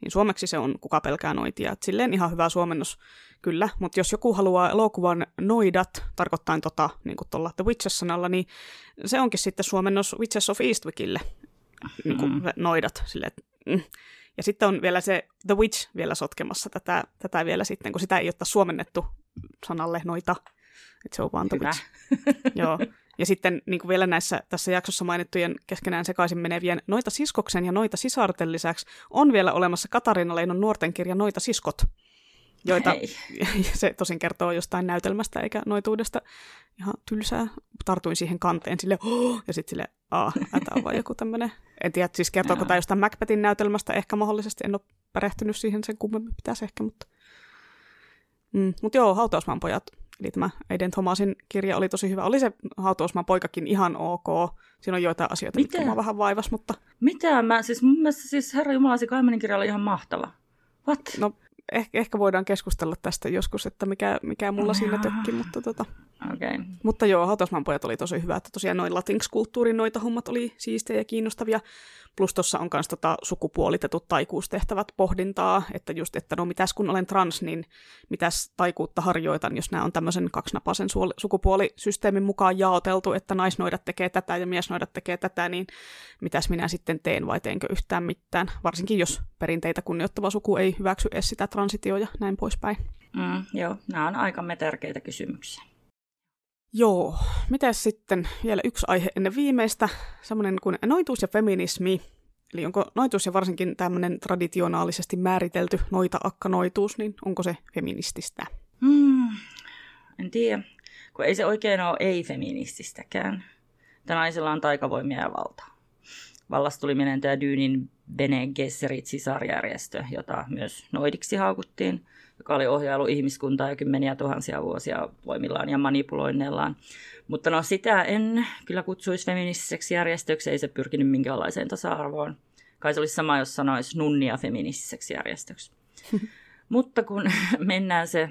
niin suomeksi se on Kuka pelkää noitia. Et silleen ihan hyvä suomennos kyllä, mutta jos joku haluaa elokuvan noidat, tarkoittain tota, niin kuin tuolla The Witches-sanalla, niin se onkin sitten suomennos Witches of Eastwickille, niin kuin mm-hmm. noidat. Silleen, mm. Ja sitten on vielä se The Witch vielä sotkemassa tätä, tätä vielä sitten, kun sitä ei ole suomennettu sanalle noita, että se on vaan The Witch. Joo. Ja sitten niin kuin vielä näissä tässä jaksossa mainittujen keskenään sekaisin menevien Noita siskoksen ja Noita sisarten lisäksi on vielä olemassa Katariina Leinon nuorten kirja Noita siskot, joita Hei. se tosin kertoo jostain näytelmästä eikä noituudesta. Ihan tylsää. Tartuin siihen kanteen sille, oh! ja sitten sille, aah, tämä on vaan joku tämmöinen. En tiedä, siis kertooko tämä jostain Macbethin näytelmästä, ehkä mahdollisesti, en ole perehtynyt siihen sen kummemmin pitäisi ehkä, mutta... Mm, mutta joo, hautausmaan pojat Eli tämä Aiden Thomasin kirja oli tosi hyvä. Oli se hautausmaan poikakin ihan ok. Siinä on joitain asioita, Mitä? mitkä vähän vaivas, mutta... Mitä? Mä, siis mun mielestä siis Herra Jumala, se Kaimanin kirja oli ihan mahtava. What? No, ehkä, ehkä voidaan keskustella tästä joskus, että mikä, mikä mulla siinä tökki, mutta tota... Okay. Mutta joo, Hautausmaan pojat oli tosi hyvä, että tosiaan noin latinx-kulttuurin noita hommat oli siistejä ja kiinnostavia. Plus tuossa on myös tota sukupuolitetut taikuustehtävät pohdintaa, että just, että no mitäs kun olen trans, niin mitäs taikuutta harjoitan, jos nämä on tämmöisen kaksinapaisen sukupuolisysteemin mukaan jaoteltu, että naisnoidat tekee tätä ja miesnoidat tekee tätä, niin mitäs minä sitten teen vai teenkö yhtään mitään, varsinkin jos perinteitä kunnioittava suku ei hyväksy edes sitä transitioa ja näin poispäin. Mm, joo, nämä on aikamme tärkeitä kysymyksiä. Joo, mitä sitten vielä yksi aihe ennen viimeistä, semmoinen kuin noituus ja feminismi. Eli onko noituus ja varsinkin tämmöinen traditionaalisesti määritelty noita-akkanoituus, niin onko se feminististä? Hmm, en tiedä, kun ei se oikein ole ei-feminististäkään. Tämä naisella on taikavoimia ja valtaa. Vallasta tuli menentäjä Dyynin Bene Gesserit sisarjärjestö, jota myös noidiksi haukuttiin, joka oli ohjailu ihmiskuntaa jo kymmeniä tuhansia vuosia voimillaan ja manipuloinneillaan. Mutta no sitä en kyllä kutsuisi feministiseksi järjestöksi, ei se pyrkinyt minkäänlaiseen tasa-arvoon. Kai se olisi sama, jos sanoisi nunnia feministiseksi järjestöksi. Mutta kun mennään se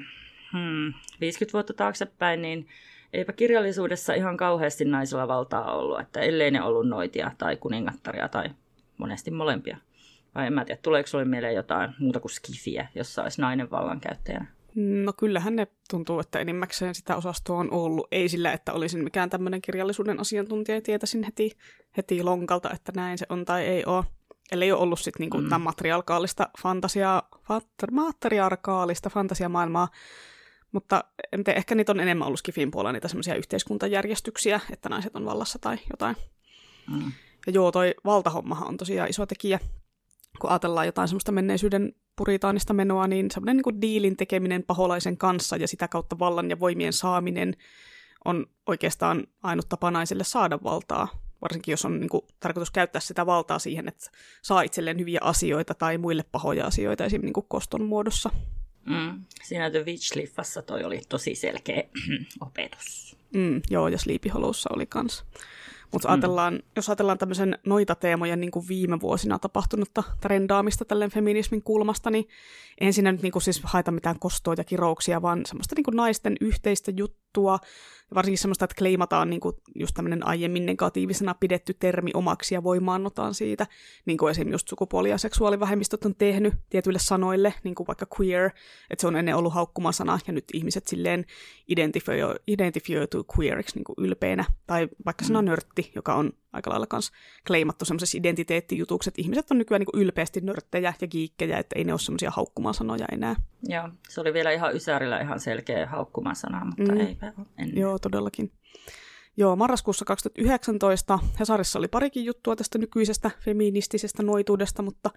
hmm, 50 vuotta taaksepäin, niin eipä kirjallisuudessa ihan kauheasti naisilla valtaa ollut, että ellei ne ollut noitia tai kuningattaria tai monesti molempia. Vai en mä tiedä, tuleeko sulle mieleen jotain muuta kuin skifiä, jossa olisi nainen vallankäyttäjänä? No kyllähän ne tuntuu, että enimmäkseen sitä osastoa on ollut. Ei sillä, että olisin mikään tämmöinen kirjallisuuden asiantuntija ja tietäisin heti, heti lonkalta, että näin se on tai ei ole. Eli ei ole ollut sitten niinku mm. matriarkaalista fantasiaa, matriarkaalista fantasiamaailmaa, mutta en tiedä, ehkä niitä on enemmän ollut Skifin puolella niitä semmoisia yhteiskuntajärjestyksiä, että naiset on vallassa tai jotain. Mm. Ja joo, toi valtahommahan on tosiaan iso tekijä. Kun ajatellaan jotain semmoista menneisyyden puritaanista menoa, niin semmoinen niin diilin tekeminen paholaisen kanssa ja sitä kautta vallan ja voimien saaminen on oikeastaan ainut tapa naiselle saada valtaa. Varsinkin jos on niin kuin, tarkoitus käyttää sitä valtaa siihen, että saa itselleen hyviä asioita tai muille pahoja asioita, esimerkiksi niin kuin koston muodossa. Mm. Siinä The Witch-liffassa toi oli tosi selkeä opetus. Mm, joo, ja Sleepy Hollowssa oli kans. Mutta mm. ajatellaan, jos ajatellaan tämmöisen noita teemojen niin kuin viime vuosina tapahtunutta trendaamista tälleen feminismin kulmasta, niin ensinnä nyt niin kuin siis haeta mitään kostoa ja kirouksia, vaan semmoista niin kuin naisten yhteistä juttua, varsinkin semmoista, että kleimataan niin kuin just tämmöinen aiemmin negatiivisena pidetty termi omaksi ja voimaannotaan siitä, niin kuin esimerkiksi just sukupuoli- ja seksuaalivähemmistöt on tehnyt tietyille sanoille, niin kuin vaikka queer, että se on ennen ollut haukkumasana, ja nyt ihmiset silleen identifioituu queeriksi niin kuin ylpeänä, tai vaikka sana mm. nörtti, joka on aika lailla kans kleimattu semmoisessa identiteettijutuksi, että ihmiset on nykyään niin ylpeästi nörttejä ja giikkejä, että ei ne ole semmoisia haukkumasanoja enää. Joo, se oli vielä ihan Ysärillä ihan selkeä haukkumasana, mutta mm. eipä ole ennen. Joo, todellakin. Joo, marraskuussa 2019 Hesarissa oli parikin juttua tästä nykyisestä feministisestä noituudesta, mutta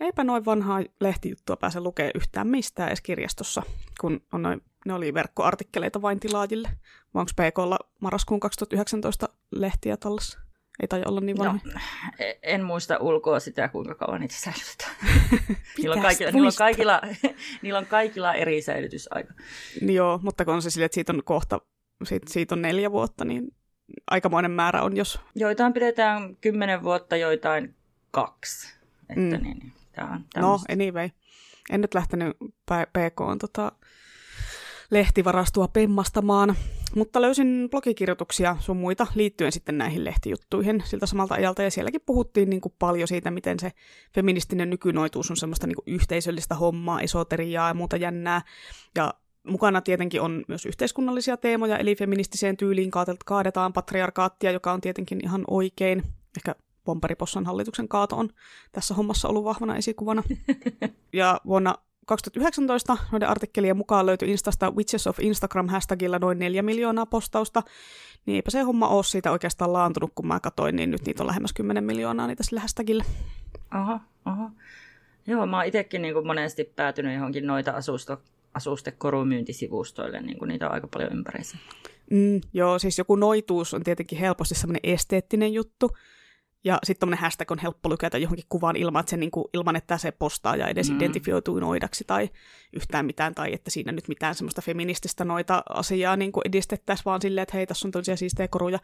eipä noin vanhaa lehtijuttua pääse lukemaan yhtään mistään edes kirjastossa, kun on noin, ne oli verkkoartikkeleita vain tilaajille. Vai onko PKlla marraskuun 2019 lehtiä tallessa? Ei tai olla niin vanha. No, en muista ulkoa sitä, kuinka kauan niitä säilytetään. niillä, on kaikilla, niillä, on kaikilla, niillä on kaikilla eri säilytysaika. Joo, mutta kun on se sille, että siitä on kohta, siitä, siitä on neljä vuotta, niin aikamoinen määrä on, jos... Joitain pidetään kymmenen vuotta, joitain kaksi. Että mm. niin, tää on no, anyway. En nyt lähtenyt PK on tota, lehtivarastua pemmastamaan, mutta löysin blogikirjoituksia sun muita liittyen sitten näihin lehtijuttuihin siltä samalta ajalta, ja sielläkin puhuttiin niin kuin paljon siitä, miten se feministinen nykynoituus on semmoista niin kuin yhteisöllistä hommaa, esoteriaa ja muuta jännää, ja Mukana tietenkin on myös yhteiskunnallisia teemoja, eli feministiseen tyyliin kaadetaan patriarkaattia, joka on tietenkin ihan oikein. Ehkä Pomperipossan hallituksen kaato on tässä hommassa ollut vahvana esikuvana. Ja vuonna 2019 noiden artikkelien mukaan löytyi Instasta Witches of Instagram hashtagilla noin 4 miljoonaa postausta, niin eipä se homma ole siitä oikeastaan laantunut, kun mä katsoin, niin nyt niitä on lähemmäs 10 miljoonaa niitä sillä hashtagilla. Aha, aha. Joo, mä oon itsekin niin monesti päätynyt johonkin noita asusto, asustekorumyyntisivustoille, niin kuin niitä on aika paljon ympäriinsä. Mm, joo, siis joku noituus on tietenkin helposti semmoinen esteettinen juttu, ja sitten tuommoinen hashtag on helppo lykätä johonkin kuvaan ilman, että se niinku, ilman, että se postaa ja edes mm. identifioituu noidaksi tai yhtään mitään, tai että siinä nyt mitään semmoista feminististä noita asiaa niinku edistettäisiin vaan silleen, että hei, tässä on tosiaan siistejä koruja.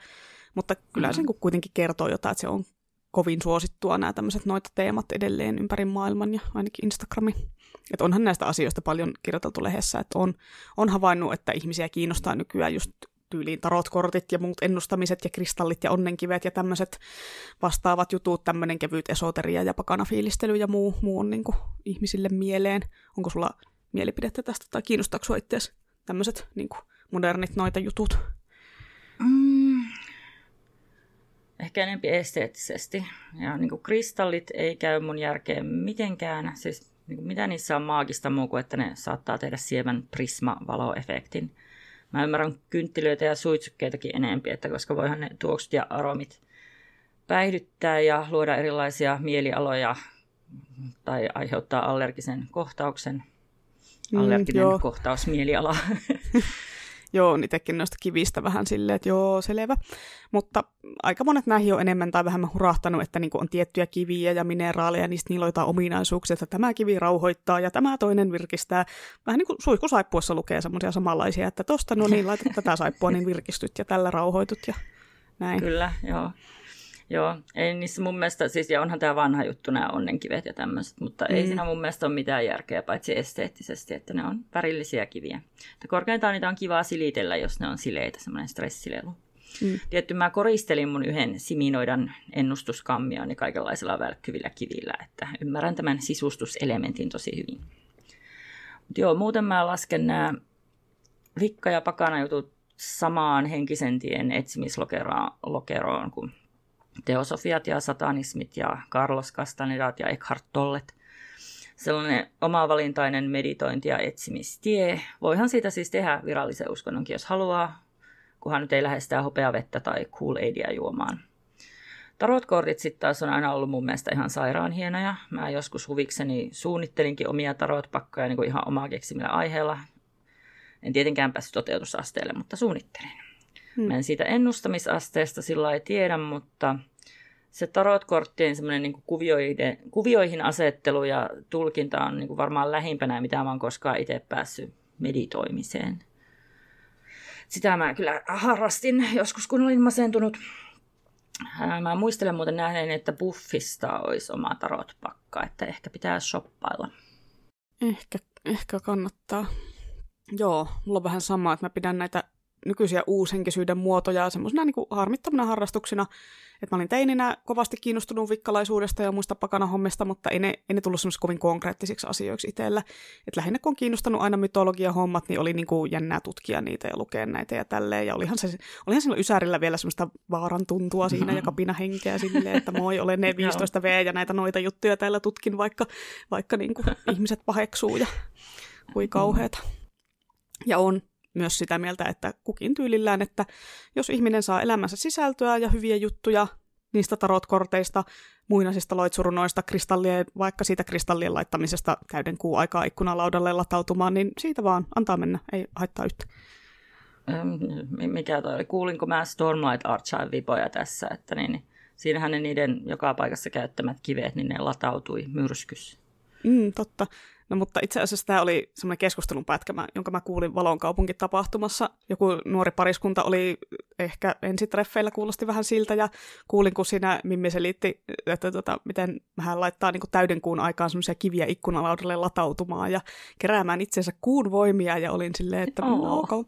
Mutta kyllä mm. se niinku kuitenkin kertoo jotain, että se on kovin suosittua nämä tämmöiset noita teemat edelleen ympäri maailman ja ainakin Instagramin. Että onhan näistä asioista paljon kirjoiteltu lehdessä, että on, on havainnut, että ihmisiä kiinnostaa nykyään just tyyliin tarotkortit ja muut ennustamiset ja kristallit ja onnenkivet ja tämmöiset vastaavat jutut, tämmöinen kevyt esoteria ja pakanafiilistely ja muu, muu on niin kuin ihmisille mieleen. Onko sulla mielipidettä tästä tai kiinnostaako sinua itseäsi tämmöiset niin modernit noita jutut? Mm. Ehkä enemmän esteettisesti. Ja niin kuin kristallit ei käy mun järkeen mitenkään. Siis niin kuin mitä niissä on maagista muu kuin, että ne saattaa tehdä sievän prisma-valoefektin Mä ymmärrän kynttilöitä ja suitsukkeitakin enempi, että koska voihan ne tuoksut ja aromit päihdyttää ja luoda erilaisia mielialoja tai aiheuttaa allergisen kohtauksen. Mm, Allerginen mm, kohtaus mieliala. joo, itsekin noista kivistä vähän silleen, että joo, selvä. Mutta aika monet näihin on enemmän tai vähemmän hurahtanut, että niin on tiettyjä kiviä ja mineraaleja, niistä niillä on ominaisuuksia, että tämä kivi rauhoittaa ja tämä toinen virkistää. Vähän niin kuin suihkusaippuassa lukee semmoisia samanlaisia, että tosta no niin, laitat tätä saippua, niin virkistyt ja tällä rauhoitut ja näin. Kyllä, joo. Joo, ei niissä mun mielestä, siis ja onhan tämä vanha juttu nämä onnenkivet ja tämmöiset, mutta mm. ei siinä mun mielestä ole mitään järkeä, paitsi esteettisesti, että ne on värillisiä kiviä. Että korkeintaan niitä on kivaa silitellä, jos ne on sileitä, semmoinen stressilelu. Mm. Tietty mä koristelin mun yhden Siminoidan ennustuskammioni kaikenlaisilla välkkyvillä kivillä, että ymmärrän tämän sisustuselementin tosi hyvin. Mutta joo, muuten mä lasken nämä vikka- ja pakana jutut samaan henkisen tien etsimislokeroon kuin teosofiat ja satanismit ja Carlos Castanedat ja Eckhart Tollet. Sellainen omavalintainen meditointi- ja etsimistie. Voihan siitä siis tehdä virallisen uskonnonkin, jos haluaa, kunhan nyt ei lähde sitä hopeavettä tai cool aidia juomaan. Tarotkortit sitten taas on aina ollut mun mielestä ihan sairaan hienoja. Mä joskus huvikseni suunnittelinkin omia tarotpakkoja niin kuin ihan omaa keksimillä aiheella. En tietenkään päässyt toteutusasteelle, mutta suunnittelin. Hmm. Mä en siitä ennustamisasteesta sillä ei tiedä, mutta se tarotkorttien semmoinen niin kuvioihin, kuvioihin asettelu ja tulkinta on niin kuin varmaan lähimpänä, mitä mä oon koskaan itse päässyt meditoimiseen. Sitä mä kyllä harrastin joskus, kun olin masentunut. Mä muistelen muuten nähneeni, että Buffista olisi oma tarotpakka, että ehkä pitää shoppailla. Ehkä, ehkä kannattaa. Joo, mulla on vähän sama, että mä pidän näitä nykyisiä uushenkisyyden muotoja semmoisena niin harmittomina harrastuksina. Että mä olin teininä kovasti kiinnostunut vikkalaisuudesta ja muista pakanahommista, mutta ei ne, ei ne tullut semmoisiksi kovin konkreettisiksi asioiksi itsellä. Että lähinnä kun on kiinnostanut aina mytologia hommat, niin oli niin kuin jännää tutkia niitä ja lukea näitä ja tälleen. Ja olihan, se, olihan sillä Ysärillä vielä semmoista vaaran tuntua siinä ja kapina henkeä silleen, että moi, olen ne 15 V ja näitä noita juttuja täällä tutkin, vaikka, vaikka niin kuin ihmiset paheksuu ja kui kauheeta. Ja on myös sitä mieltä, että kukin tyylillään, että jos ihminen saa elämänsä sisältöä ja hyviä juttuja niistä tarotkorteista, muinaisista loitsurunoista, kristallien, vaikka siitä kristallien laittamisesta täyden kuu aikaa ikkunalaudalle latautumaan, niin siitä vaan antaa mennä, ei haittaa yhtä. Mikä toi oli? Kuulinko mä Stormlight Archive-vipoja tässä, että niin, niin, siinähän ne niiden joka paikassa käyttämät kivet, niin ne latautui myrskyssä. Mm, totta. No mutta itse asiassa tämä oli semmoinen keskustelun pätkä, jonka mä kuulin Valon kaupunkitapahtumassa. Joku nuori pariskunta oli ehkä ensitreffeillä, kuulosti vähän siltä, ja kuulin, kun siinä Mimmi selitti, että tota, miten hän laittaa niin täyden kuun aikaan semmoisia kiviä ikkunalaudalle latautumaan ja keräämään itsensä kuun voimia, ja olin silleen, että oh. no, okay.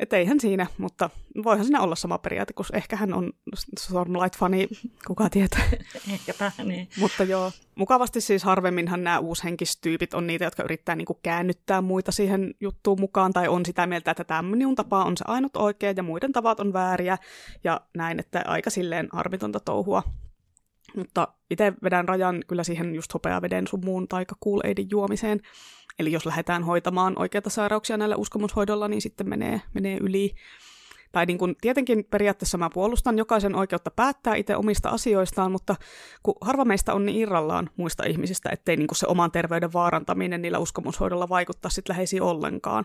Että eihän siinä, mutta voihan siinä olla sama periaate, kun ehkä hän on Stormlight-fani, kuka tietää. Ehkäpä, niin. mutta joo, mukavasti siis harvemminhan nämä uushenkistyypit on niitä, jotka yrittää niinku käännyttää muita siihen juttuun mukaan, tai on sitä mieltä, että tämä minun tapa on se ainut oikea ja muiden tavat on vääriä, ja näin, että aika silleen harmitonta touhua. Mutta itse vedän rajan kyllä siihen just hopeaveden sun muun cool juomiseen. Eli jos lähdetään hoitamaan oikeita sairauksia näillä uskomushoidolla, niin sitten menee, menee yli. Tai niin kuin, tietenkin periaatteessa mä puolustan jokaisen oikeutta päättää itse omista asioistaan, mutta kun harva meistä on niin irrallaan muista ihmisistä, ettei niin kuin se oman terveyden vaarantaminen niillä uskomushoidolla vaikuttaa sitten läheisiin ollenkaan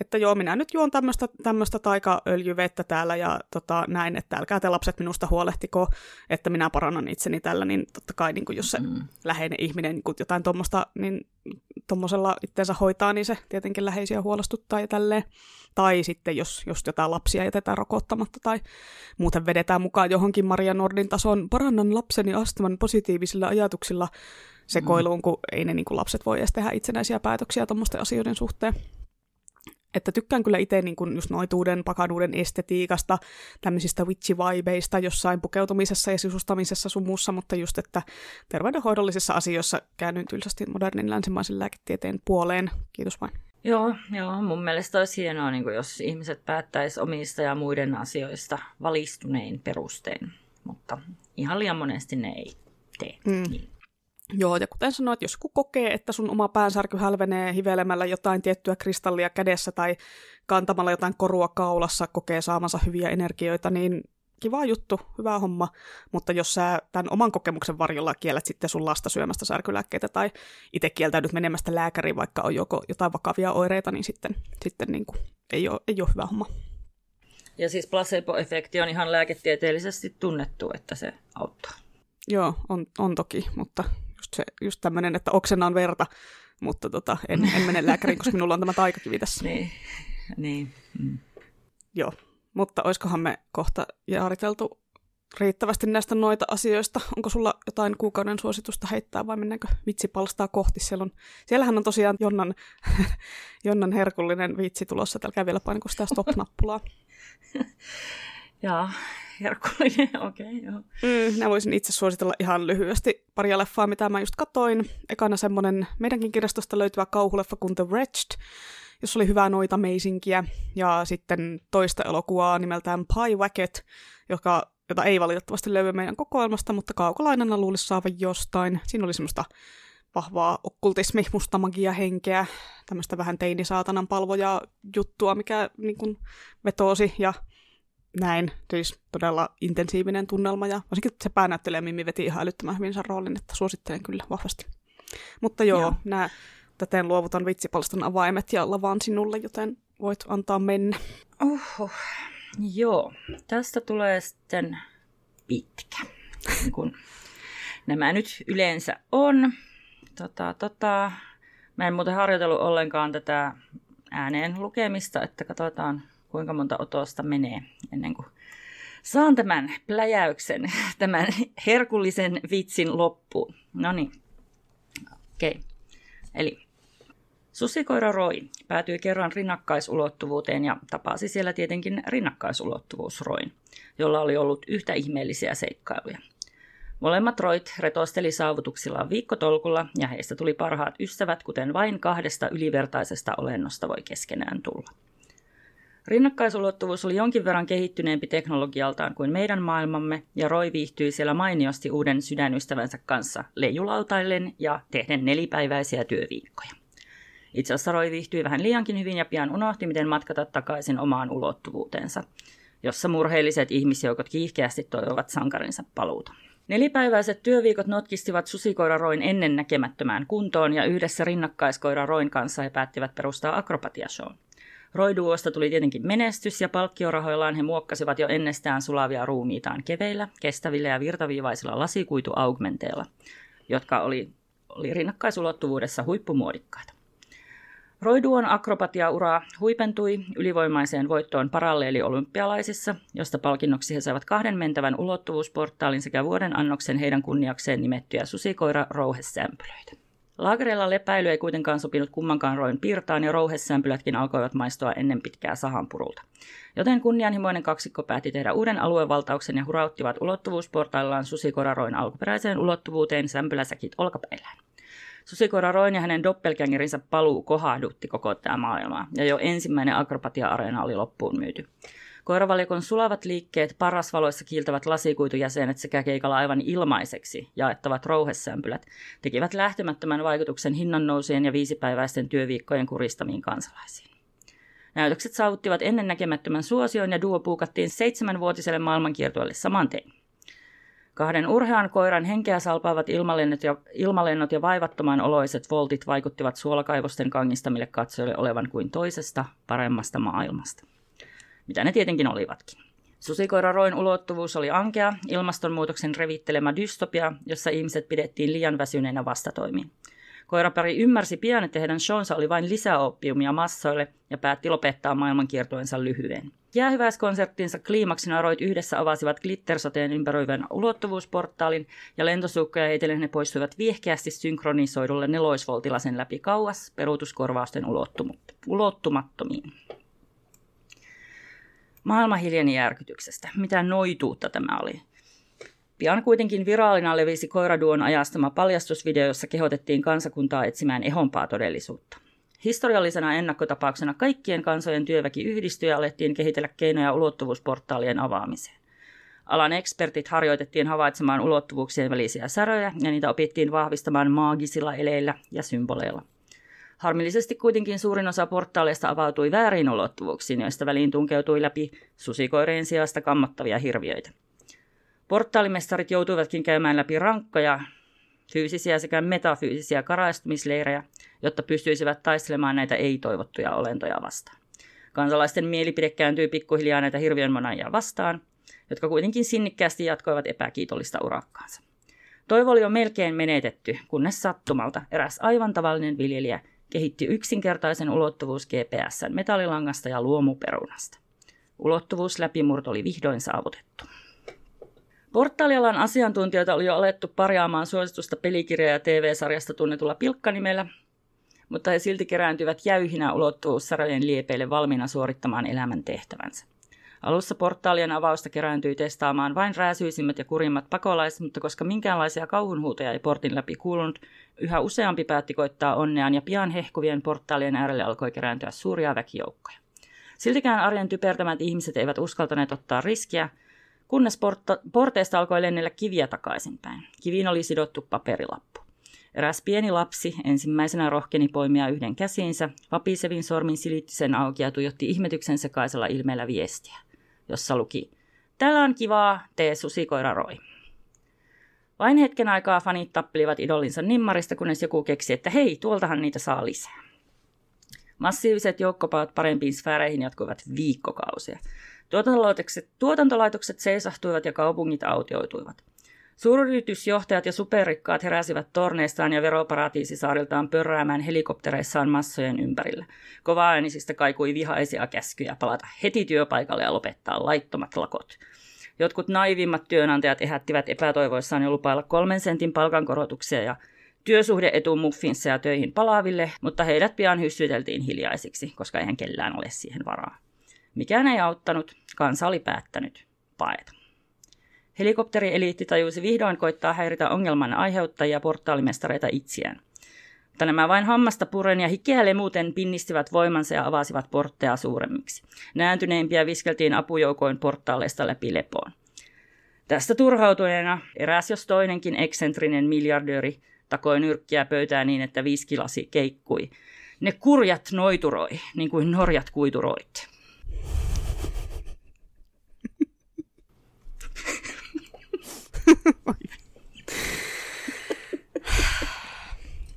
että joo, minä nyt juon tämmöistä, tämmöistä taikaöljyvettä täällä ja tota, näin, että älkää te lapset minusta huolehtiko, että minä parannan itseni tällä, niin totta kai niin kuin jos se mm. läheinen ihminen niin jotain tuommoista, niin tuommoisella itteensä hoitaa, niin se tietenkin läheisiä huolestuttaa ja tälleen. Tai sitten jos, jos jotain lapsia jätetään rokottamatta tai muuten vedetään mukaan johonkin Maria Nordin tason, parannan lapseni astman positiivisilla ajatuksilla sekoiluun, mm. kun ei ne niin kuin lapset voi edes tehdä itsenäisiä päätöksiä tuommoisten asioiden suhteen. Että tykkään kyllä itse niin kuin just noituuden, pakaduuden estetiikasta, tämmöisistä witchy-vibeista jossain pukeutumisessa ja sisustamisessa sun muussa, mutta just, että terveydenhoidollisissa asioissa käännyin tylsästi modernin länsimaisen lääketieteen puoleen. Kiitos vain. Joo, joo, mun mielestä olisi hienoa, niin jos ihmiset päättäisi omista ja muiden asioista valistunein perustein, mutta ihan liian monesti ne ei tee mm. niin. Joo, ja kuten sanoit, jos joku kokee, että sun oma päänsärky hälvenee hivelemällä jotain tiettyä kristallia kädessä tai kantamalla jotain korua kaulassa kokee saamansa hyviä energioita, niin kiva juttu, hyvä homma, mutta jos sä tämän oman kokemuksen varjolla kiellät sitten sun lasta syömästä särkylääkkeitä tai itse kieltäydyt menemästä lääkäriin, vaikka on joko jotain vakavia oireita, niin sitten, sitten niin kuin ei, ole, ei ole hyvä homma. Ja siis placebo-efekti on ihan lääketieteellisesti tunnettu, että se auttaa. Joo, on, on toki, mutta just, se, just tämmöinen, että on verta, mutta tota, en, en mene lääkäriin, koska minulla on tämä taikakivi tässä. niin, niin. Mm. Joo, mutta oiskohan me kohta jaariteltu riittävästi näistä noita asioista. Onko sulla jotain kuukauden suositusta heittää vai mennäänkö vitsipalstaa kohti? Siellä on, siellähän on tosiaan Jonnan, Jonnan herkullinen vitsi tulossa. Täällä käy vielä painiko sitä stop-nappulaa. Joo, herkullinen, okei, okay, joo. Mm, mä voisin itse suositella ihan lyhyesti paria leffaa, mitä mä just katoin. Ekana semmonen meidänkin kirjastosta löytyvä kauhuleffa kuin The Wretched, jossa oli hyvää noita meisinkiä. Ja sitten toista elokuvaa nimeltään Pie Wacket, joka, jota ei valitettavasti löydy meidän kokoelmasta, mutta kaukolainana luulisi saavan jostain. Siinä oli semmoista vahvaa okkultismi, musta magia henkeä, tämmöistä vähän teinisaatanan palvoja juttua, mikä niin kuin, vetoosi ja näin. Siis todella intensiivinen tunnelma ja varsinkin se päänäyttelijä Mimmi veti ihan älyttömän hyvin sen roolin, että suosittelen kyllä vahvasti. Mutta joo, joo. nämä täten luovutan vitsipalstan avaimet ja lavaan sinulle, joten voit antaa mennä. Oho, joo. Tästä tulee sitten pitkä, niin kun nämä nyt yleensä on. Tota, tota, mä en muuten harjoitellut ollenkaan tätä ääneen lukemista, että katsotaan kuinka monta otosta menee ennen kuin saan tämän pläjäyksen, tämän herkullisen vitsin loppuun. No niin, okei. Okay. Eli Susikoira Roy päätyi kerran rinnakkaisulottuvuuteen ja tapasi siellä tietenkin rinnakkaisulottuvuus Roin, jolla oli ollut yhtä ihmeellisiä seikkailuja. Molemmat roit retosteli saavutuksillaan viikkotolkulla ja heistä tuli parhaat ystävät, kuten vain kahdesta ylivertaisesta olennosta voi keskenään tulla. Rinnakkaisulottuvuus oli jonkin verran kehittyneempi teknologialtaan kuin meidän maailmamme, ja Roy viihtyi siellä mainiosti uuden sydänystävänsä kanssa leijulautaillen ja tehden nelipäiväisiä työviikkoja. Itse asiassa Roy viihtyi vähän liiankin hyvin ja pian unohti, miten matkata takaisin omaan ulottuvuutensa, jossa murheelliset ihmisjoukot kiihkeästi toivovat sankarinsa paluuta. Nelipäiväiset työviikot notkistivat susikoira Roin ennen näkemättömään kuntoon ja yhdessä rinnakkaiskoira Roin kanssa he päättivät perustaa akrobatiashown. Roiduosta tuli tietenkin menestys ja palkkiorahoillaan he muokkasivat jo ennestään sulavia ruumiitaan keveillä, kestävillä ja virtaviivaisilla lasikuituaugmenteilla, jotka oli, oli rinnakkaisuulottuvuudessa huippumuodikkaita. Roiduon akrobatia-ura huipentui ylivoimaiseen voittoon paralleeli-olympialaisissa, josta palkinnoksi he saivat kahden mentävän ulottuvuusportaalin sekä vuoden annoksen heidän kunniakseen nimettyjä susikoira rouhesämpylöitä. Laakereilla lepäily ei kuitenkaan sopinut kummankaan roin piirtaan ja rouhesämpylätkin alkoivat maistua ennen pitkää sahanpurulta. Joten kunnianhimoinen kaksikko päätti tehdä uuden aluevaltauksen ja hurauttivat ulottuvuusportaillaan susikoraroin alkuperäiseen ulottuvuuteen sämpyläsäkit olkapäillään. Susikoira Roin ja hänen doppelgängerinsä paluu kohahdutti koko tämä maailmaa, ja jo ensimmäinen akrobatia-areena oli loppuun myyty. Koiravalikon sulavat liikkeet, parasvaloissa kiiltävät lasikuitujäsenet sekä keikalla aivan ilmaiseksi jaettavat rouhesämpylät tekivät lähtemättömän vaikutuksen hinnannousien ja viisipäiväisten työviikkojen kuristamiin kansalaisiin. Näytökset saavuttivat ennennäkemättömän suosion ja duo puukattiin seitsemänvuotiselle maailmankiertueelle saman tein. Kahden urhean koiran henkeä salpaavat ilmalennot ja, ilmalennot ja vaivattoman oloiset voltit vaikuttivat suolakaivosten kangistamille katsojille olevan kuin toisesta, paremmasta maailmasta. Mitä ne tietenkin olivatkin. Susikoira Roin ulottuvuus oli ankea, ilmastonmuutoksen revittelemä dystopia, jossa ihmiset pidettiin liian väsyneinä vastatoimiin. Koirapari ymmärsi pian, että heidän shownsä oli vain lisäoppiumia massoille ja päätti lopettaa maailmankiertoensa lyhyen. Jäähyväiskonserttinsa kliimaksina roit yhdessä avasivat glittersateen ympäröivän ulottuvuusportaalin ja lentosukkoja heitellen ne poistuivat viehkeästi synkronisoidulle neloisvoltilasen läpi kauas peruutuskorvausten ulottumattomiin. Maailma hiljeni järkytyksestä. Mitä noituutta tämä oli. Pian kuitenkin viraalina levisi koiraduon ajastama paljastusvideo, jossa kehotettiin kansakuntaa etsimään ehompaa todellisuutta. Historiallisena ennakkotapauksena kaikkien kansojen työväki yhdistyi ja alettiin kehitellä keinoja ulottuvuusportaalien avaamiseen. Alan ekspertit harjoitettiin havaitsemaan ulottuvuuksien välisiä säröjä ja niitä opittiin vahvistamaan maagisilla eleillä ja symboleilla. Harmillisesti kuitenkin suurin osa portaaleista avautui väärin ulottuvuuksiin, joista väliin tunkeutui läpi susikoireen sijasta kammottavia hirviöitä. Portaalimestarit joutuivatkin käymään läpi rankkoja fyysisiä sekä metafyysisiä karaistumisleirejä, jotta pystyisivät taistelemaan näitä ei-toivottuja olentoja vastaan. Kansalaisten mielipide kääntyi pikkuhiljaa näitä hirviönmonajia vastaan, jotka kuitenkin sinnikkäästi jatkoivat epäkiitollista urakkaansa. Toivo oli jo melkein menetetty, kunnes sattumalta eräs aivan tavallinen viljelijä kehitti yksinkertaisen ulottuvuus GPSn metallilangasta ja luomuperunasta. Ulottuvuusläpimurto oli vihdoin saavutettu. Portaalialan asiantuntijoita oli jo alettu parjaamaan suositusta pelikirja- ja TV-sarjasta tunnetulla pilkkanimellä, mutta he silti kerääntyvät jäyhinä ulottuvuussarjojen liepeille valmiina suorittamaan elämän tehtävänsä. Alussa portaalien avausta kerääntyi testaamaan vain rääsyisimmät ja kurimmat pakolaiset, mutta koska minkäänlaisia kauhunhuutoja ei portin läpi kuulunut, yhä useampi päätti koittaa onneaan ja pian hehkuvien portaalien äärelle alkoi kerääntyä suuria väkijoukkoja. Siltikään arjen typertämät ihmiset eivät uskaltaneet ottaa riskiä, kunnes porta- porteista alkoi lennellä kiviä takaisinpäin. Kiviin oli sidottu paperilappu. Eräs pieni lapsi ensimmäisenä rohkeni poimia yhden käsiinsä, vapisevin sormin silitti sen auki ja tuijotti ihmetyksen sekaisella ilmeellä viestiä, jossa luki Täällä on kivaa, tee susikoira roi. Vain hetken aikaa fanit tappelivat idollinsa nimmarista, kunnes joku keksi, että hei, tuoltahan niitä saa lisää. Massiiviset joukkopaat parempiin sfääreihin jatkuivat viikkokausia. Tuotantolaitokset, tuotantolaitokset seisahtuivat ja kaupungit autioituivat. Suuryritysjohtajat ja superrikkaat heräsivät torneistaan ja veroparatiisisaariltaan pörräämään helikoptereissaan massojen ympärillä. Kovaäänisistä kaikui vihaisia käskyjä palata heti työpaikalle ja lopettaa laittomat lakot. Jotkut naivimmat työnantajat ehättivät epätoivoissaan jo lupailla kolmen sentin palkankorotuksia ja työsuhdeetu muffinsseja töihin palaaville, mutta heidät pian hyssyteltiin hiljaisiksi, koska eihän kellään ole siihen varaa. Mikään ei auttanut, kansa oli päättänyt paeta. Helikopterieliitti tajusi vihdoin koittaa häiritä ongelman aiheuttajia portaalimestareita itseään. Mutta nämä vain hammasta puren ja hikeä lemuten pinnistivät voimansa ja avasivat portteja suuremmiksi. Nääntyneimpiä viskeltiin apujoukoin portaaleista läpi lepoon. Tästä turhautuneena eräs jos toinenkin eksentrinen miljardööri takoi nyrkkiä pöytään niin, että viskilasi keikkui. Ne kurjat noituroi, niin kuin norjat kuituroitte.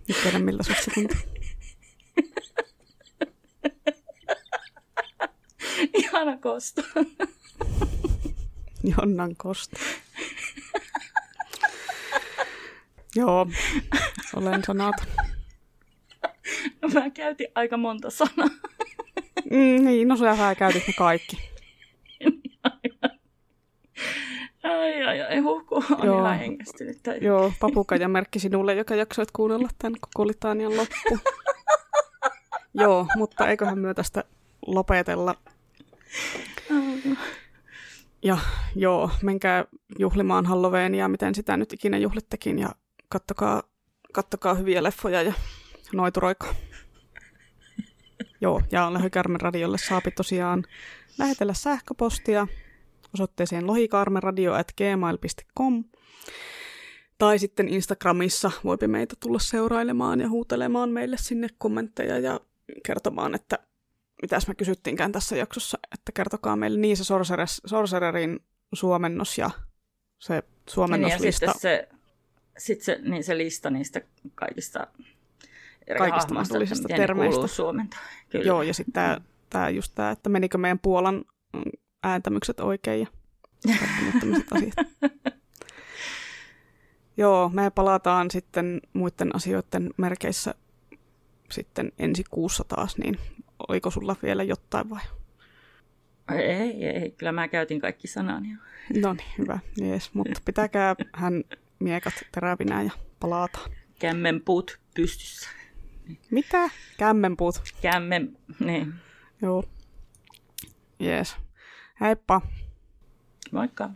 Nyt tiedän, miltä susta tuntuu. Ihana kosto. Jonnan kosto. Joo, olen sanaton. No, mä käytin aika monta sanaa. Mm, niin, no sä käytit ne kaikki. Ai, ai, ai, huhku on Joo. ihan hengestynyt. Joo, papukaja merkki sinulle, joka jaksoit kuunnella tämän koko litanian loppu. joo, mutta eiköhän myö tästä lopetella. Ja joo, menkää juhlimaan Halloweenia, miten sitä nyt ikinä juhlittekin, ja kattokaa, kattokaa hyviä leffoja ja noituroikaa. joo, ja Löhykärmen radiolle saapi tosiaan lähetellä sähköpostia osoitteeseen lohikaarmeradio.gmail.com. Tai sitten Instagramissa voipi meitä tulla seurailemaan ja huutelemaan meille sinne kommentteja ja kertomaan, että mitäs me kysyttiinkään tässä jaksossa, että kertokaa meille niin se Sorcererin suomennos ja se suomennoslista. Niin, ja sitten se, sit se, niin se lista niistä kaikista eri kaikista mahdollisista termeistä. Suomenta. Kyllä. Joo, ja sitten tämä, tämä just tämä, että menikö meidän Puolan ääntämykset oikein ja asiat. Joo, me palataan sitten muiden asioiden merkeissä sitten ensi kuussa taas, niin oliko sulla vielä jotain vai? Ei, ei, kyllä mä käytin kaikki sanani. No niin, hyvä, jees, mutta pitäkää hän miekat terävinä ja palataan. Kämmenpuut pystyssä. Mitä? Kämmenpuut? Kämmen, niin. Joo. Jees. Heippa. Moikka.